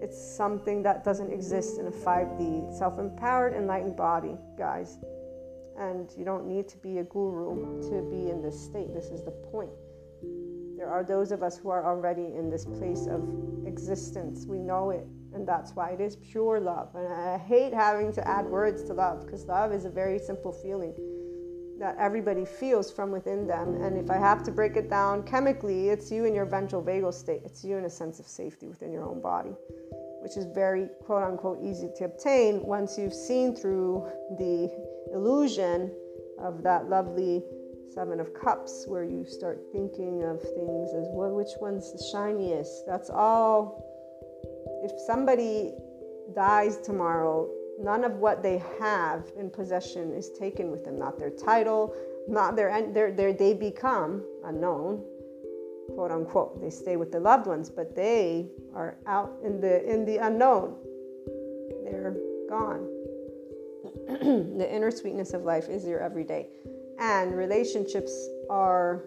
It's something that doesn't exist in a 5D self empowered, enlightened body, guys. And you don't need to be a guru to be in this state. This is the point. There are those of us who are already in this place of existence. We know it. And that's why it is pure love. And I hate having to add words to love because love is a very simple feeling that everybody feels from within them. And if I have to break it down chemically, it's you in your ventral vagal state. It's you in a sense of safety within your own body, which is very quote unquote easy to obtain once you've seen through the illusion of that lovely Seven of Cups, where you start thinking of things as well, which one's the shiniest. That's all. If somebody dies tomorrow, none of what they have in possession is taken with them. Not their title, not their, their, their they become unknown, quote unquote. They stay with the loved ones, but they are out in the in the unknown. They're gone. [CLEARS THROAT] the inner sweetness of life is your everyday. And relationships are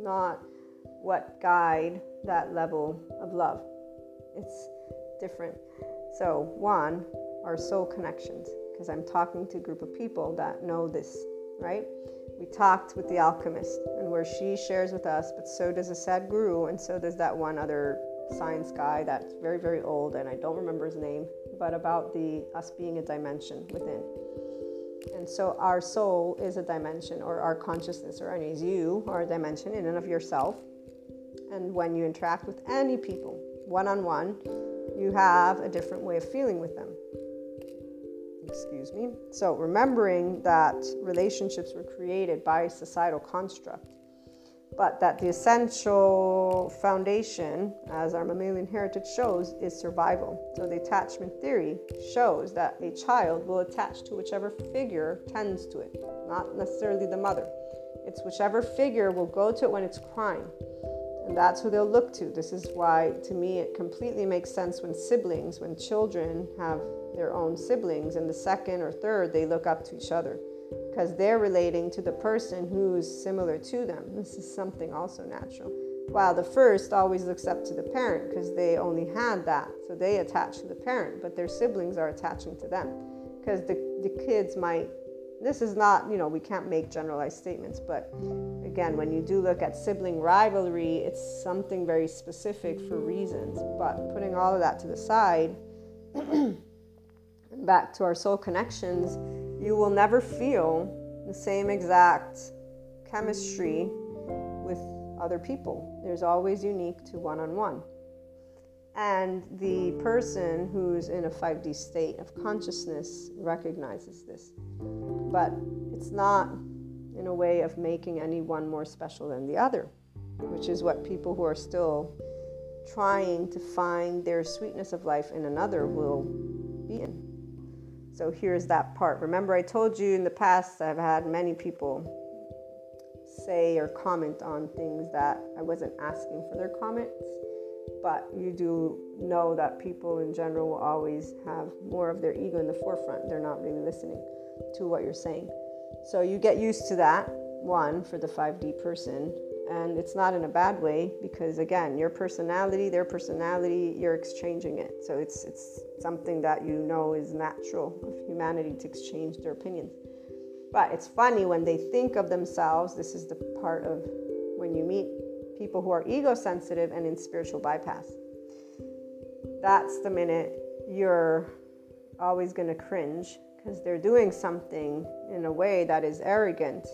not what guide that level of love. It's different. So, one, our soul connections, because I'm talking to a group of people that know this, right? We talked with the alchemist, and where she shares with us, but so does a Sadhguru, and so does that one other science guy that's very, very old, and I don't remember his name, but about the us being a dimension within. And so our soul is a dimension, or our consciousness, or any you are a dimension in and of yourself. And when you interact with any people, one on one, you have a different way of feeling with them. Excuse me. So, remembering that relationships were created by societal construct but that the essential foundation, as our mammalian heritage shows, is survival. So the attachment theory shows that a child will attach to whichever figure tends to it, not necessarily the mother. It's whichever figure will go to it when it's crying. And that's who they'll look to. This is why, to me, it completely makes sense when siblings, when children have their own siblings, and the second or third, they look up to each other because they're relating to the person who's similar to them. This is something also natural. While the first always looks up to the parent because they only had that, so they attach to the parent, but their siblings are attaching to them because the, the kids might. This is not, you know, we can't make generalized statements, but again, when you do look at sibling rivalry, it's something very specific for reasons. But putting all of that to the side, [CLEARS THROAT] back to our soul connections, you will never feel the same exact chemistry with other people. There's always unique to one on one. And the person who's in a 5D state of consciousness recognizes this. But it's not in a way of making anyone more special than the other, which is what people who are still trying to find their sweetness of life in another will be in. So here's that part. Remember, I told you in the past I've had many people say or comment on things that I wasn't asking for their comments. But you do know that people in general will always have more of their ego in the forefront. They're not really listening to what you're saying. So you get used to that, one, for the 5D person and it's not in a bad way because again your personality their personality you're exchanging it. So it's it's something that you know is natural. Of humanity to exchange their opinions but it's funny when they think of themselves this is the part of when you meet people who are ego sensitive and in spiritual bypass. That's the minute you're always going to cringe because they're doing something in a way that is arrogant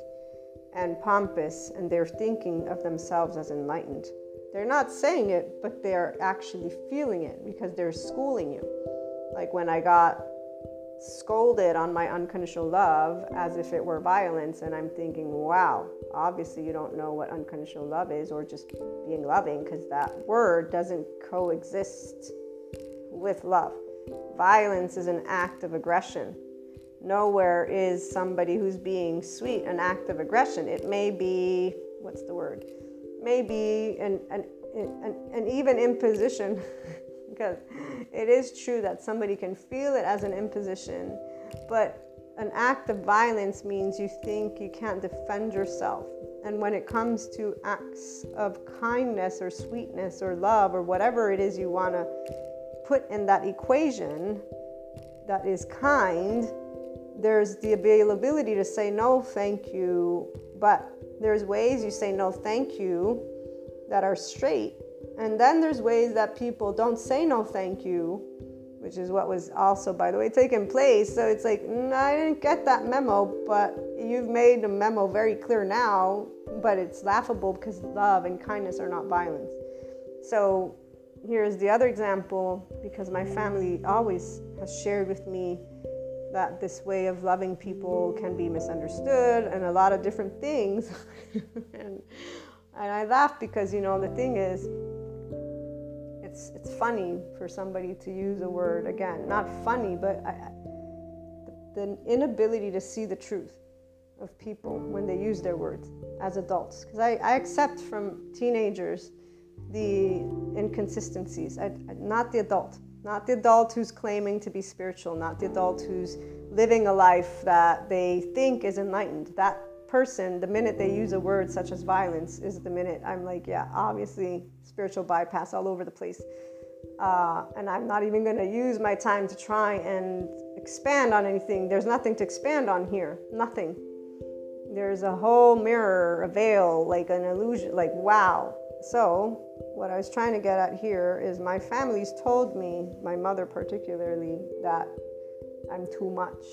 and pompous, and they're thinking of themselves as enlightened. They're not saying it, but they're actually feeling it because they're schooling you. Like when I got scolded on my unconditional love as if it were violence, and I'm thinking, wow, obviously you don't know what unconditional love is or just being loving because that word doesn't coexist with love. Violence is an act of aggression nowhere is somebody who's being sweet an act of aggression. It may be, what's the word? Maybe an, an, an, an even imposition, [LAUGHS] because it is true that somebody can feel it as an imposition, but an act of violence means you think you can't defend yourself. And when it comes to acts of kindness or sweetness or love or whatever it is you want to put in that equation that is kind, there's the availability to say no, thank you, but there's ways you say no, thank you that are straight. And then there's ways that people don't say no, thank you which is what was also, by the way, taking place. So it's like, mm, I didn't get that memo, but you've made the memo very clear now, but it's laughable because love and kindness are not violence. So here's the other example because my family always has shared with me that this way of loving people can be misunderstood and a lot of different things. [LAUGHS] and, and I laugh because, you know, the thing is, it's it's funny for somebody to use a word again not funny but I, the, inability to see the truth of people when they use their words as adults because I, I accept from teenagers the inconsistencies I, not the adult not the adult who's claiming to be spiritual not the adult who's living a life that they think is enlightened that person, the minute they use a word such as violence, is the minute I'm like, yeah, obviously spiritual bypass all over the place. Uh, and I'm not even going to use my time to try and expand on anything. There's nothing to expand on here. Nothing. There's a whole mirror, a veil, like an illusion, like wow. So, what I was trying to get at here is my family's told me, my mother particularly, that I'm too much.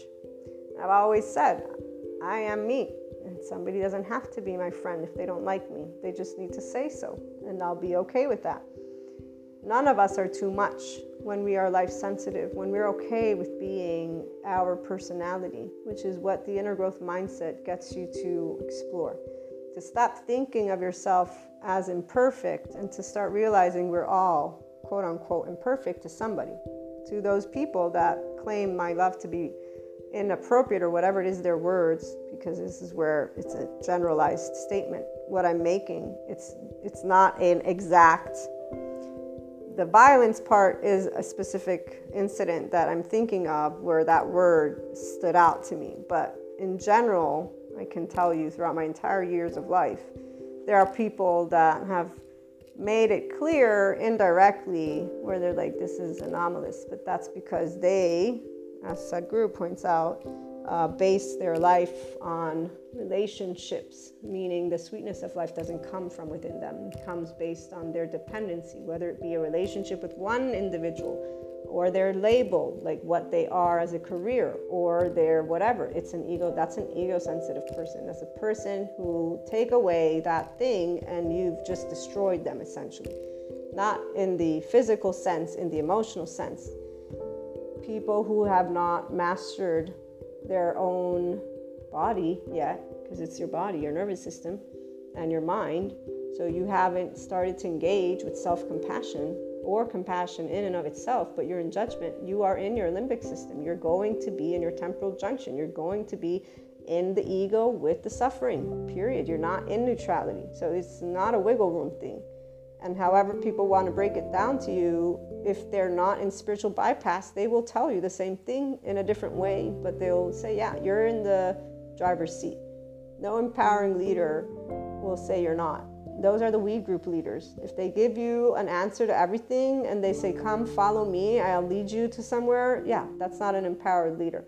I've always said, I am me. And somebody doesn't have to be my friend if they don't like me. They just need to say so, and I'll be okay with that. None of us are too much when we are life sensitive, when we're okay with being our personality, which is what the inner growth mindset gets you to explore. To stop thinking of yourself as imperfect and to start realizing we're all, quote unquote, imperfect to somebody. To those people that claim my love to be inappropriate or whatever it is their words because this is where it's a generalized statement what i'm making it's it's not an exact the violence part is a specific incident that i'm thinking of where that word stood out to me but in general i can tell you throughout my entire years of life there are people that have made it clear indirectly where they're like this is anomalous but that's because they as Sadhguru points out, uh, base their life on relationships, meaning the sweetness of life doesn't come from within them. It comes based on their dependency, whether it be a relationship with one individual or their label, like what they are as a career or their whatever. It's an ego, that's an ego sensitive person. That's a person who take away that thing and you've just destroyed them essentially. Not in the physical sense, in the emotional sense people who have not mastered their own body yet, because it's your body, your nervous system, and your mind. So you haven't started to engage with self compassion or compassion in and of itself, but you're in judgment. You are in your limbic system. You're going to be in your temporal junction. You're going to be in the ego with the suffering, period. You're not in neutrality. So it's not a wiggle room thing. And however people want to break it down to you, if they're not in spiritual bypass, they will tell you the same thing in a different way, but they'll say, yeah, you're in the driver's seat. No empowering leader will say you're not. Those are the weed group leaders. If they give you an answer to everything and they say, come follow me, I'll lead you to somewhere, yeah, that's not an empowered leader.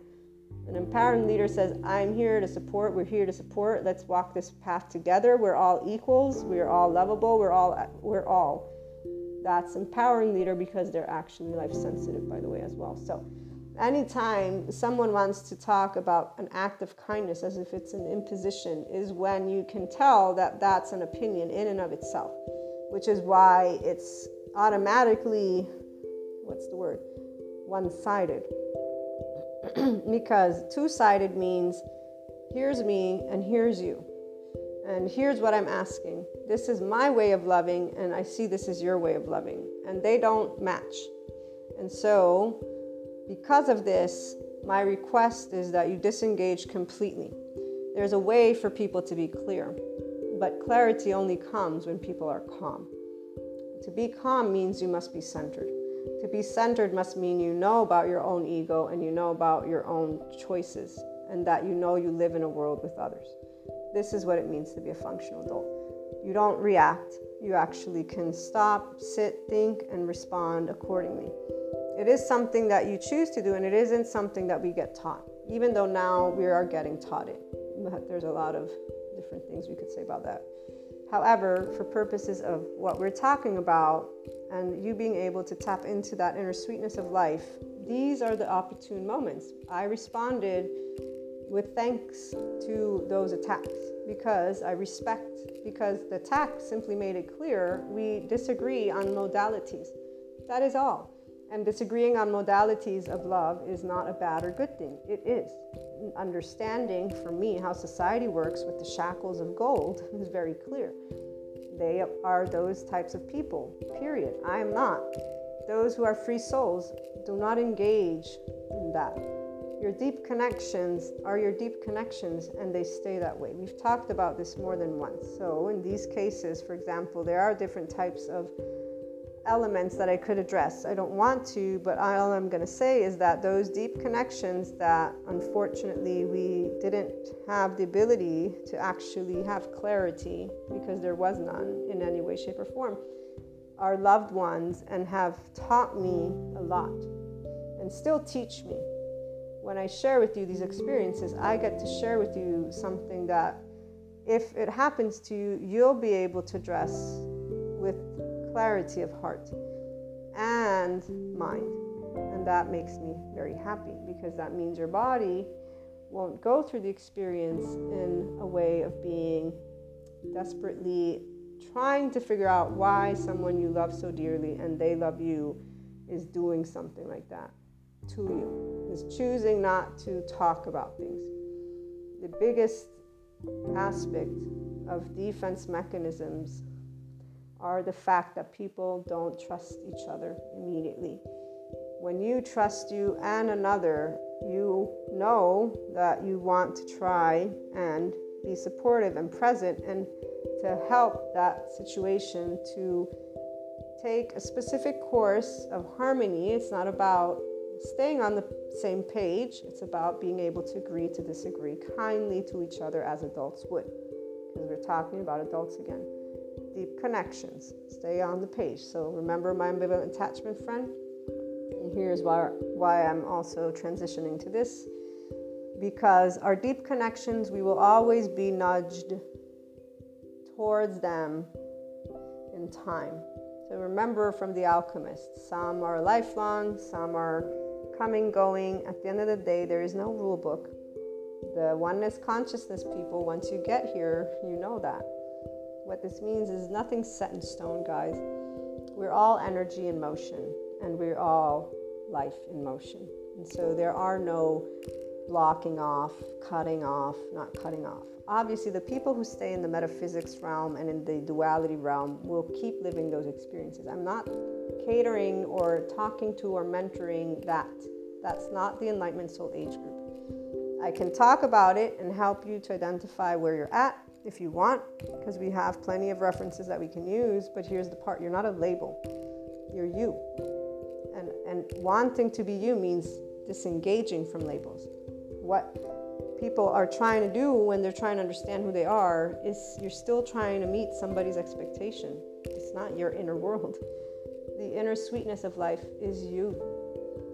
An empowering leader says, I'm here to support, we're here to support, let's walk this path together. We're all equals, we're all lovable, we're all we're all. That's empowering leader because they're actually life sensitive, by the way, as well. So anytime someone wants to talk about an act of kindness as if it's an imposition is when you can tell that that's an opinion in and of itself, which is why it's automatically, what's the word, one sided [CLEARS THROAT] because two sided means here's me and here's you. And here's what I'm asking. This is my way of loving, and I see this is your way of loving. And they don't match. And so, because of this, my request is that you disengage completely. There's a way for people to be clear, but clarity only comes when people are calm. To be calm means you must be centered. To be centered must mean you know about your own ego and you know about your own choices, and that you know you live in a world with others. This is what it means to be a functional adult. You don't react, you actually can stop, sit, think, and respond accordingly. It is something that you choose to do, and it isn't something that we get taught, even though now we are getting taught it. But There's a lot of different things we could say about that. However, for purposes of what we're talking about and you being able to tap into that inner sweetness of life, these are the opportune moments. I responded with thanks to those attacks because I respect, because the attack simply made it clear we disagree on modalities. That is all. And disagreeing on modalities of love is not a bad or good thing. It is. Understanding for me how society works with the shackles of gold [LAUGHS] is very clear. They are those types of people, period. I am not. Those who are free souls do not engage in that. Your deep connections are your deep connections and they stay that way. We've talked about this more than once. So, in these cases, for example, there are different types of elements that I could address. I don't want to, but all I'm going to say is that those deep connections that unfortunately we didn't have the ability to actually have clarity because there was none in any way, shape, or form are loved ones and have taught me a lot and still teach me. When I share with you these experiences, I get to share with you something that if it happens to you, you'll be able to address with clarity of heart and mind. And that makes me very happy because that means your body won't go through the experience in a way of being desperately trying to figure out why someone you love so dearly and they love you is doing something like that to you, is choosing not to talk about things. The biggest aspect of defense mechanisms are the fact that people don't trust each other immediately. When you trust you and another, you know that you want to try and be supportive and present and to help that situation to take a specific course of harmony. It's not about staying on the same page, it's about being able to agree to disagree kindly to each other as adults would, because we're talking about adults again deep connections. Stay on the page. So remember my ambivalent attachment friend? And here's why, why I'm also transitioning to this. Because our deep connections, we will always be nudged towards them in time. So remember from The Alchemist, some are lifelong, some are coming, going. At the end of the day, there is no rule book. The oneness consciousness people, once you get here, you know that. What this means is nothing's set in stone, guys. We're all energy in motion, and we're all life in motion. And so there are no blocking off, cutting off, not cutting off. Obviously, the people who stay in the metaphysics realm and in the duality realm will keep living those experiences. I'm not catering or talking to or mentoring that. That's not the Enlightenment Soul Age group. I can talk about it and help you to identify where you're at if you want, because we have plenty of references that we can use. But here's the part you're not a label, you're you. And, and wanting to be you means disengaging from labels. What people are trying to do when they're trying to understand who they are is you're still trying to meet somebody's expectation. It's not your inner world. The inner sweetness of life is you.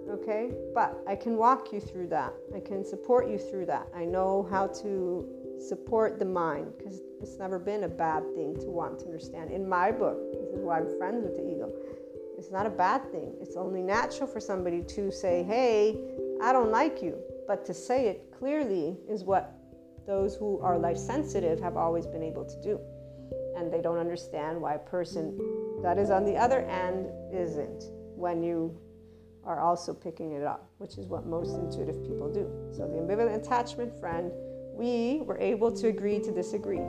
Okay? But I can walk you through that. I can support you through that. I know how to support the mind because it's never been a bad thing to want to understand. In my book, this is why I'm friends with the ego. It's not a bad thing. It's only natural for somebody to say, hey, I don't like you. But to say it clearly is what those who are life sensitive have always been able to do. And they don't understand why a person that is on the other end isn't when you are also picking it up, which is what most intuitive people do. So the ambivalent attachment friend we were able to agree to disagree.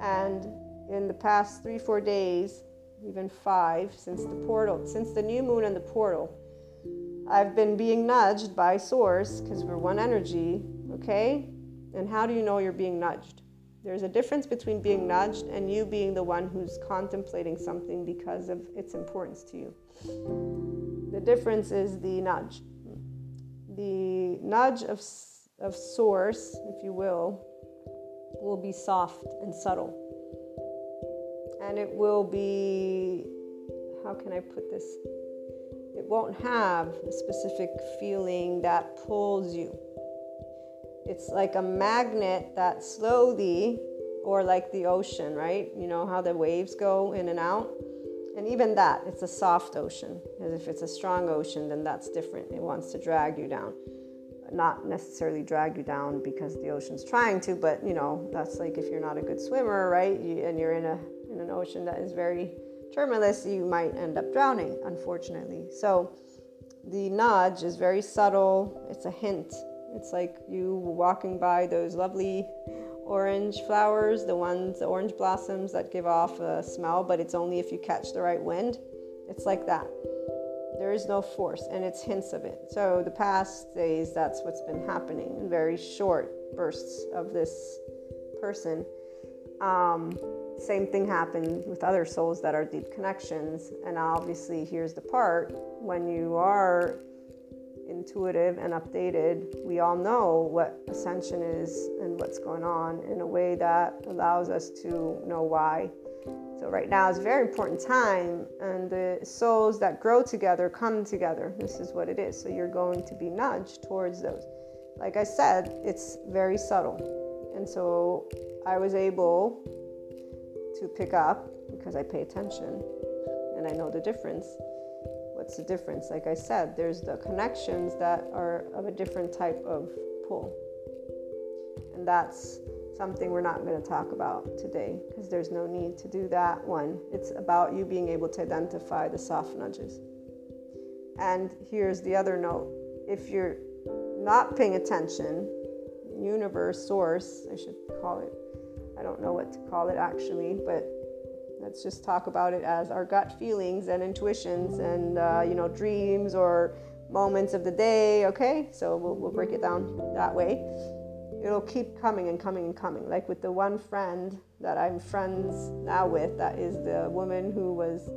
And in the past three, four days, even five, since the portal, since the new moon and the portal, I've been being nudged by Source because we're one energy, okay? And how do you know you're being nudged? There's a difference between being nudged and you being the one who's contemplating something because of its importance to you. The difference is the nudge. The nudge of of source, if you will, will be soft and subtle. And it will be, how can I put this? It won't have a specific feeling that pulls you. It's like a magnet that slowly, or like the ocean, right? You know how the waves go in and out? And even that, it's a soft ocean. Because if it's a strong ocean, then that's different. It wants to drag you down. Not necessarily drag you down because the ocean's trying to, but you know, that's like if you're not a good swimmer, right? You, and you're in a in an ocean that is very turbulent, you might end up drowning, unfortunately. So the nudge is very subtle. It's a hint. It's like you walking by those lovely orange flowers, the ones, the orange blossoms that give off a smell, but it's only if you catch the right wind. It's like that. There is no force, and it's hints of it. So, the past days, that's what's been happening in very short bursts of this person. Um, same thing happened with other souls that are deep connections. And obviously, here's the part when you are intuitive and updated, we all know what ascension is and what's going on in a way that allows us to know why. So, right now is a very important time, and the souls that grow together come together. This is what it is. So, you're going to be nudged towards those. Like I said, it's very subtle. And so, I was able to pick up because I pay attention and I know the difference What's the difference? Like I said, there's the connections that are of a different type of pull. And that's something we're not going to talk about today because there's no need to do that one. It's about you being able to identify the soft nudges. And here's the other note if you're not paying attention, universe, source, I should call it, I don't know what to call it actually, but Let's just talk about it as our gut feelings and intuitions and, uh, you know, dreams or moments of the day, okay? So we'll, we'll break it down that way. It'll keep coming and coming and coming. Like with the one friend that I'm friends now with, that is the woman who was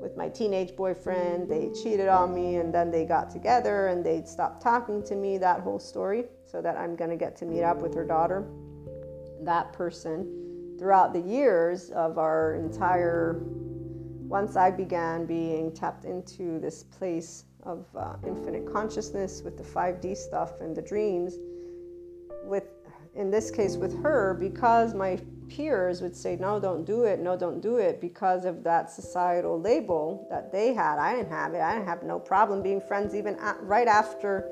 with my teenage boyfriend. They cheated on me and then they got together and they stopped talking to me, that whole story, so that I'm going to get to meet up with her daughter. That person throughout the years of our entire, once I began being tapped into this place of uh, infinite consciousness with the 5D stuff and the dreams, with in this case with her, because my peers would say, no, don't do it, no, don't do it, because of that societal label that they had. I didn't have it. I didn't have no problem being friends even at, right after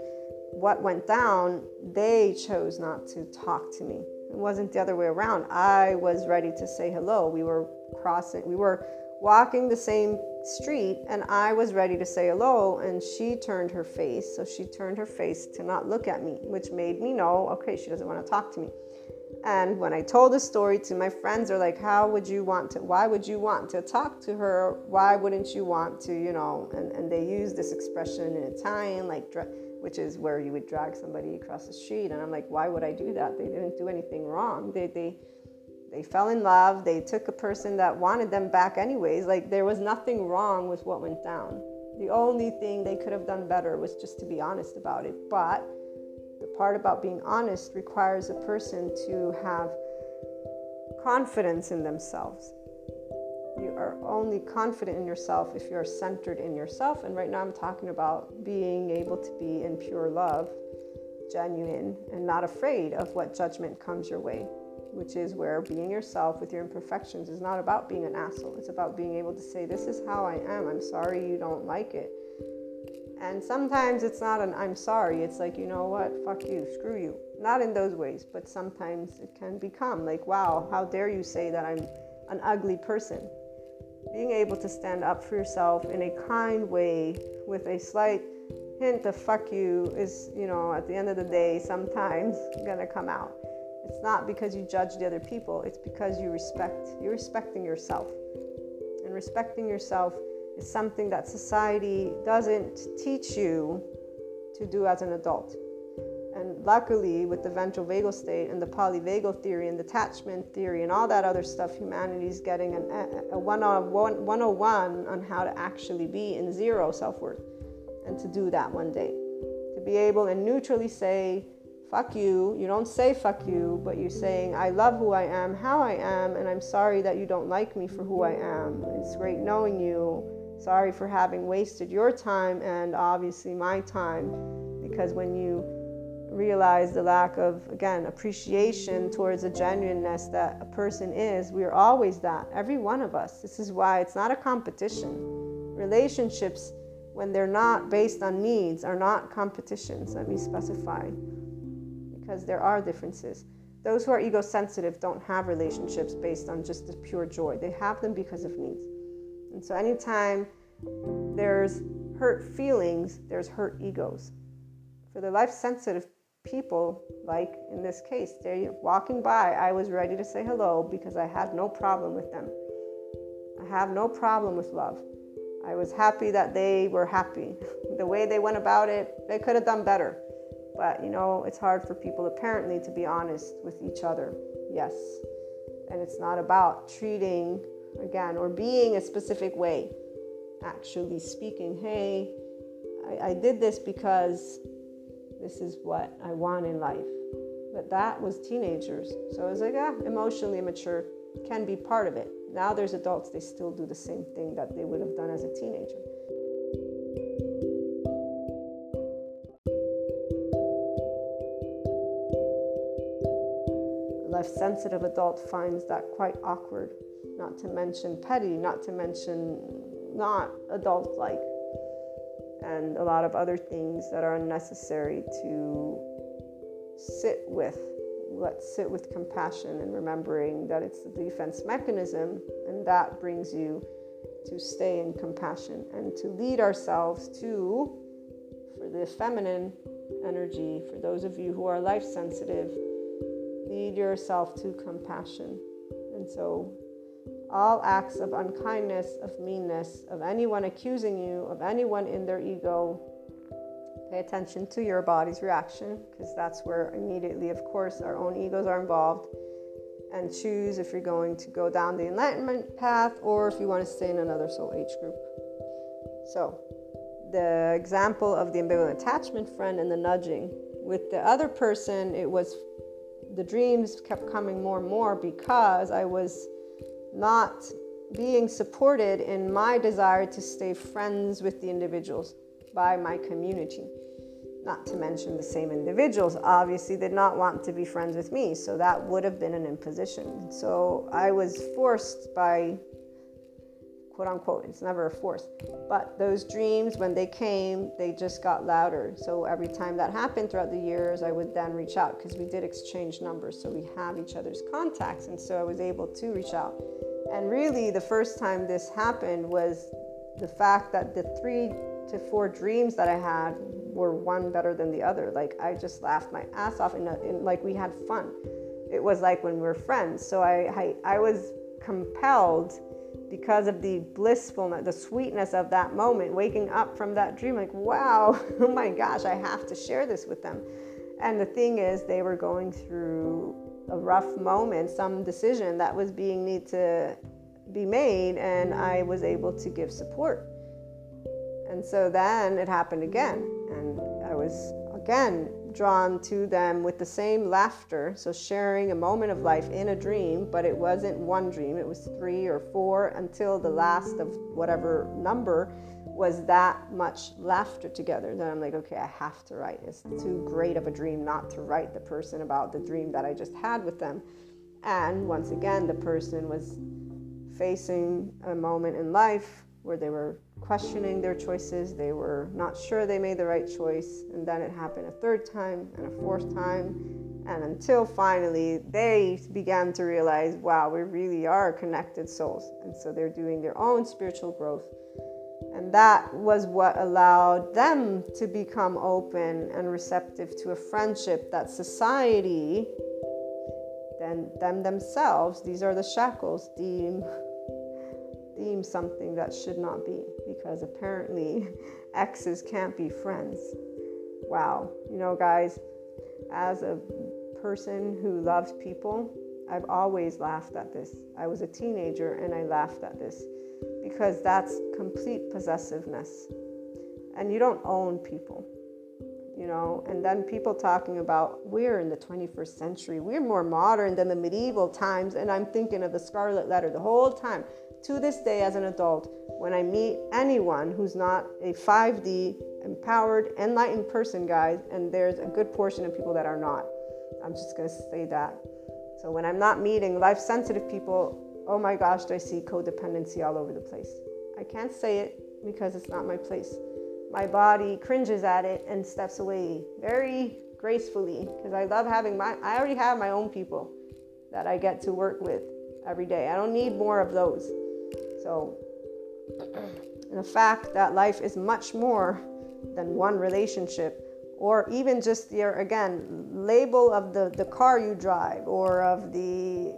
what went down. They chose not to talk to me it wasn't the other way around. I was ready to say hello. We were crossing, we were walking the same street, and I was ready to say hello. And she turned her face. So she turned her face to not look at me, which made me know, okay, she doesn't want to talk to me. And when I told the story to my friends, they're like, How would you want to? Why would you want to talk to her? Why wouldn't you want to, you know? And, and they use this expression in Italian, like, which is where you would drag somebody across the street. And I'm like, why would I do that? They didn't do anything wrong. They, they, they fell in love. They took a person that wanted them back, anyways. Like, there was nothing wrong with what went down. The only thing they could have done better was just to be honest about it. But the part about being honest requires a person to have confidence in themselves you are only confident in yourself if you're centered in yourself. And right now, I'm talking about being able to be in pure love, genuine, and not afraid of what judgment comes your way, which is where being yourself with your imperfections is not about being an asshole. It's about being able to say, This is how I am. I'm sorry you don't like it. And sometimes it's not an I'm sorry, it's like, you know what, fuck you, screw you. Not in those ways, but sometimes it can become like, wow, how dare you say that I'm an ugly person being able to stand up for yourself in a kind way with a slight hint of fuck you is, you know, at the end of the day, sometimes [LAUGHS] gonna come out. It's not because you judge the other people, it's because you respect, you're respecting yourself. And respecting yourself is something that society doesn't teach you to do as an adult. And luckily, with the ventral vagal state and the polyvagal theory and attachment theory and all that other stuff, humanity is getting an, a 101 on how to actually be in zero self worth and to do that one day. To be able and neutrally say, fuck you. You don't say fuck you, but you're saying, I love who I am, how I am, and I'm sorry that you don't like me for who I am. It's great knowing you. Sorry for having wasted your time and obviously my time because when you realize the lack of, again, appreciation towards the genuineness that a person is. We are always that, every one of us. This is why it's not a competition. Relationships, when they're not based on needs, are not competitions. Let me specify, because there are differences. Those who are ego sensitive don't have relationships based on just the pure joy, they have them because of needs. And so, anytime there's hurt feelings, there's hurt egos. For the life sensitive people, like in this case, they're walking by, I was ready to say hello because I had no problem with them. I have no problem with love. I was happy that they were happy. [LAUGHS] the way they went about it, they could have done better. But you know, it's hard for people apparently to be honest with each other. Yes. And it's not about treating, again, or being a specific way. Actually speaking, hey, I, I did this because this is what I want in life. But that was teenagers. So I was like, ah, emotionally immature can be part of it. Now there's adults, they still do the same thing that they would have done as a teenager. Sensitive adult finds that quite awkward, not to mention petty, not to mention not adult like and a lot of other things that are unnecessary to sit with. Let's sit with compassion and remembering that it's the defense mechanism, and that brings you to stay in compassion and to lead ourselves to, for the feminine energy, for those of you who are life sensitive, lead yourself to compassion. And so all acts of unkindness, of meanness, of anyone accusing you, of anyone in their ego, pay attention to your body's reaction because that's where immediately, of course, our own egos are involved. And choose if you're going to go down the enlightenment path or if you want to stay in another soul age group. So, the example of the ambivalent attachment friend and the nudging. With the other person, it was the dreams kept coming more and more because I was not being supported in my desire to stay friends with the individuals by my community. Not to mention the same individuals obviously did not want to be friends with me, so that would have been an imposition. So I was forced by quote unquote, it's never a force. But those dreams, when they came, they just got louder. So every time that happened throughout the years, I would then reach out because we did exchange numbers. So we have each other's contacts. And so I was able to reach out. And really, the first time this happened was the fact that the three to four dreams that I had were one better than the other. Like I just laughed my ass off, and uh, like we had fun. It was like when we were friends. So I, I, I was compelled because of the blissfulness, the sweetness of that moment, waking up from that dream, like, wow, [LAUGHS] oh my gosh, I have to share this with them. And the thing is, they were going through a rough moment, some decision that was being need to be made, and I was able to give support. And so then it happened again, and I was again drawn to them with the same laughter. So, sharing a moment of life in a dream, but it wasn't one dream, it was three or four until the last of whatever number was that much laughter together. Then I'm like, okay, I have to write. It's too great of a dream not to write the person about the dream that I just had with them. And once again, the person was facing a moment in life where they were questioning their choices. They were not sure they made the right choice. And then it happened a third time and a fourth time. And until finally they began to realize, wow, we really are connected souls. And so they're doing their own spiritual growth. And that was what allowed them to become open and receptive to a friendship that society, then them themselves, these are the shackles, deem deem something that should not be because apparently [LAUGHS] exes can't be friends. Wow. You know, guys, as a person who loves people, I've always laughed at this. I was a teenager and I laughed at this because that's complete possessiveness. And you don't own people, you know. And then people talking about we're in the 21st century, we're more modern than the medieval times. And I'm thinking of the Scarlet Letter the whole time to this day as an adult, when I meet anyone who's not a 5D empowered, enlightened person, guys, and there's a good portion of people that are not. I'm just going to say that. So when I'm not meeting life sensitive people, oh my gosh, do I see codependency all over the place. I can't say it because it's not my place. My body cringes at it and steps away very gracefully because I love having my, I already have my own people that I get to work with every day. I don't need more of those. So, the fact that life is much more than one relationship or even just your again label of the the car you drive or of the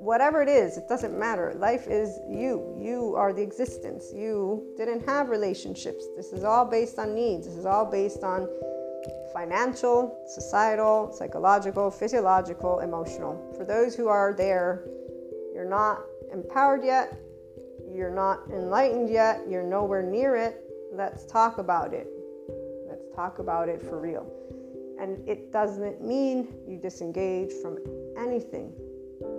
whatever it is it doesn't matter. Life is you. You are the existence. You didn't have relationships. This is all based on needs. This is all based on financial societal psychological physiological emotional. For those who are there you're not empowered yet you're not enlightened yet you're nowhere near it let's talk about it Let's talk about it for real. And it doesn't mean you disengage from anything,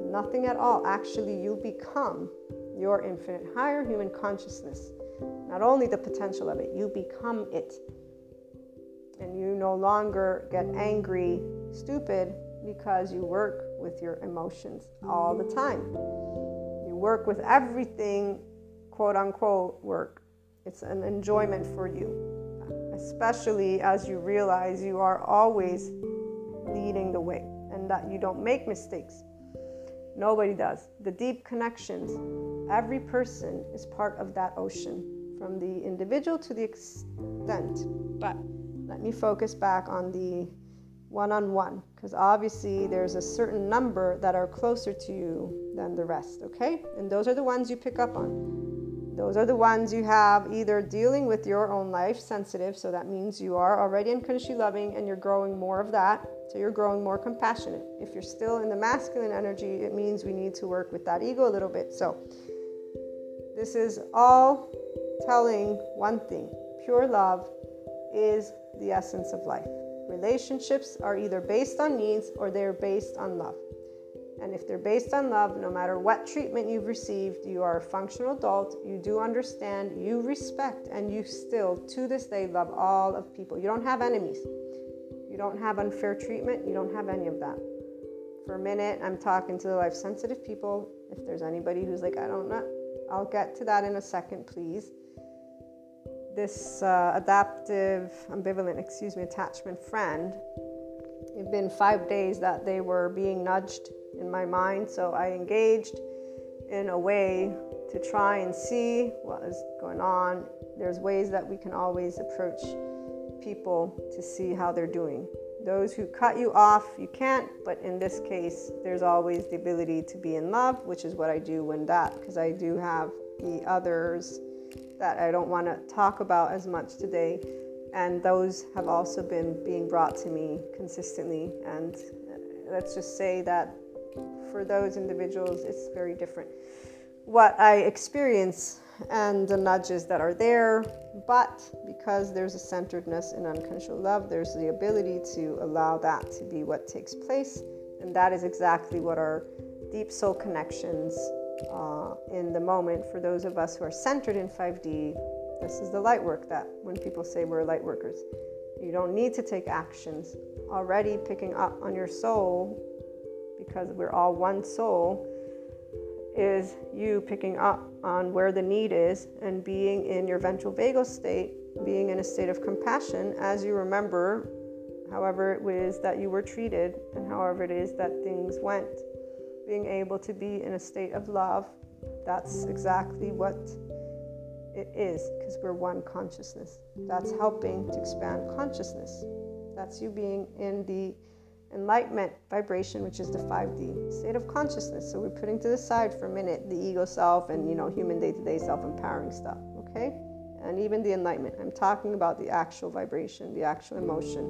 nothing at all. Actually, you become your infinite higher human consciousness. Not only the potential of it, you become it. And you no longer get angry, stupid, because you work with your emotions all the time. You work with everything, quote unquote, work. It's an enjoyment for you especially as you realize you are always leading the way and that you don't make mistakes. Nobody does. The deep connections, every person is part of that ocean, from the individual to the extent. But let me focus back on the one on one, because obviously there's a certain number that are closer to you than the rest, okay? And those are the ones you pick up on. Those are the ones you have either dealing with your own life sensitive, so that means you are already unconditionally loving and you're growing more of that, so you're growing more compassionate. If you're still in the masculine energy, it means we need to work with that ego a little bit. So, this is all telling one thing pure love is the essence of life. Relationships are either based on needs or they're based on love. And if they're based on love, no matter what treatment you've received, you are a functional adult, you do understand, you respect, and you still, to this day, love all of people. You don't have enemies. You don't have unfair treatment. You don't have any of that. For a minute, I'm talking to the life sensitive people. If there's anybody who's like, I don't know, I'll get to that in a second, please. This uh, adaptive, ambivalent, excuse me, attachment friend, it's been five days that they were being nudged in my mind. So I engaged in a way to try and see what is going on. There's ways that we can always approach people to see how they're doing. Those who cut you off, you can't, but in this case, there's always the ability to be in love, which is what I do when that, because I do have the others that I don't want to talk about as much today. And those have also been being brought to me consistently. And uh, let's just say that for those individuals, it's very different. What I experience and the nudges that are there, but because there's a centeredness in unconditional love, there's the ability to allow that to be what takes place. And that is exactly what our deep soul connections uh, in the moment for those of us who are centered in 5D. This is the light work that when people say we're light workers, you don't need to take actions. Already picking up on your soul because we're all one soul, is you picking up on where the need is and being in your ventral vagal state, being in a state of compassion as you remember however it was that you were treated and however it is that things went. Being able to be in a state of love, that's exactly what it is because we're one consciousness. That's helping to expand consciousness. That's you being in the enlightenment vibration, which is the 5D state of consciousness. So we're putting to the side for a minute the ego self and you know human day-to-day self-empowering stuff, okay? And even the enlightenment. I'm talking about the actual vibration, the actual emotion.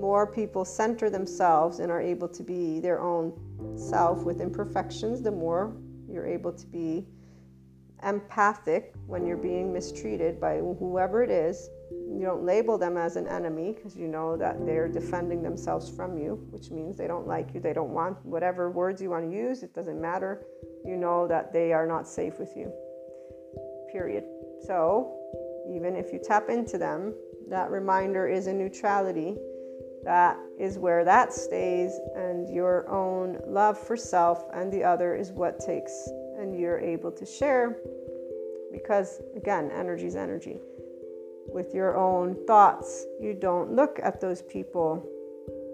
More people center themselves and are able to be their own self with imperfections, the more you're able to be empathic when you're being mistreated by whoever it is you don't label them as an enemy because you know that they're defending themselves from you, which means they don't like you, they don't want whatever words you want to use, it doesn't matter. You know that they are not safe with you. Period. So, even if you tap into them that reminder is in neutrality. That is where that stays, and your own love for self and the other is what takes, and you're able to share because, again, energy is energy. With your own thoughts, you don't look at those people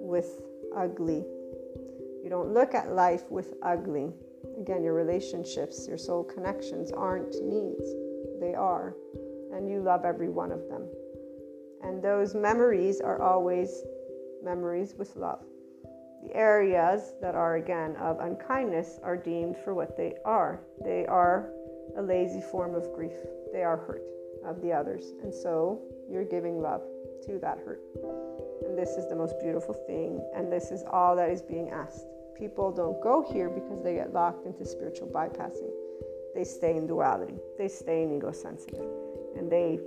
with ugly. You don't look at life with ugly. Again, your relationships, your soul connections aren't needs, they are. And you love every one of them. And those memories are always memories with love. The areas that are, again, of unkindness are deemed for what they are. They are a lazy form of grief, they are hurt of the others. And so you're giving love to that hurt. And this is the most beautiful thing. And this is all that is being asked. People don't go here because they get locked into spiritual bypassing. They stay in duality, they stay in ego sensitive. And they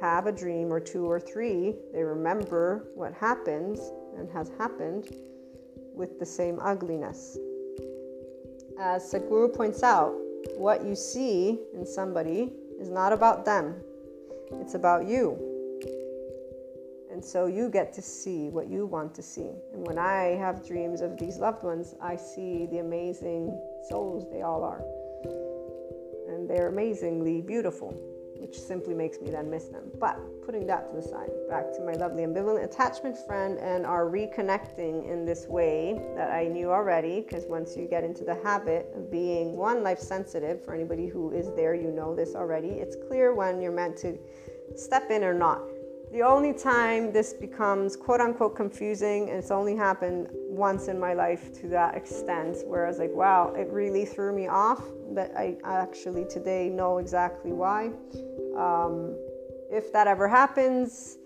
have a dream or two or three. They remember what happens and has happened with the same ugliness. As Sadhguru points out, what you see in somebody is not about them, it's about you. And so you get to see what you want to see. And when I have dreams of these loved ones, I see the amazing souls they all are. And they're amazingly beautiful which simply makes me then miss them. But putting that to the side, back to my lovely ambivalent attachment friend and our reconnecting in this way that I knew already, because once you get into the habit of being one life sensitive, for anybody who is there, you know this already, it's clear when you're meant to step in or not. The only time this becomes quote unquote confusing, and it's only happened once in my life to that extent, where I was like, wow, it really threw me off. But I actually today know exactly why. Um, if that ever happens,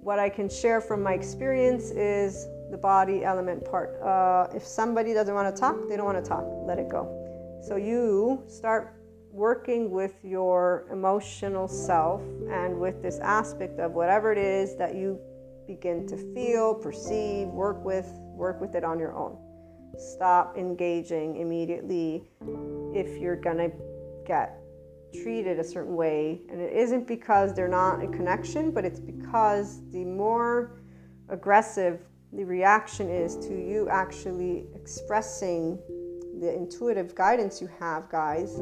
what I can share from my experience is the body element part. Uh, if somebody doesn't want to talk, they don't want to talk, let it go. So you start working with your emotional self and with this aspect of whatever it is that you begin to feel, perceive, work with, work with it on your own. Stop engaging immediately if you're going to get treated a certain way. And it isn't because they're not a connection, but it's because the more aggressive the reaction is to you actually expressing the intuitive guidance you have, guys,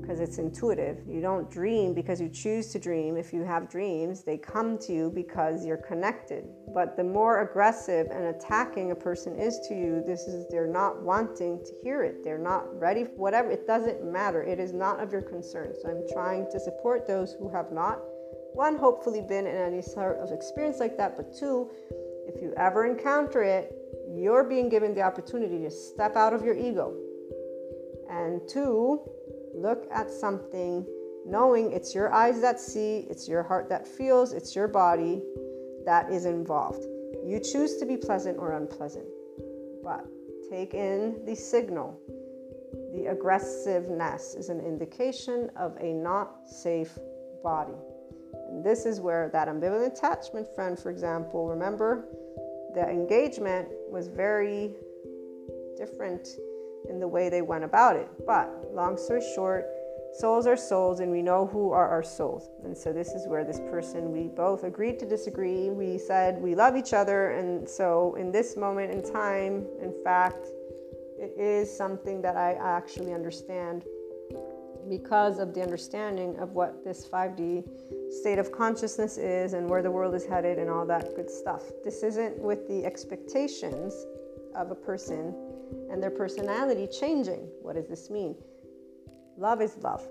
because it's intuitive. You don't dream because you choose to dream. If you have dreams, they come to you because you're connected. But the more aggressive and attacking a person is to you, this is they're not wanting to hear it. They're not ready, for whatever. It doesn't matter. It is not of your concern. So I'm trying to support those who have not, one, hopefully been in any sort of experience like that, but two, if you ever encounter it, you're being given the opportunity to step out of your ego. And two, Look at something knowing it's your eyes that see, it's your heart that feels, it's your body that is involved. You choose to be pleasant or unpleasant, but take in the signal. The aggressiveness is an indication of a not safe body. And this is where that ambivalent attachment friend, for example, remember the engagement was very different in the way they went about it. But long story short, souls are souls, and we know who are our souls. And so this is where this person, we both agreed to disagree. We said we love each other. And so in this moment in time, in fact, it is something that I actually understand because of the understanding of what this 5D state of consciousness is and where the world is headed and all that good stuff. This isn't with the expectations of a person and their personality changing. What does this mean? Love is love.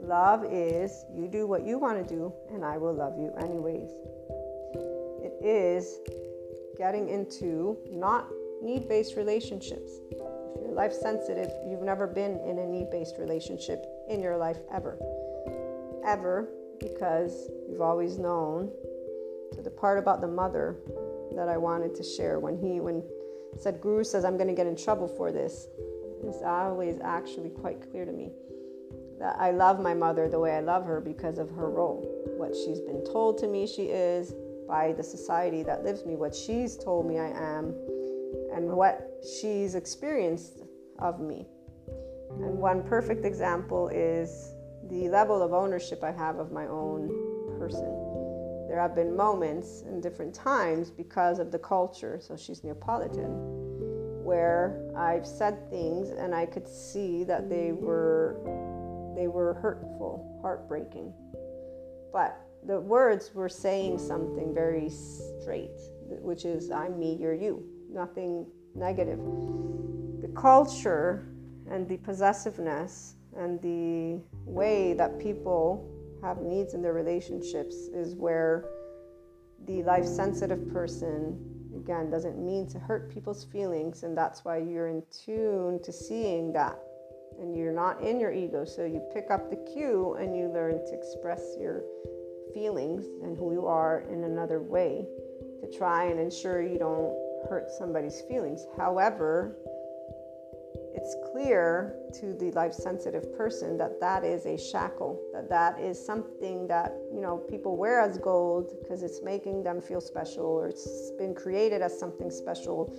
Love is you do what you want to do, and I will love you anyways. It is getting into not need based relationships. If you're life sensitive, you've never been in a need based relationship in your life ever. Ever, because you've always known. So, the part about the mother that I wanted to share when he, when Sadhguru says, I'm going to get in trouble for this. is always actually quite clear to me that I love my mother the way I love her because of her role. What she's been told to me she is by the society that lives me, what she's told me I am, and what she's experienced of me. And one perfect example is the level of ownership I have of my own person there have been moments in different times because of the culture, so she's Neapolitan, where I've said things and I could see that they were they were hurtful, heartbreaking. But the words were saying something very straight, which is I'm me, you're you. Nothing negative. The culture and the possessiveness and the way that people have needs in their relationships is where the life sensitive person again doesn't mean to hurt people's feelings and that's why you're in tune to seeing that and you're not in your ego so you pick up the cue and you learn to express your feelings and who you are in another way to try and ensure you don't hurt somebody's feelings. However it's clear to the life sensitive person that that is a shackle that that is something that you know people wear as gold because it's making them feel special or it's been created as something special.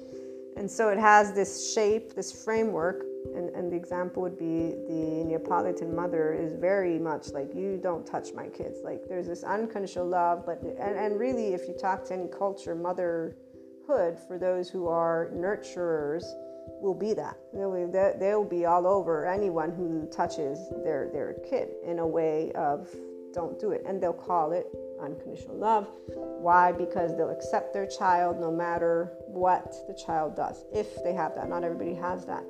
And so it has this shape this framework and, and the example would be the neapolitan mother is very much like you don't touch my kids. Like there's this unconditional love but and, and really if you talk to any culture for those who are nurturers will be that. They'll, they'll be all over anyone who touches their, their kid in a way of don't do it. And they'll call it unconditional love. Why? Because they'll accept their child no matter what the child does, if they have that. Not everybody has that.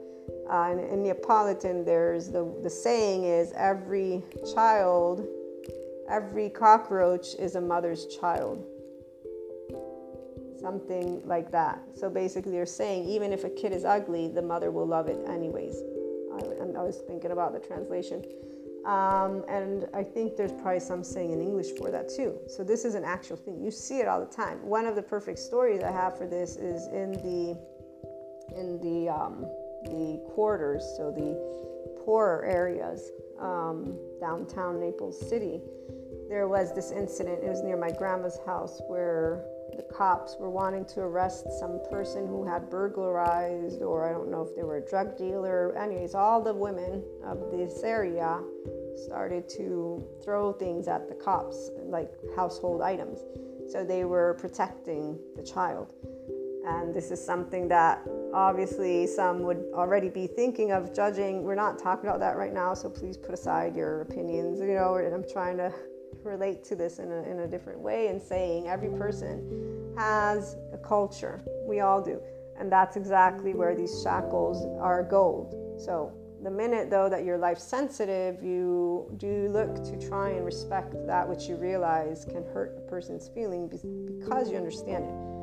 Uh, in, in Neapolitan, there's the, the saying is every child, every cockroach is a mother's child something like that. So basically, you're saying even if a kid is ugly, the mother will love it anyways. I, I was thinking about the translation. Um, and I think there's probably some saying in English for that too. So this is an actual thing. You see it all the time. One of the perfect stories I have for this is in the in the um, the quarters, so the poorer areas um, downtown Naples City. There was this incident. It was near my grandma's house where the cops were wanting to arrest some person who had burglarized, or I don't know if they were a drug dealer. Anyways, all the women of this area started to throw things at the cops, like household items. So they were protecting the child. And this is something that obviously some would already be thinking of judging. We're not talking about that right now, so please put aside your opinions. You know, and I'm trying to relate to this in a, in a different way and saying every person has a culture. We all do. And that's exactly where these shackles are gold. So the minute though that you're life sensitive, you do look to try and respect that which you realize can hurt a person's feeling because you understand it.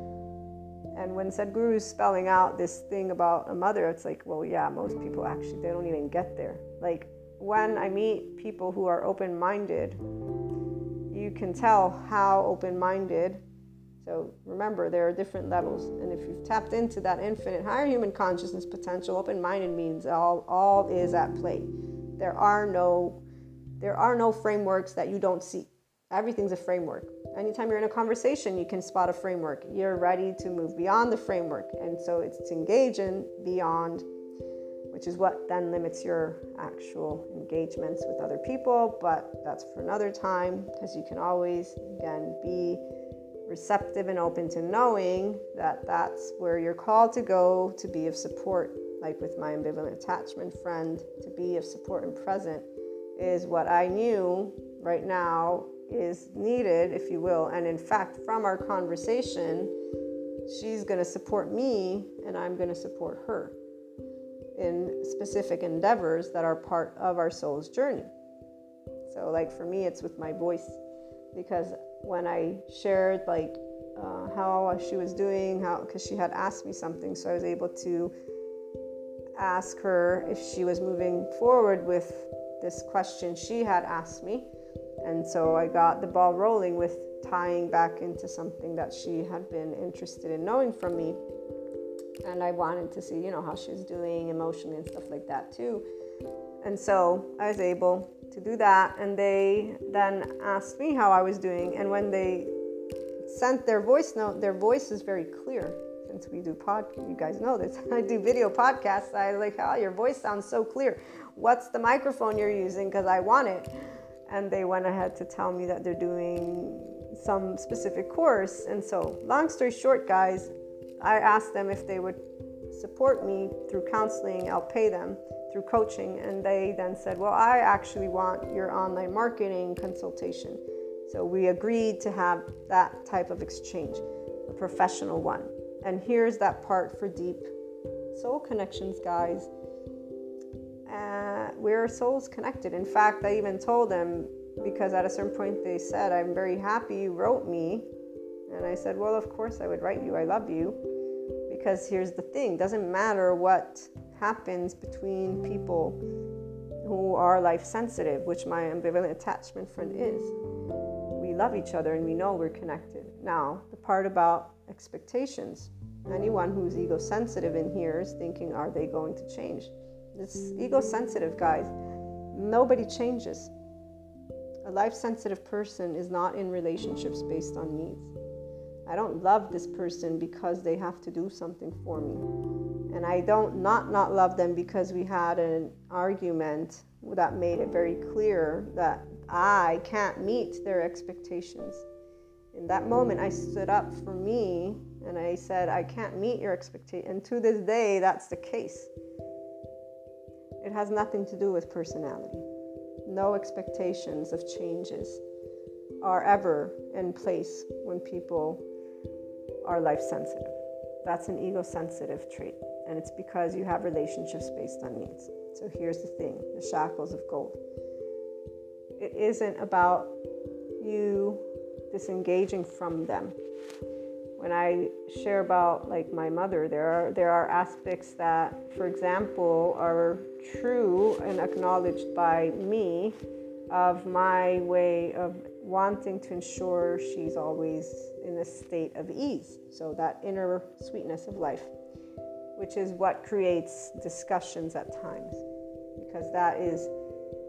And when Sadhguru is spelling out this thing about a mother, it's like, well, yeah, most people actually they don't even get there. Like when I meet people who are open-minded you can tell how open minded. So remember, there are different levels. And if you've tapped into that infinite higher human consciousness potential, open minded means all, all is at play. There are no there are no frameworks that you don't see. Everything's a framework. Anytime you're in a conversation, you can spot a framework. You're ready to move beyond the framework. And so it's to engage in beyond which is what then limits your actual engagements with other people. But that's for another time because you can always, again, be receptive and open to knowing that that's where you're called to go to be of support. Like with my ambivalent attachment friend, to be of support and present is what I knew right now is needed, if you will. And in fact, from our conversation, she's going to support me and I'm going to support her in specific endeavors that are part of our soul's journey. So, like for me, it's with my voice because when I shared like uh, how she was doing, how because she had asked me something, so I was able to ask her if she was moving forward with this question she had asked me, and so I got the ball rolling with tying back into something that she had been interested in knowing from me and I wanted to see, you know, how she was doing emotionally and stuff like that too. And so I was able to do that, and they then asked me how I was doing. And when they sent their voice note, their voice is very clear. Since we do pod, you guys know this. [LAUGHS] I do video podcasts. I was like, oh, your voice sounds so clear. What's the microphone you're using? Because I want it. And they went ahead to tell me that they're doing some specific course. And so, long story short, guys, I asked them if they would support me through counseling, I'll pay them through coaching. And they then said, Well, I actually want your online marketing consultation. So we agreed to have that type of exchange, a professional one. And here's that part for deep soul connections, guys. Uh, we're souls connected. In fact, I even told them because at a certain point they said, I'm very happy you wrote me. And I said, Well, of course I would write you. I love you. Because here's the thing doesn't matter what happens between people who are life sensitive, which my ambivalent attachment friend is. We love each other and we know we're connected. Now, the part about expectations anyone who's ego sensitive in here is thinking, are they going to change? This ego sensitive, guys, nobody changes. A life sensitive person is not in relationships based on needs. I don't love this person because they have to do something for me. And I don't not not love them because we had an argument that made it very clear that I can't meet their expectations. In that moment I stood up for me and I said I can't meet your expectation. And to this day that's the case. It has nothing to do with personality no expectations of changes are ever in place when people are life sensitive. That's an ego sensitive trait, and it's because you have relationships based on needs. So here's the thing the shackles of gold. It isn't about you disengaging from them. When I share about like my mother, there are there are aspects that, for example, are true and acknowledged by me of my way of wanting to ensure she's always in a state of ease. So, that inner sweetness of life, which is what creates discussions at times, because that is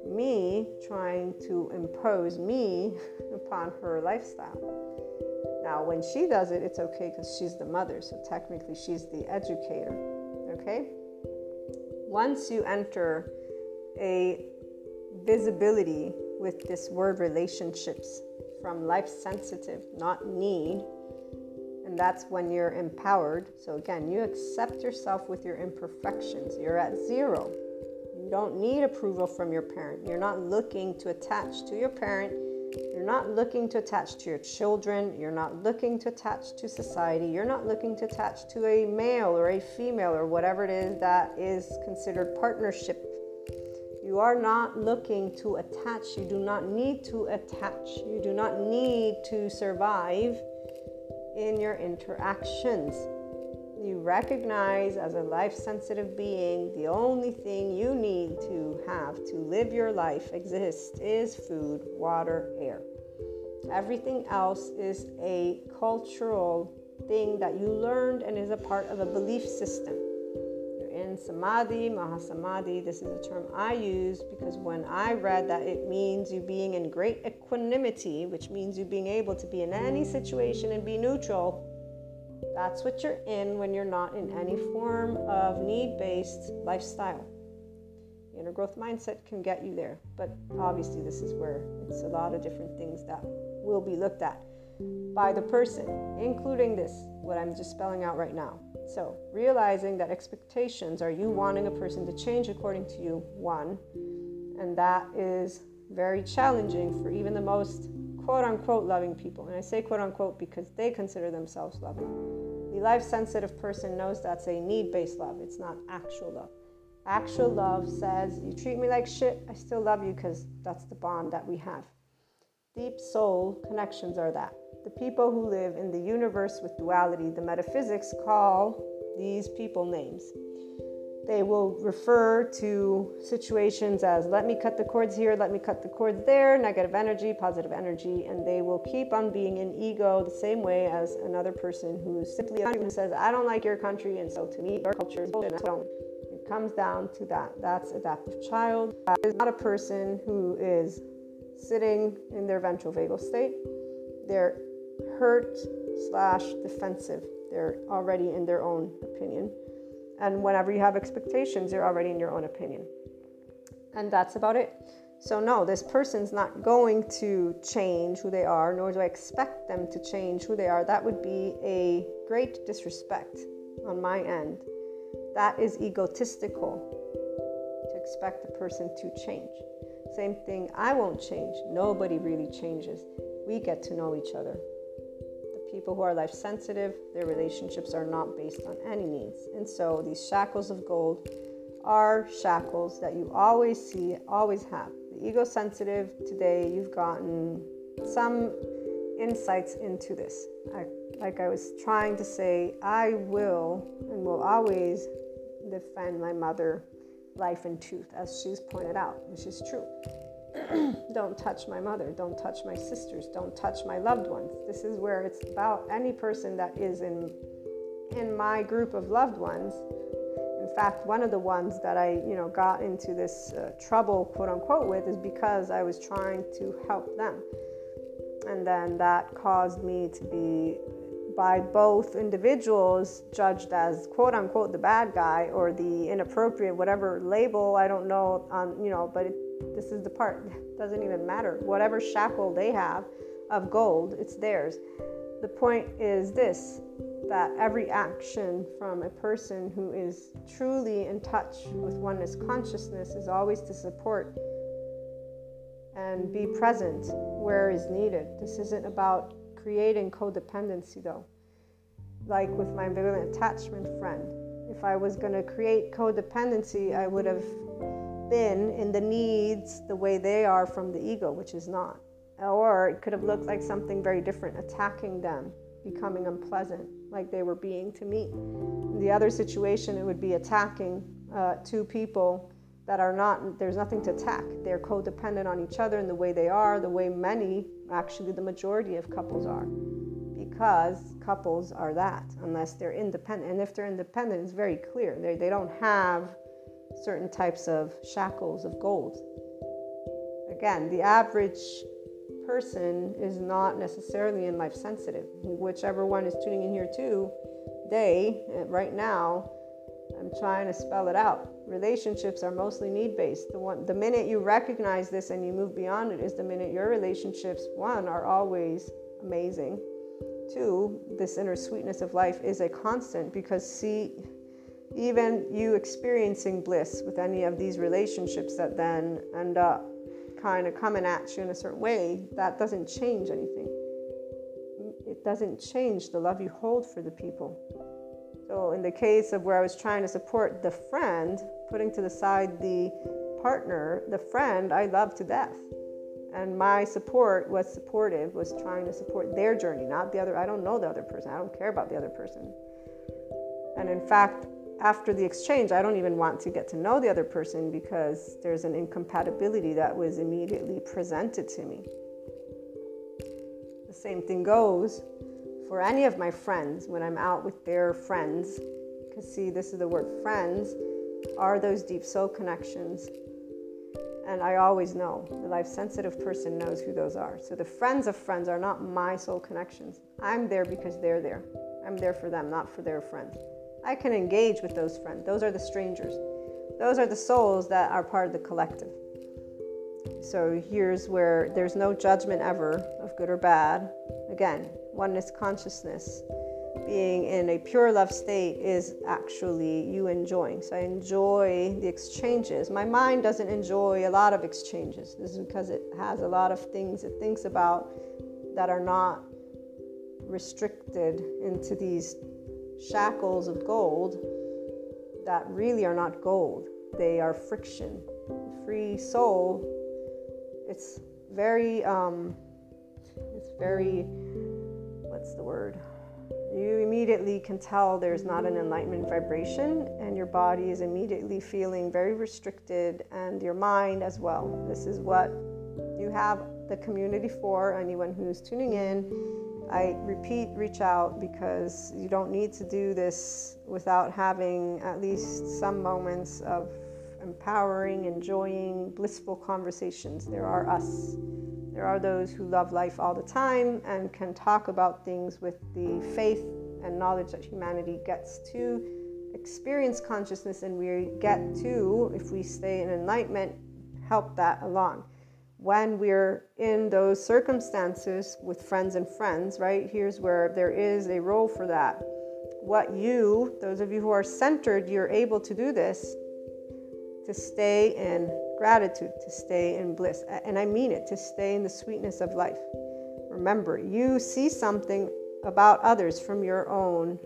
me trying to impose me [LAUGHS] upon her lifestyle. Now, when she does it, it's okay because she's the mother, so technically she's the educator. Okay? once you enter a visibility with this word relationships from life sensitive, not need, and that's when you're empowered. So, again, you accept yourself with your imperfections. You're at zero. You don't need approval from your parent. You're not looking to attach to your parent you're not looking to attach to your children. You're not looking to attach to society. You're not looking to attach to a male or a female or whatever it is that is considered partnership. You are not looking to attach. You do not need to attach. You do not need to survive in your interactions you recognize as a life sensitive being, the only thing you need to have to live your life exist is food, water, air. Everything else is a cultural thing that you learned and is a part of a belief system. Samadhi, mahasamadhi. This is a term I use because when I read that it means you being in great equanimity, which means you being able to be in any situation and be neutral that's what you're in when you're not in any form of need based lifestyle. The inner growth mindset can get you there, but obviously, this is where it's a lot of different things that will be looked at by the person, including this, what I'm just spelling out right now. So, realizing that expectations are you wanting a person to change according to you, one, and that is very challenging for even the most quote unquote loving people. And I say quote unquote because they consider themselves loving. The life sensitive person knows that's a need based love, it's not actual love. Actual love says, You treat me like shit, I still love you because that's the bond that we have. Deep soul connections are that. The people who live in the universe with duality, the metaphysics call these people names they will refer to situations as let me cut the cords here, let me cut the cords there, negative energy, positive energy, and they will keep on being in ego the same way as another person who's simply who says, I don't like your country, and so to me, your culture is bullshit. It comes down to that. That's adaptive child. That is not a person who is sitting in their ventral vagal state. They're hurt slash defensive. They're already in their own opinion and whenever you have expectations, you're already in your own opinion. And that's about it. So, no, this person's not going to change who they are, nor do I expect them to change who they are. That would be a great disrespect on my end. That is egotistical to expect a person to change. Same thing, I won't change. Nobody really changes. We get to know each other. People who are life sensitive, their relationships are not based on any needs. And so these shackles of gold are shackles that you always see, always have The ego sensitive today, you've gotten some insights into this. I, like I was trying to say, I will and will always defend my mother life and tooth, as she's pointed out, which is true. [CLEARS THROAT] don't touch my mother, don't touch my sisters, don't touch my loved ones. This is where it's about any person that is in in my group of loved ones in fact, one of the ones that I, you know, got into this uh, trouble, quote unquote, with is because I was trying to help them. And then that caused me to be, by both individuals, judged as quote unquote the bad guy or the inappropriate, whatever label, I don't know, on, you know, but it, this is the part, doesn't even matter. Whatever shackle they have of gold, it's theirs. The point is this that every action from a person who is truly in touch with oneness consciousness is always to support and be present where is needed. This isn't about creating codependency, though. Like with my ambivalent attachment friend, if I was going to create codependency, I would have been in the needs the way they are from the ego, which is not. Or it could have looked like something very different, attacking them, becoming unpleasant like they were being to me. In the other situation, it would be attacking uh, two people that are not, there's nothing to attack. They're codependent on each other in the way they are, the way many, actually, the majority of couples are. Because couples are that, unless they're independent. And if they're independent, it's very clear. They, they don't have certain types of shackles of gold. Again, the average person is not necessarily in life sensitive. Whichever one is tuning in here too, they, right now, I'm trying to spell it out. Relationships are mostly need based. The one, the minute you recognize this and you move beyond it, is the minute your relationships, one, are always amazing. Two, this inner sweetness of life is a constant because see, even you experiencing bliss with any of these relationships that then end up kind of coming at you in a certain way, that doesn't change anything. It doesn't change the love you hold for the people. So, in the case of where I was trying to support the friend, putting to the side the partner, the friend I love to death. And my support was supportive, was trying to support their journey, not the other. I don't know the other person. I don't care about the other person. And in fact, after the exchange, I don't even want to get to know the other person because there's an incompatibility that was immediately presented to me. The same thing goes for any of my friends when I'm out with their friends. Because, see, this is the word friends, are those deep soul connections. And I always know, the life sensitive person knows who those are. So the friends of friends are not my soul connections. I'm there because they're there. I'm there for them, not for their friends. I can engage with those friends. Those are the strangers. Those are the souls that are part of the collective. So here's where there's no judgment ever of good or bad. Again, oneness consciousness, being in a pure love state is actually you enjoying. So I enjoy the exchanges. My mind doesn't enjoy a lot of exchanges. This is because it has a lot of things it thinks about that are not restricted into these shackles of gold that really are not gold, they are friction. Free soul, it's very, um, it's very, what's the word? You immediately can tell there's not an enlightenment vibration, and your body is immediately feeling very restricted, and your mind as well. This is what you have the community for. Anyone who's tuning in I repeat, reach out because you don't need to do this without having at least some moments of empowering, enjoying, blissful conversations. There are us. There are those who love life all the time and can talk about things with the faith and knowledge that humanity gets to experience consciousness and we get to, if we stay in enlightenment, help that along. When we're in those circumstances with friends and friends, right? Here's where there is a role for that. What you, those of you who are centered, you're able to do this to stay in gratitude, to stay in bliss. And I mean it, to stay in the sweetness of life. Remember, you see something about others from your own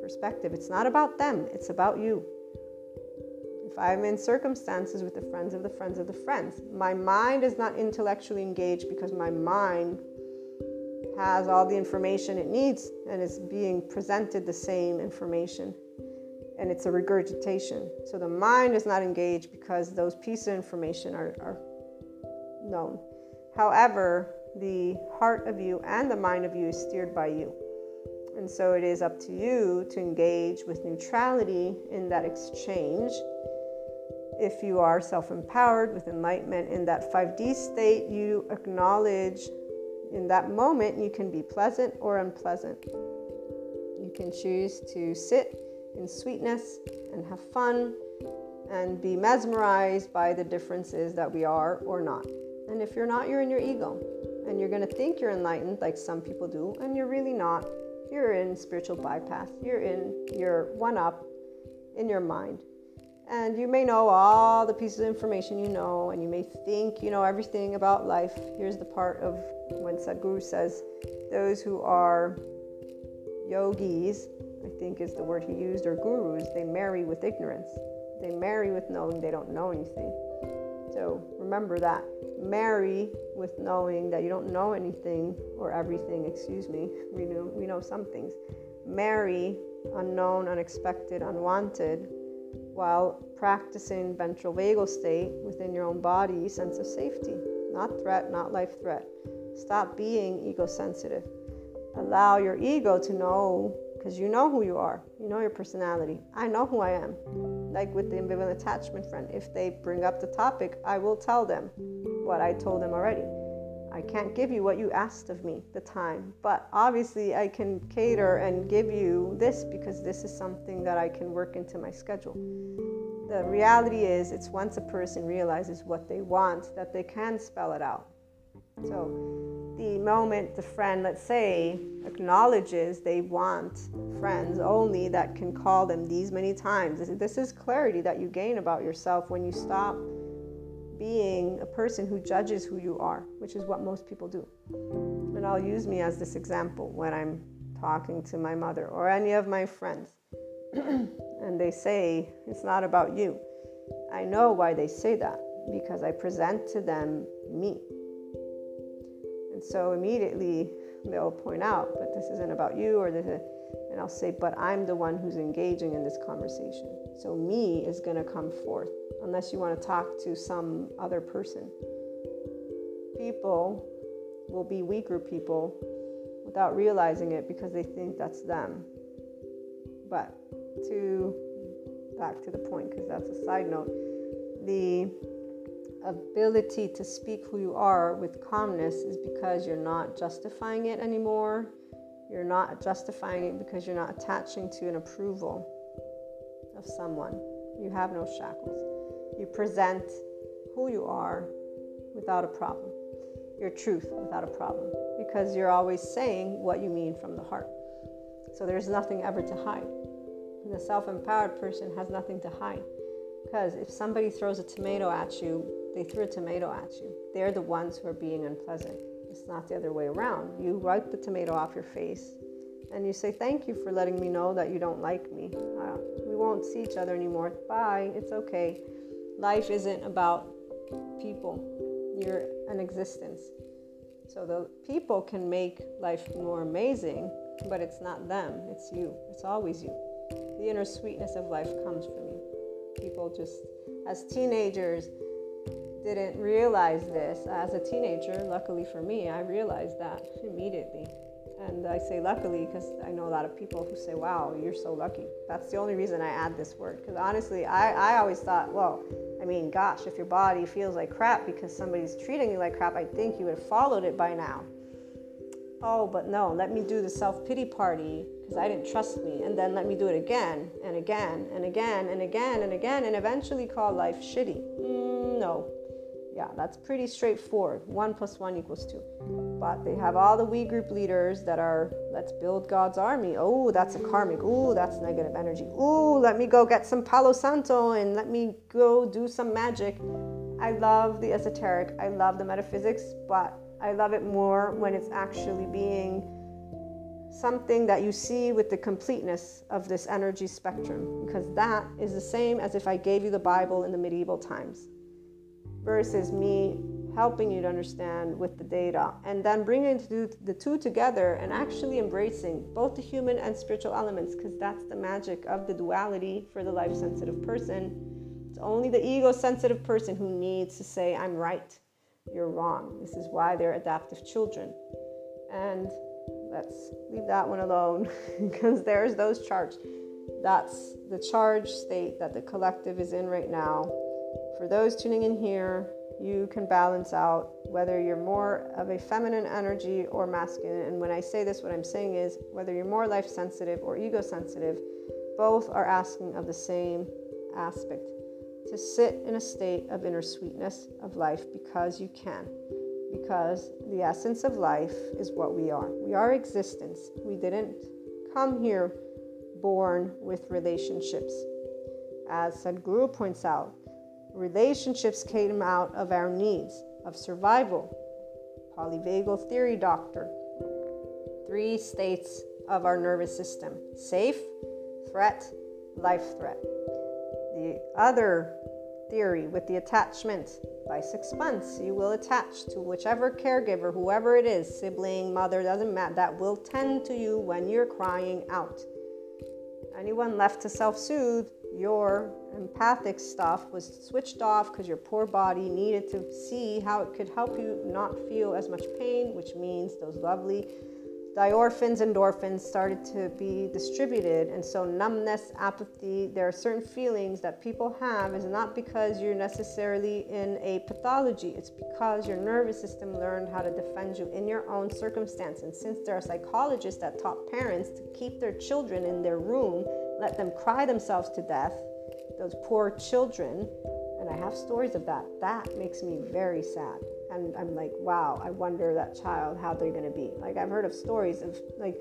perspective. It's not about them, it's about you. If I'm in circumstances with the friends of the friends of the friends, my mind is not intellectually engaged because my mind has all the information it needs and is being presented the same information. And it's a regurgitation. So the mind is not engaged because those pieces of information are, are known. However, the heart of you and the mind of you is steered by you. And so it is up to you to engage with neutrality in that exchange. If you are self empowered with enlightenment in that 5D state, you acknowledge in that moment you can be pleasant or unpleasant. You can choose to sit in sweetness and have fun and be mesmerized by the differences that we are or not. And if you're not, you're in your ego. And you're going to think you're enlightened, like some people do, and you're really not you're in spiritual bypass, you're in your one up in your mind. And you may know all the pieces of information you know, and you may think you know everything about life. Here's the part of when Sadhguru says, Those who are yogis, I think is the word he used, or gurus, they marry with ignorance. They marry with knowing they don't know anything. So remember that. Marry with knowing that you don't know anything or everything, excuse me. We know, we know some things. Marry unknown, unexpected, unwanted while practicing ventral vagal state within your own body, sense of safety. Not threat, not life threat. Stop being ego sensitive. Allow your ego to know because you know who you are. You know your personality. I know who I am. Like with the ambivalent attachment friend, if they bring up the topic, I will tell them what I told them already. I can't give you what you asked of me, the time, but obviously I can cater and give you this because this is something that I can work into my schedule. The reality is, it's once a person realizes what they want that they can spell it out. So, the moment the friend, let's say, acknowledges they want friends only that can call them these many times, this is clarity that you gain about yourself when you stop being a person who judges who you are, which is what most people do. And I'll use me as this example when I'm talking to my mother or any of my friends. [CLEARS THROAT] and they say, It's not about you. I know why they say that because I present to them me. And so immediately they'll point out, but this isn't about you, or this, and I'll say, but I'm the one who's engaging in this conversation. So me is going to come forth, unless you want to talk to some other person. People will be weaker people without realizing it because they think that's them. But to back to the point, because that's a side note, the ability to speak who you are with calmness is because you're not justifying it anymore. You're not justifying it because you're not attaching to an approval of someone. You have no shackles. You present who you are without a problem, your truth without a problem, because you're always saying what you mean from the heart. So there's nothing ever to hide. The self empowered person has nothing to hide. Because if somebody throws a tomato at you, they threw a tomato at you. They're the ones who are being unpleasant. It's not the other way around. You wipe the tomato off your face and you say, Thank you for letting me know that you don't like me. Uh, we won't see each other anymore. Bye. It's okay. Life isn't about people, you're an existence. So the people can make life more amazing, but it's not them, it's you. It's always you. The inner sweetness of life comes from you. People just, as teenagers, didn't realize this as a teenager. Luckily for me, I realized that immediately. And I say luckily because I know a lot of people who say, wow, you're so lucky. That's the only reason I add this word. Because honestly, I, I always thought, well, I mean, gosh, if your body feels like crap because somebody's treating you like crap, I think you would have followed it by now. Oh, but no, let me do the self pity party because I didn't trust me. And then let me do it again and again and again and again and again and eventually call life shitty. Mm, no, Yeah, that's pretty straightforward. One plus one equals two. But they have all the we group leaders that are, let's build God's army. Oh, that's a karmic. Oh, that's negative energy. Oh, let me go get some Palo Santo and let me go do some magic. I love the esoteric. I love the metaphysics, but I love it more when it's actually being something that you see with the completeness of this energy spectrum, because that is the same as if I gave you the Bible in the medieval times versus me helping you to understand with the data and then bringing the two together and actually embracing both the human and spiritual elements because that's the magic of the duality for the life sensitive person. It's only the ego sensitive person who needs to say, I'm right, you're wrong. This is why they're adaptive children. And let's leave that one alone [LAUGHS] because there's those charts That's the charge state that the collective is in right now for those tuning in here, you can balance out whether you're more of a feminine energy or masculine. And when I say this, what I'm saying is whether you're more life sensitive or ego sensitive, both are asking of the same aspect to sit in a state of inner sweetness of life because you can. Because the essence of life is what we are. We are existence. We didn't come here born with relationships. As Sadhguru points out, relationships came out of our needs of survival. Polyvagal theory, doctor. Three states of our nervous system safe, threat, life threat. The other theory with the attachment by six months, you will attach to whichever caregiver, whoever it is, sibling, mother, doesn't matter, that will tend to you when you're crying out. Anyone left to self soothe your empathic stuff was switched off because your poor body needed to see how it could help you not feel as much pain, which means those lovely diorphins, endorphins started to be distributed. And so, numbness, apathy, there are certain feelings that people have is not because you're necessarily in a pathology, it's because your nervous system learned how to defend you in your own circumstance. And since there are psychologists that taught parents to keep their children in their room, let them cry themselves to death, those poor children, and I have stories of that, that makes me very sad. And I'm like, wow, I wonder that child, how they're going to be. Like, I've heard of stories of, like,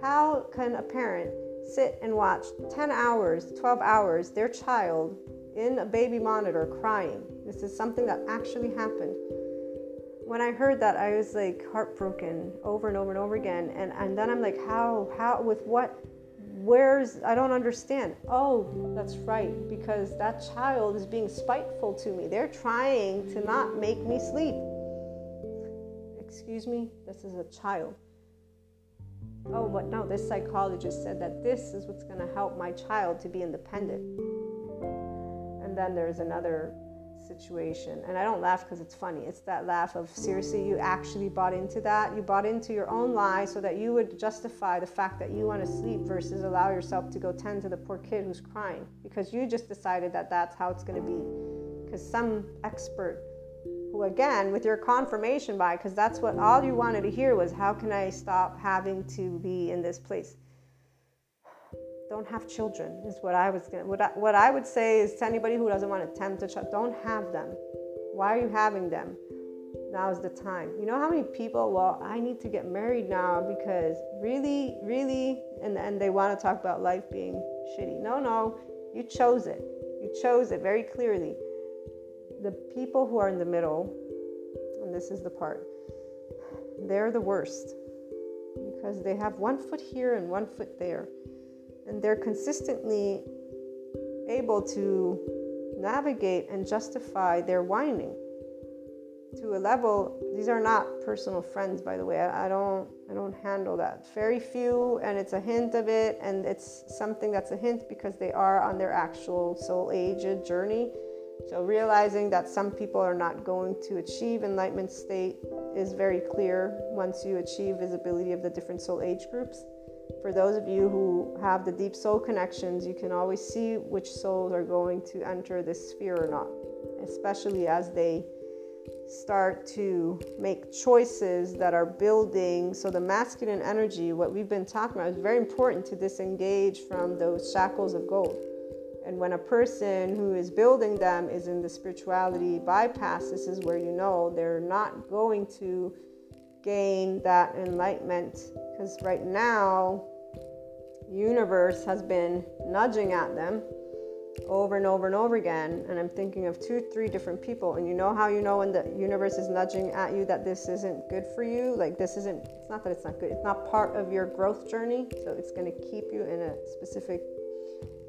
how can a parent sit and watch 10 hours, 12 hours, their child in a baby monitor crying? This is something that actually happened. When I heard that, I was like heartbroken over and over and over again. And, and then I'm like, how, how, with what where's I don't understand. Oh, that's right, because that child is being spiteful to me. They're trying to not make me sleep. Excuse me, this is a child. Oh, but no, this psychologist said that this is what's going to help my child to be independent. And then there's another situation. And I don't laugh because it's funny. It's that laugh of seriously, you actually bought into that. You bought into your own lie so that you would justify the fact that you want to sleep versus allow yourself to go tend to the poor kid who's crying because you just decided that that's how it's going to be. Because some expert who, again, with your confirmation bias, because that's what all you wanted to hear was, how can I stop having to be in this place? Don't have children is what I was gonna, what I, what I would say is to anybody who doesn't want to attempt a child, don't have them. Why are you having them? Now is the time. You know how many people, well, I need to get married now because really, really, and, and they want to talk about life being shitty. No, no, you chose it. You chose it very clearly. The people who are in the middle, and this is the part, they're the worst because they have one foot here and one foot there and they're consistently able to navigate and justify their whining to a level these are not personal friends by the way. I, I, don't i don't handle that. Very few and it's a hint of it and it's something that's a hint because they are on their actual soul age journey. So realizing that some people are not going to achieve enlightenment state is very clear once you achieve visibility of the different soul age groups for those of you who have the deep soul connections, you can always see which souls are going to enter this sphere or not, especially as they start to make choices that are building. So, the masculine energy, what we've been talking about, is very important to disengage from those shackles of gold. And when a person who is building them is in the spirituality bypass, this is where you know they're not going to gain that enlightenment. Because right now universe has been nudging at them over and over and over again. And i'm thinking of two three different people. And you know how you know when the universe is nudging at you that this isn't good for you? Like this isn't it's not that it's not good it's not part of your growth journey. So it's going to keep you in a specific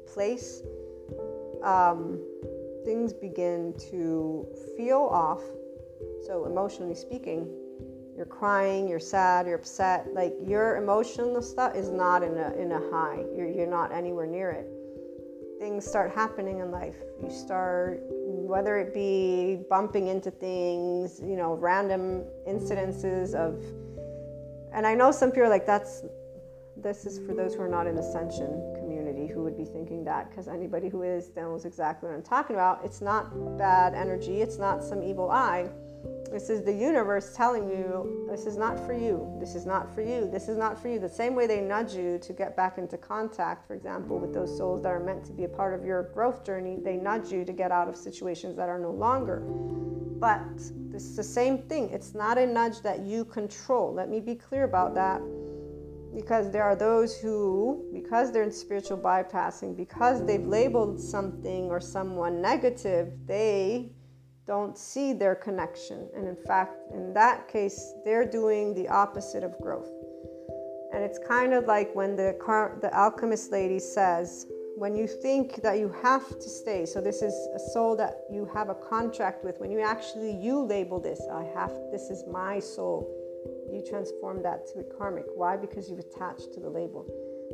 place. Um, things begin to feel off. So emotionally speaking you're crying, you're sad, you're upset, like your emotional stuff is not in a in a high. You're you're not anywhere near it. Things start happening in life. You start whether it be bumping into things, you know, random incidences of and I know some people are like that's this is for those who are not in the ascension community who would be thinking that because anybody who is knows exactly what I'm talking about. It's not bad energy, it's not some evil eye this is the universe telling you this is not for you. This is not for you. This is not for you. The same way they nudge you to get back into contact, for example, with those souls that are meant to be a part of your growth journey, they nudge you to get out of situations that are no longer. But this is the same thing. It's not a nudge that you control. Let me be clear about that. Because there are those who, because they're in spiritual bypassing, because they've labeled something or someone negative, they don't see their connection. And in fact, in that case, they're doing the opposite of growth. And it's kind of like when the, car, the alchemist lady says, when you think that you have to stay, so this is a soul that you have a contract with, when you actually, you label this, I have, this is my soul, you transform that to a karmic. Why? Because you've attached to the label.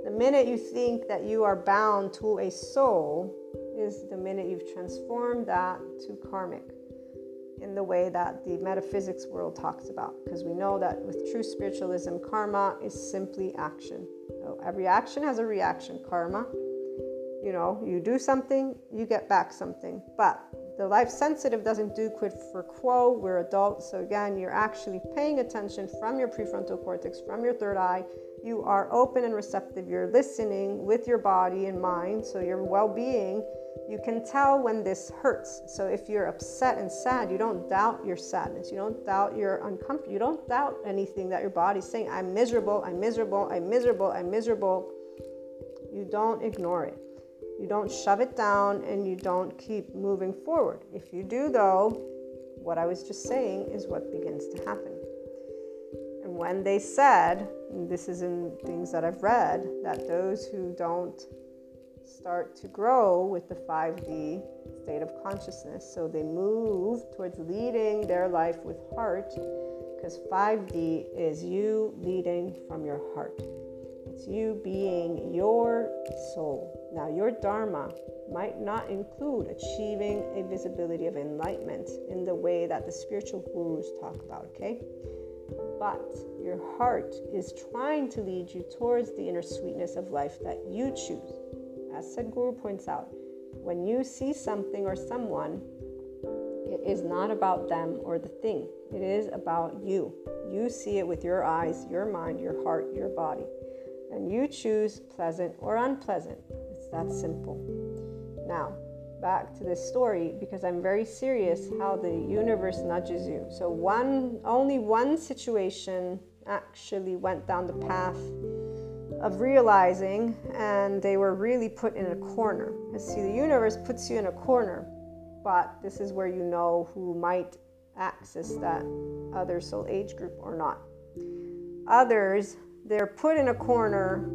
The minute you think that you are bound to a soul is the minute you've transformed that to karmic in the way that the metaphysics world talks about. Because we know that with true spiritualism, karma is simply action. So every action has a reaction. Karma, you know, you do something, you get back something. But the life sensitive doesn't do quid for quo. We're adults. So again, you're actually paying attention from your prefrontal cortex, from your third eye. You are open and receptive. You're listening with your body and mind. So your well being you can tell when this hurts. So if you're upset and sad, you don't doubt your sadness. You don't doubt your uncomfortable. You don't doubt anything that your body's saying. I'm miserable, I'm miserable, I'm miserable, I'm miserable. You don't ignore it. You don't shove it down and you don't keep moving forward. If you do, though, what I was just saying is what begins to happen. And when they said, this is in things that I've read, that those who don't start to grow with the 5D state of consciousness. So they move towards leading their life with heart because 5D is you leading from your heart. It's you being your soul. Now, your Dharma might not include achieving a visibility of enlightenment in the way that the spiritual gurus talk about, okay? But your heart is trying to lead you towards the inner sweetness of life that you choose. As Sadhguru points out, when you see something or someone, it is not about them or the thing. It is about you. You see it with your eyes, your mind, your heart, your body. And you choose pleasant or unpleasant. It's that simple. Now, back to this story because I'm very serious how the universe nudges you. So one only one situation actually went down the path of realizing, and they were really put in a corner. See, the universe puts you in a corner, but this is where you know who might access that other soul age group or not. Others, they're put in a corner,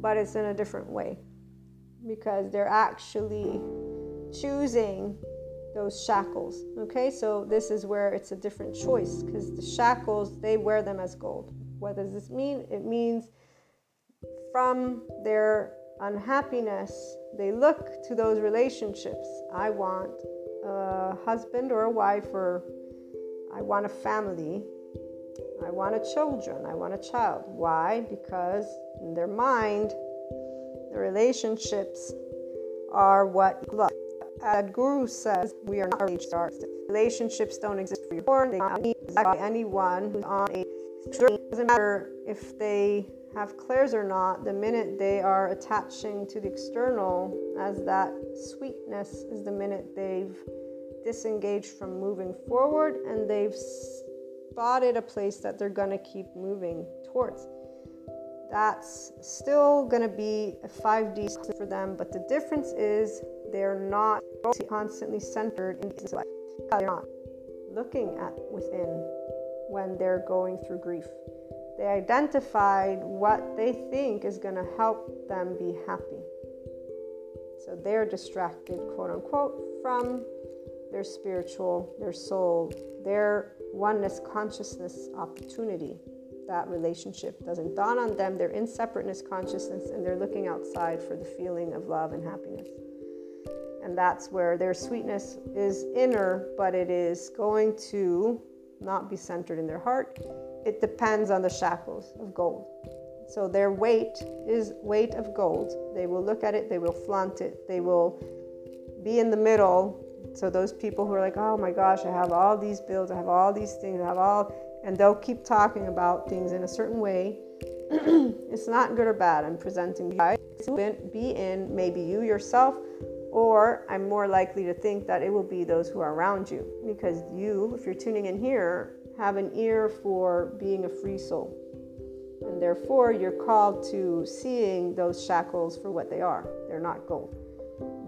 but it's in a different way because they're actually choosing those shackles. Okay, so this is where it's a different choice because the shackles, they wear them as gold. What does this mean? It means from their unhappiness, they look to those relationships. I want a husband or a wife, or I want a family. I want a children. I want a child. Why? Because in their mind, the relationships are what love. As Guru says, we are not relationships. Relationships don't exist for you born. They not need anyone who's on a It doesn't matter if they have clairs or not, the minute they are attaching to the external as that sweetness is the minute they've disengaged from moving forward and they've spotted a place that they're going to keep moving towards. That's still going to be a 5D for them, but the difference is they're not constantly centered in life. They're not looking at within when they're going through grief. They identified what they think is going to help them be happy. So they're distracted, quote unquote, from their spiritual, their soul, their oneness consciousness opportunity. That relationship doesn't dawn on them. They're in separateness consciousness and they're looking outside for the feeling of love and happiness. And that's where their sweetness is inner, but it is going to not be centered in their heart. It depends on the shackles of gold. So their weight is weight of gold. They will look at it, they will flaunt it, they will be in the middle. So those people who are like, oh my gosh, I have all these bills, I have all these things, I have all, and they'll keep talking about things in a certain way. [CLEARS THROAT] it's not good or bad. I'm presenting you. Be in maybe you yourself or I'm more likely to think that it will be those who are around you because you, if you're tuning in here, have an ear for being a free soul. And therefore, you're called to seeing those shackles for what they are. They're not gold.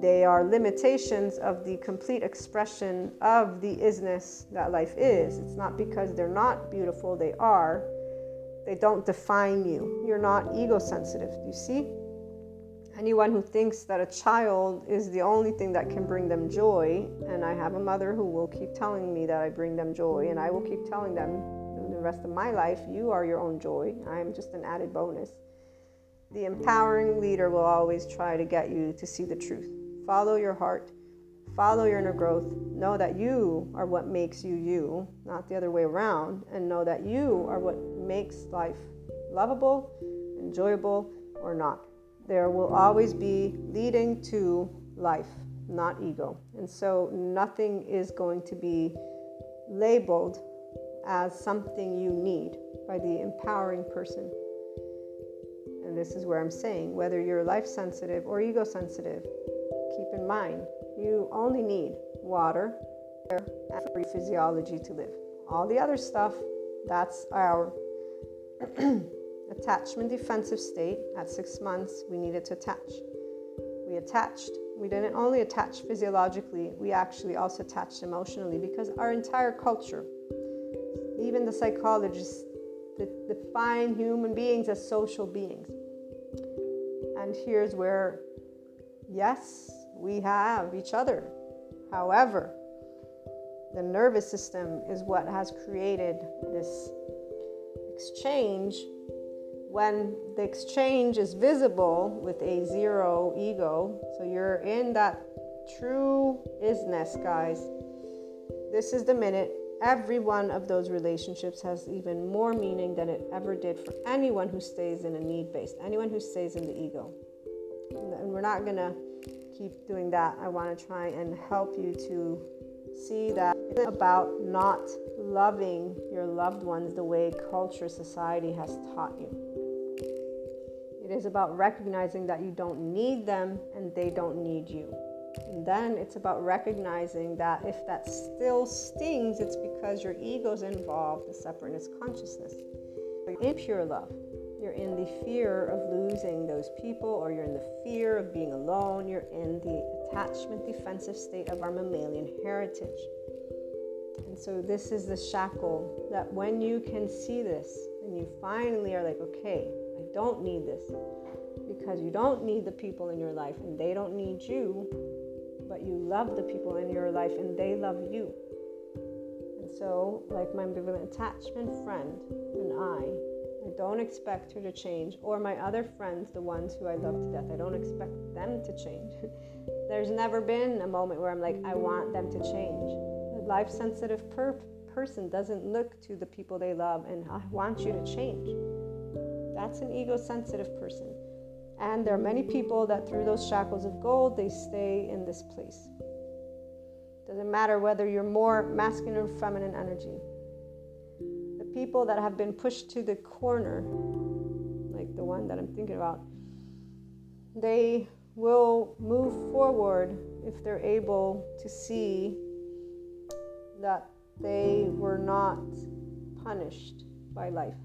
They are limitations of the complete expression of the isness that life is. It's not because they're not beautiful, they are. They don't define you. You're not ego sensitive. You see? Anyone who thinks that a child is the only thing that can bring them joy, and I have a mother who will keep telling me that I bring them joy, and I will keep telling them the rest of my life, you are your own joy. I am just an added bonus. The empowering leader will always try to get you to see the truth. Follow your heart, follow your inner growth. Know that you are what makes you you, not the other way around, and know that you are what makes life lovable, enjoyable, or not there will always be leading to life, not ego. And so nothing is going to be labeled as something you need by the empowering person. And this is where I'm saying whether you're life sensitive or ego sensitive, keep in mind you only need water, air, and free physiology to live. All the other stuff, that's our [CLEARS THROAT] attachment defensive state. At six months, we needed to attach. We attached. We didn't only attach physiologically, we actually also attached emotionally because our entire culture, even the psychologists, define human beings as social beings. And here's where, yes, we have each other. However, the nervous system is what has created this exchange when the exchange is visible with a zero ego, so you're in that true isness, guys, this is the minute every one of those relationships has even more meaning than it ever did for anyone who stays in a need based, anyone who stays in the ego. And we're not going to keep doing that. I want to try and help you to see that it's about not loving your loved ones the way culture, society has taught you. Is about recognizing that you don't need them and they don't need you. And then it's about recognizing that if that still stings, it's because your ego's involved, the separateness consciousness. You're in pure love. You're in the fear of losing those people, or you're in the fear of being alone. You're in the attachment defensive state of our mammalian heritage. And so, this is the shackle that when you can see this and you finally are like, okay, I don't need this because you don't need the people in your life and they don't need you, but you love the people in your life and they love you. And so, like my ambivalent attachment friend and I, I don't expect her to change, or my other friends, the ones who I love to death, I don't expect them to change. [LAUGHS] There's never been a moment where I'm like, I want them to change. A life sensitive per- person doesn't look to the people they love and I want you to change. That's an ego sensitive person. And there are many people that through those shackles of gold, they stay in this place. Doesn't matter whether you're more masculine or feminine energy. The people that have been pushed to the corner, like the one that I'm thinking about, they will move forward if they're able to see that they were not punished by life,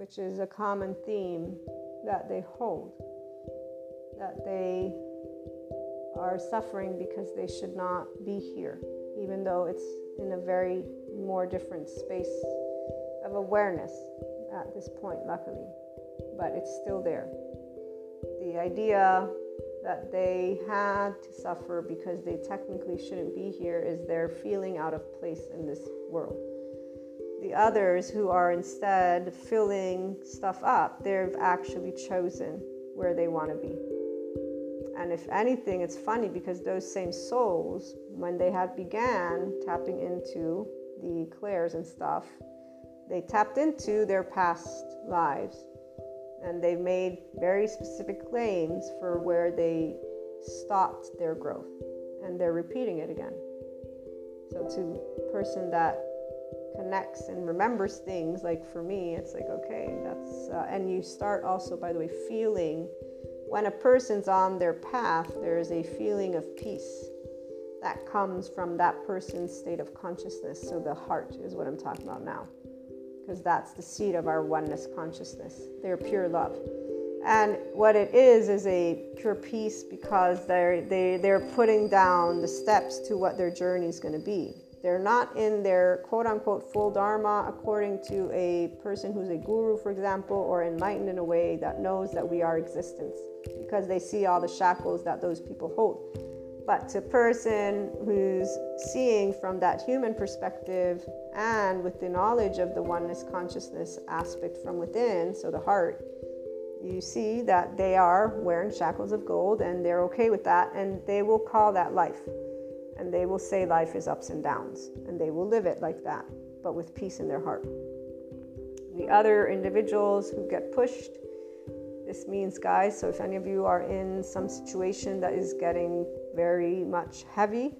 which is a common theme that they hold, that they are suffering because they should not be here, even though it's in a very more different space of awareness at this point, luckily, but it's still there. The idea that they had to suffer because they technically shouldn't be here is their feeling out of place in this world. The others who are instead filling stuff up, they've actually chosen where they want to be. And if anything, it's funny because those same souls, when they had began tapping into the clairs and stuff, they tapped into their past lives and they've made very specific claims for where they stopped their growth and they're repeating it again. So to person that connects and remembers things like for me it's like okay that's uh, and you start also by the way feeling when a person's on their path, there is a feeling of peace that comes from that person's state of consciousness. So, the heart is what I'm talking about now, because that's the seat of our oneness consciousness. They're pure love. And what it is is a pure peace because they're, they, they're putting down the steps to what their journey is going to be. They're not in their quote unquote full dharma according to a person who's a guru, for example, or enlightened in a way that knows that we are existence because they see all the shackles that those people hold. But to a person who's seeing from that human perspective and with the knowledge of the oneness consciousness aspect from within, so the heart, you see that they are wearing shackles of gold and they're okay with that and they will call that life. And they will say life is ups and downs and they will live it like that, but with peace in their heart. The other individuals who get pushed this means, guys, so if any of you are in some situation that is getting very much heavy,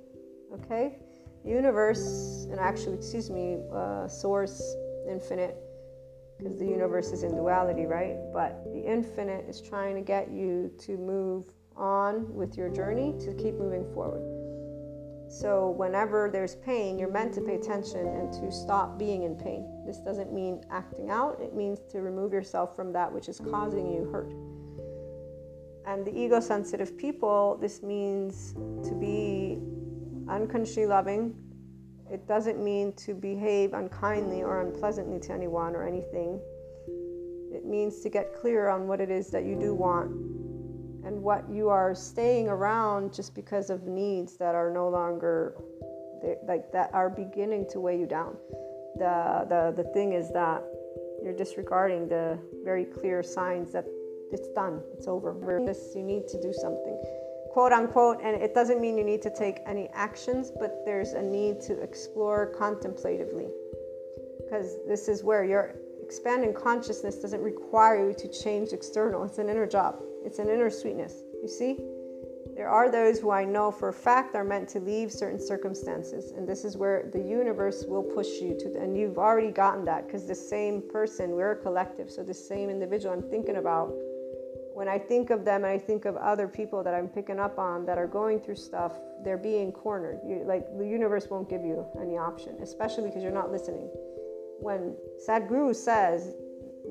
okay, universe, and actually, excuse me, uh, source, infinite, because the universe is in duality, right? But the infinite is trying to get you to move on with your journey to keep moving forward. So, whenever there's pain, you're meant to pay attention and to stop being in pain. This doesn't mean acting out, it means to remove yourself from that which is causing you hurt. And the ego sensitive people, this means to be unconsciously loving. It doesn't mean to behave unkindly or unpleasantly to anyone or anything. It means to get clear on what it is that you do want and what you are staying around just because of needs that are no longer like that are beginning to weigh you down. The, the, the thing is that you're disregarding the very clear signs that it's done, it's over. This, you need to do something, quote unquote. And it doesn't mean you need to take any actions, but there's a need to explore contemplatively. Because this is where your expanding consciousness doesn't require you to change external, it's an inner job. It's an inner sweetness. You see? There are those who I know for a fact are meant to leave certain circumstances, and this is where the universe will push you to, and you've already gotten that because the same person, we're a collective, so the same individual I'm thinking about, when I think of them and I think of other people that I'm picking up on that are going through stuff, they're being cornered. You, like the universe won't give you any option, especially because you're not listening. When Sadhguru says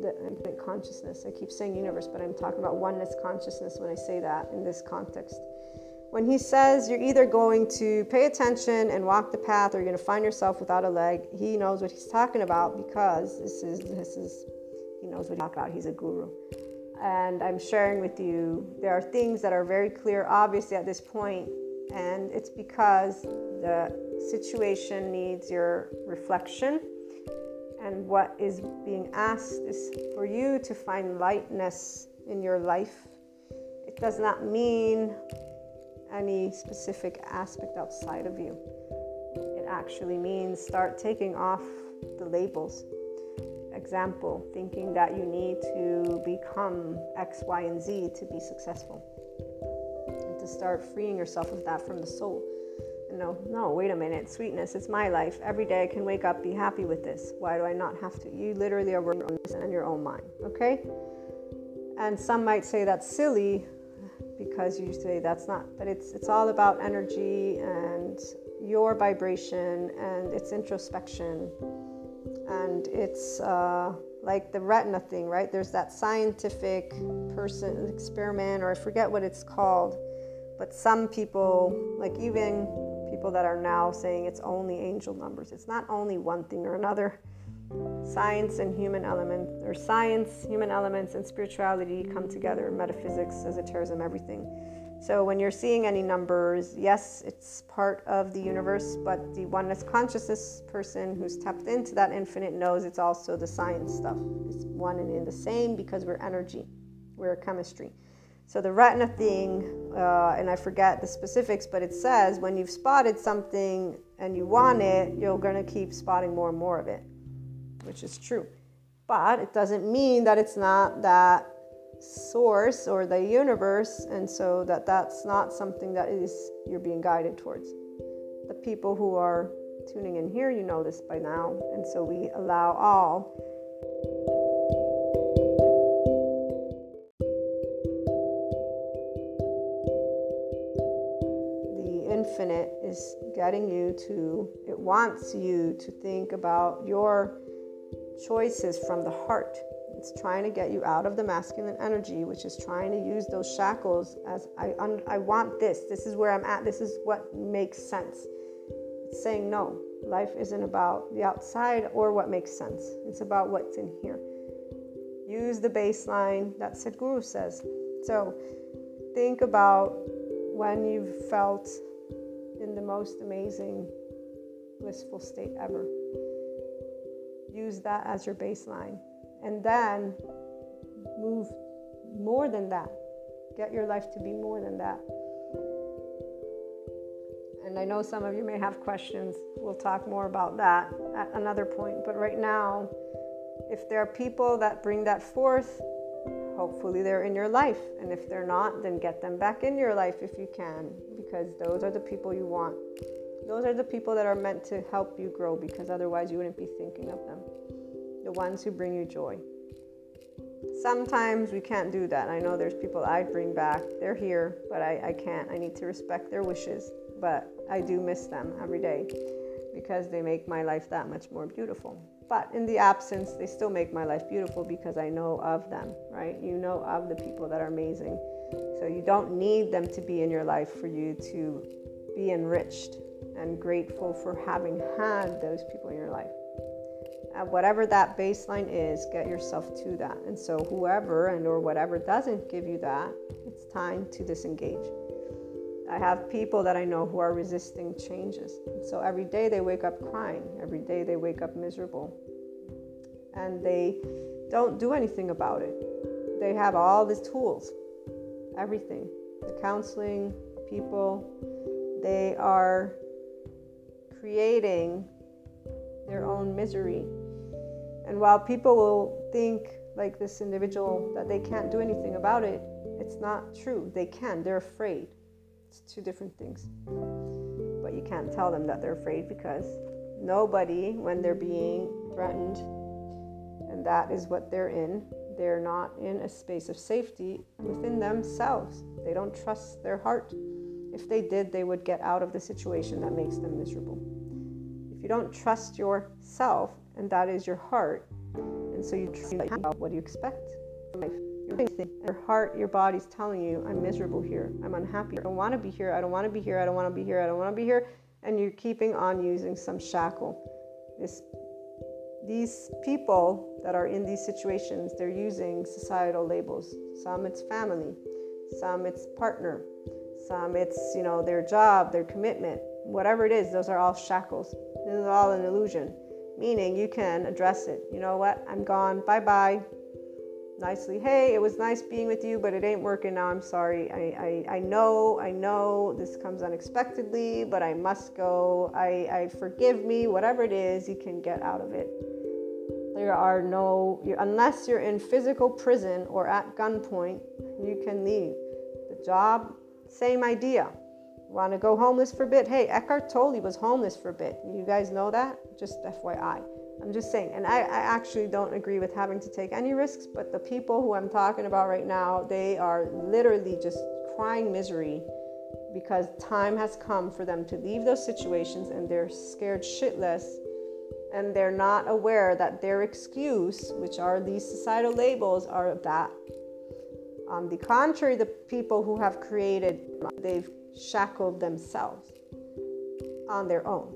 the infinite consciousness. I keep saying universe, but I'm talking about oneness consciousness when I say that in this context. When he says you're either going to pay attention and walk the path or you're going to find yourself without a leg, he knows what he's talking about because this is this is he knows what he's talking about. He's a guru. And I'm sharing with you there are things that are very clear obviously at this point and it's because the situation needs your reflection and what is being asked is for you to find lightness in your life. It does not mean any specific aspect outside of you. It actually means start taking off the labels. Example, thinking that you need to become X, Y, and Z to be successful. And to start freeing yourself of that from the soul. No, no, wait a minute. Sweetness, it's my life. Every day I can wake up, be happy with this. Why do I not have to? You literally are working on this in your own mind, okay? And some might say that's silly because you say that's not, but it's it's all about energy and your vibration and it's introspection and it's uh, like the retina thing, right? There's that scientific person experiment, or I forget what it's called, but some people, like even people that are now saying it's only angel numbers, it's not only one thing or another. Science and human elements, or science, human elements, and spirituality come together, metaphysics, esotericism, everything. So when you're seeing any numbers, yes, it's part of the universe, but the oneness consciousness person who's tapped into that infinite knows it's also the science stuff. It's one and in the same because we're energy, we're chemistry. So the retina thing, uh, and I forget the specifics, but it says when you've spotted something and you want it, you're going to keep spotting more and more of it, which is true. But it doesn't mean that it's not that source or the universe and so that that's not something that is you're being guided towards the people who are tuning in here you know this by now and so we allow all infinite is getting you to it wants you to think about your choices from the heart it's trying to get you out of the masculine energy, which is trying to use those shackles as I, I want this. This is where I'm at. This is what makes sense. It's saying no. Life isn't about the outside or what makes sense. It's about what's in here. Use the baseline that Sadhguru says. So think about when you've felt in the most amazing, blissful state ever. Use that as your baseline and then move more than that. Get your life to be more than that. And I know some of you may have questions. We'll talk more about that at another point. But right now, if there are people that bring that forth, hopefully they're in your life. And if they're not, then get them back in your life if you can, because those are the people you want. Those are the people that are meant to help you grow, because otherwise you wouldn't be thinking of them the ones who bring you joy. Sometimes we can't do that. I know there's people I'd bring back. They're here, but I, I can't. I need to respect their wishes. But I do miss them every day because they make my life that much more beautiful. But in the absence, they still make my life beautiful because I know of them, right? You know of the people that are amazing. So you don't need them to be in your life for you to be enriched and grateful for having had those people in your life whatever that baseline is, get yourself to that. And so whoever and or whatever doesn't give you that, it's time to disengage. I have people that I know who are resisting changes. So every day they wake up crying, every day they wake up miserable. And they don't do anything about it. They have all these tools, everything the counseling, people, they are creating their own misery and while people will think, like this individual, that they can't do anything about it, it's not true. They can, they're afraid. It's two different things. But you can't tell them that they're afraid because nobody, when they're being threatened, and that is what they're in, they're not in a space of safety within themselves. They don't trust their heart. If they did, they would get out of the situation that makes them miserable. If you don't trust yourself and that is your heart. And so you try what do you expect? Your heart, your body's telling you, I'm miserable here. I'm unhappy. I don't want to be here. I don't want to be here. I don't want to be here. I don't want to be here. And you're keeping on using some shackle. This, these people that are in these situations, they're using societal labels. Some it's family, some it's partner, some it's you know their job, their commitment, whatever it is. Those are all shackles. This is all an illusion meaning you can address it. You know what? I'm gone. Bye bye. Nicely, hey, it was nice being with you, but it ain't working now. I'm sorry. I, I, I know, I know this comes unexpectedly, but I must go. I, I forgive me, whatever it is, you can get out of it. There are no, unless you're in physical prison or at gunpoint, you can leave. The job, same idea. Want to go homeless for a bit? Hey, Eckhart Tolle was homeless for a bit. You guys know that? Just FYI. I'm just saying. And I, I actually don't agree with having to take any risks, but the people who I'm talking about right now, they are literally just crying misery because time has come for them to leave those situations and they're scared shitless and they're not aware that their excuse, which are these societal labels, are that. On the contrary, the people who have created, they've shackled themselves on their own.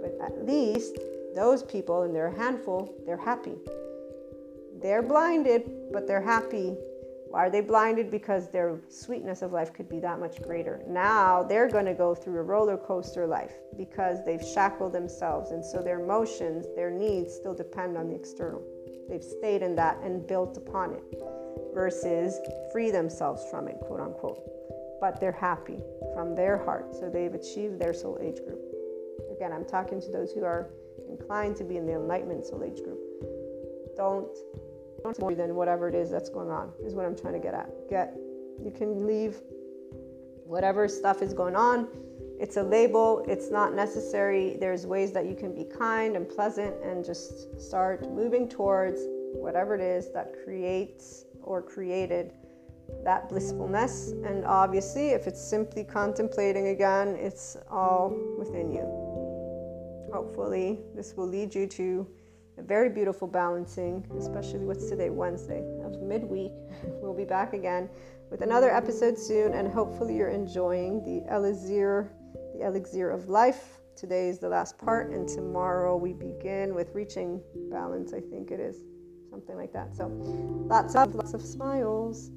But at least those people, and they're a handful, they're happy. They're blinded, but they're happy why are they blinded? Because their sweetness of life could be that much greater. Now they're going to go through a roller coaster life because they've shackled themselves. And so their emotions, their needs still depend on the external. They've stayed in that and built upon it versus free themselves from it, quote unquote. But they're happy from their heart. So they've achieved their soul age group. Again, I'm talking to those who are inclined to be in the enlightenment soul age group. Don't don't more than whatever it is that's going on is what i'm trying to get at. Get you can leave whatever stuff is going on. It's a label. It's not necessary. There's ways that you can be kind and pleasant and just start moving towards whatever it is that creates or created that blissfulness. And obviously if it's simply contemplating again it's all within you hopefully this will lead you to a very beautiful balancing, especially what's today, Wednesday of midweek. [LAUGHS] We'll be back again with another episode soon, and hopefully you're enjoying the elixir, the elixir of life. Today is the last part, and tomorrow we begin with reaching balance. I think it is something like that. So, lots of lots of smiles.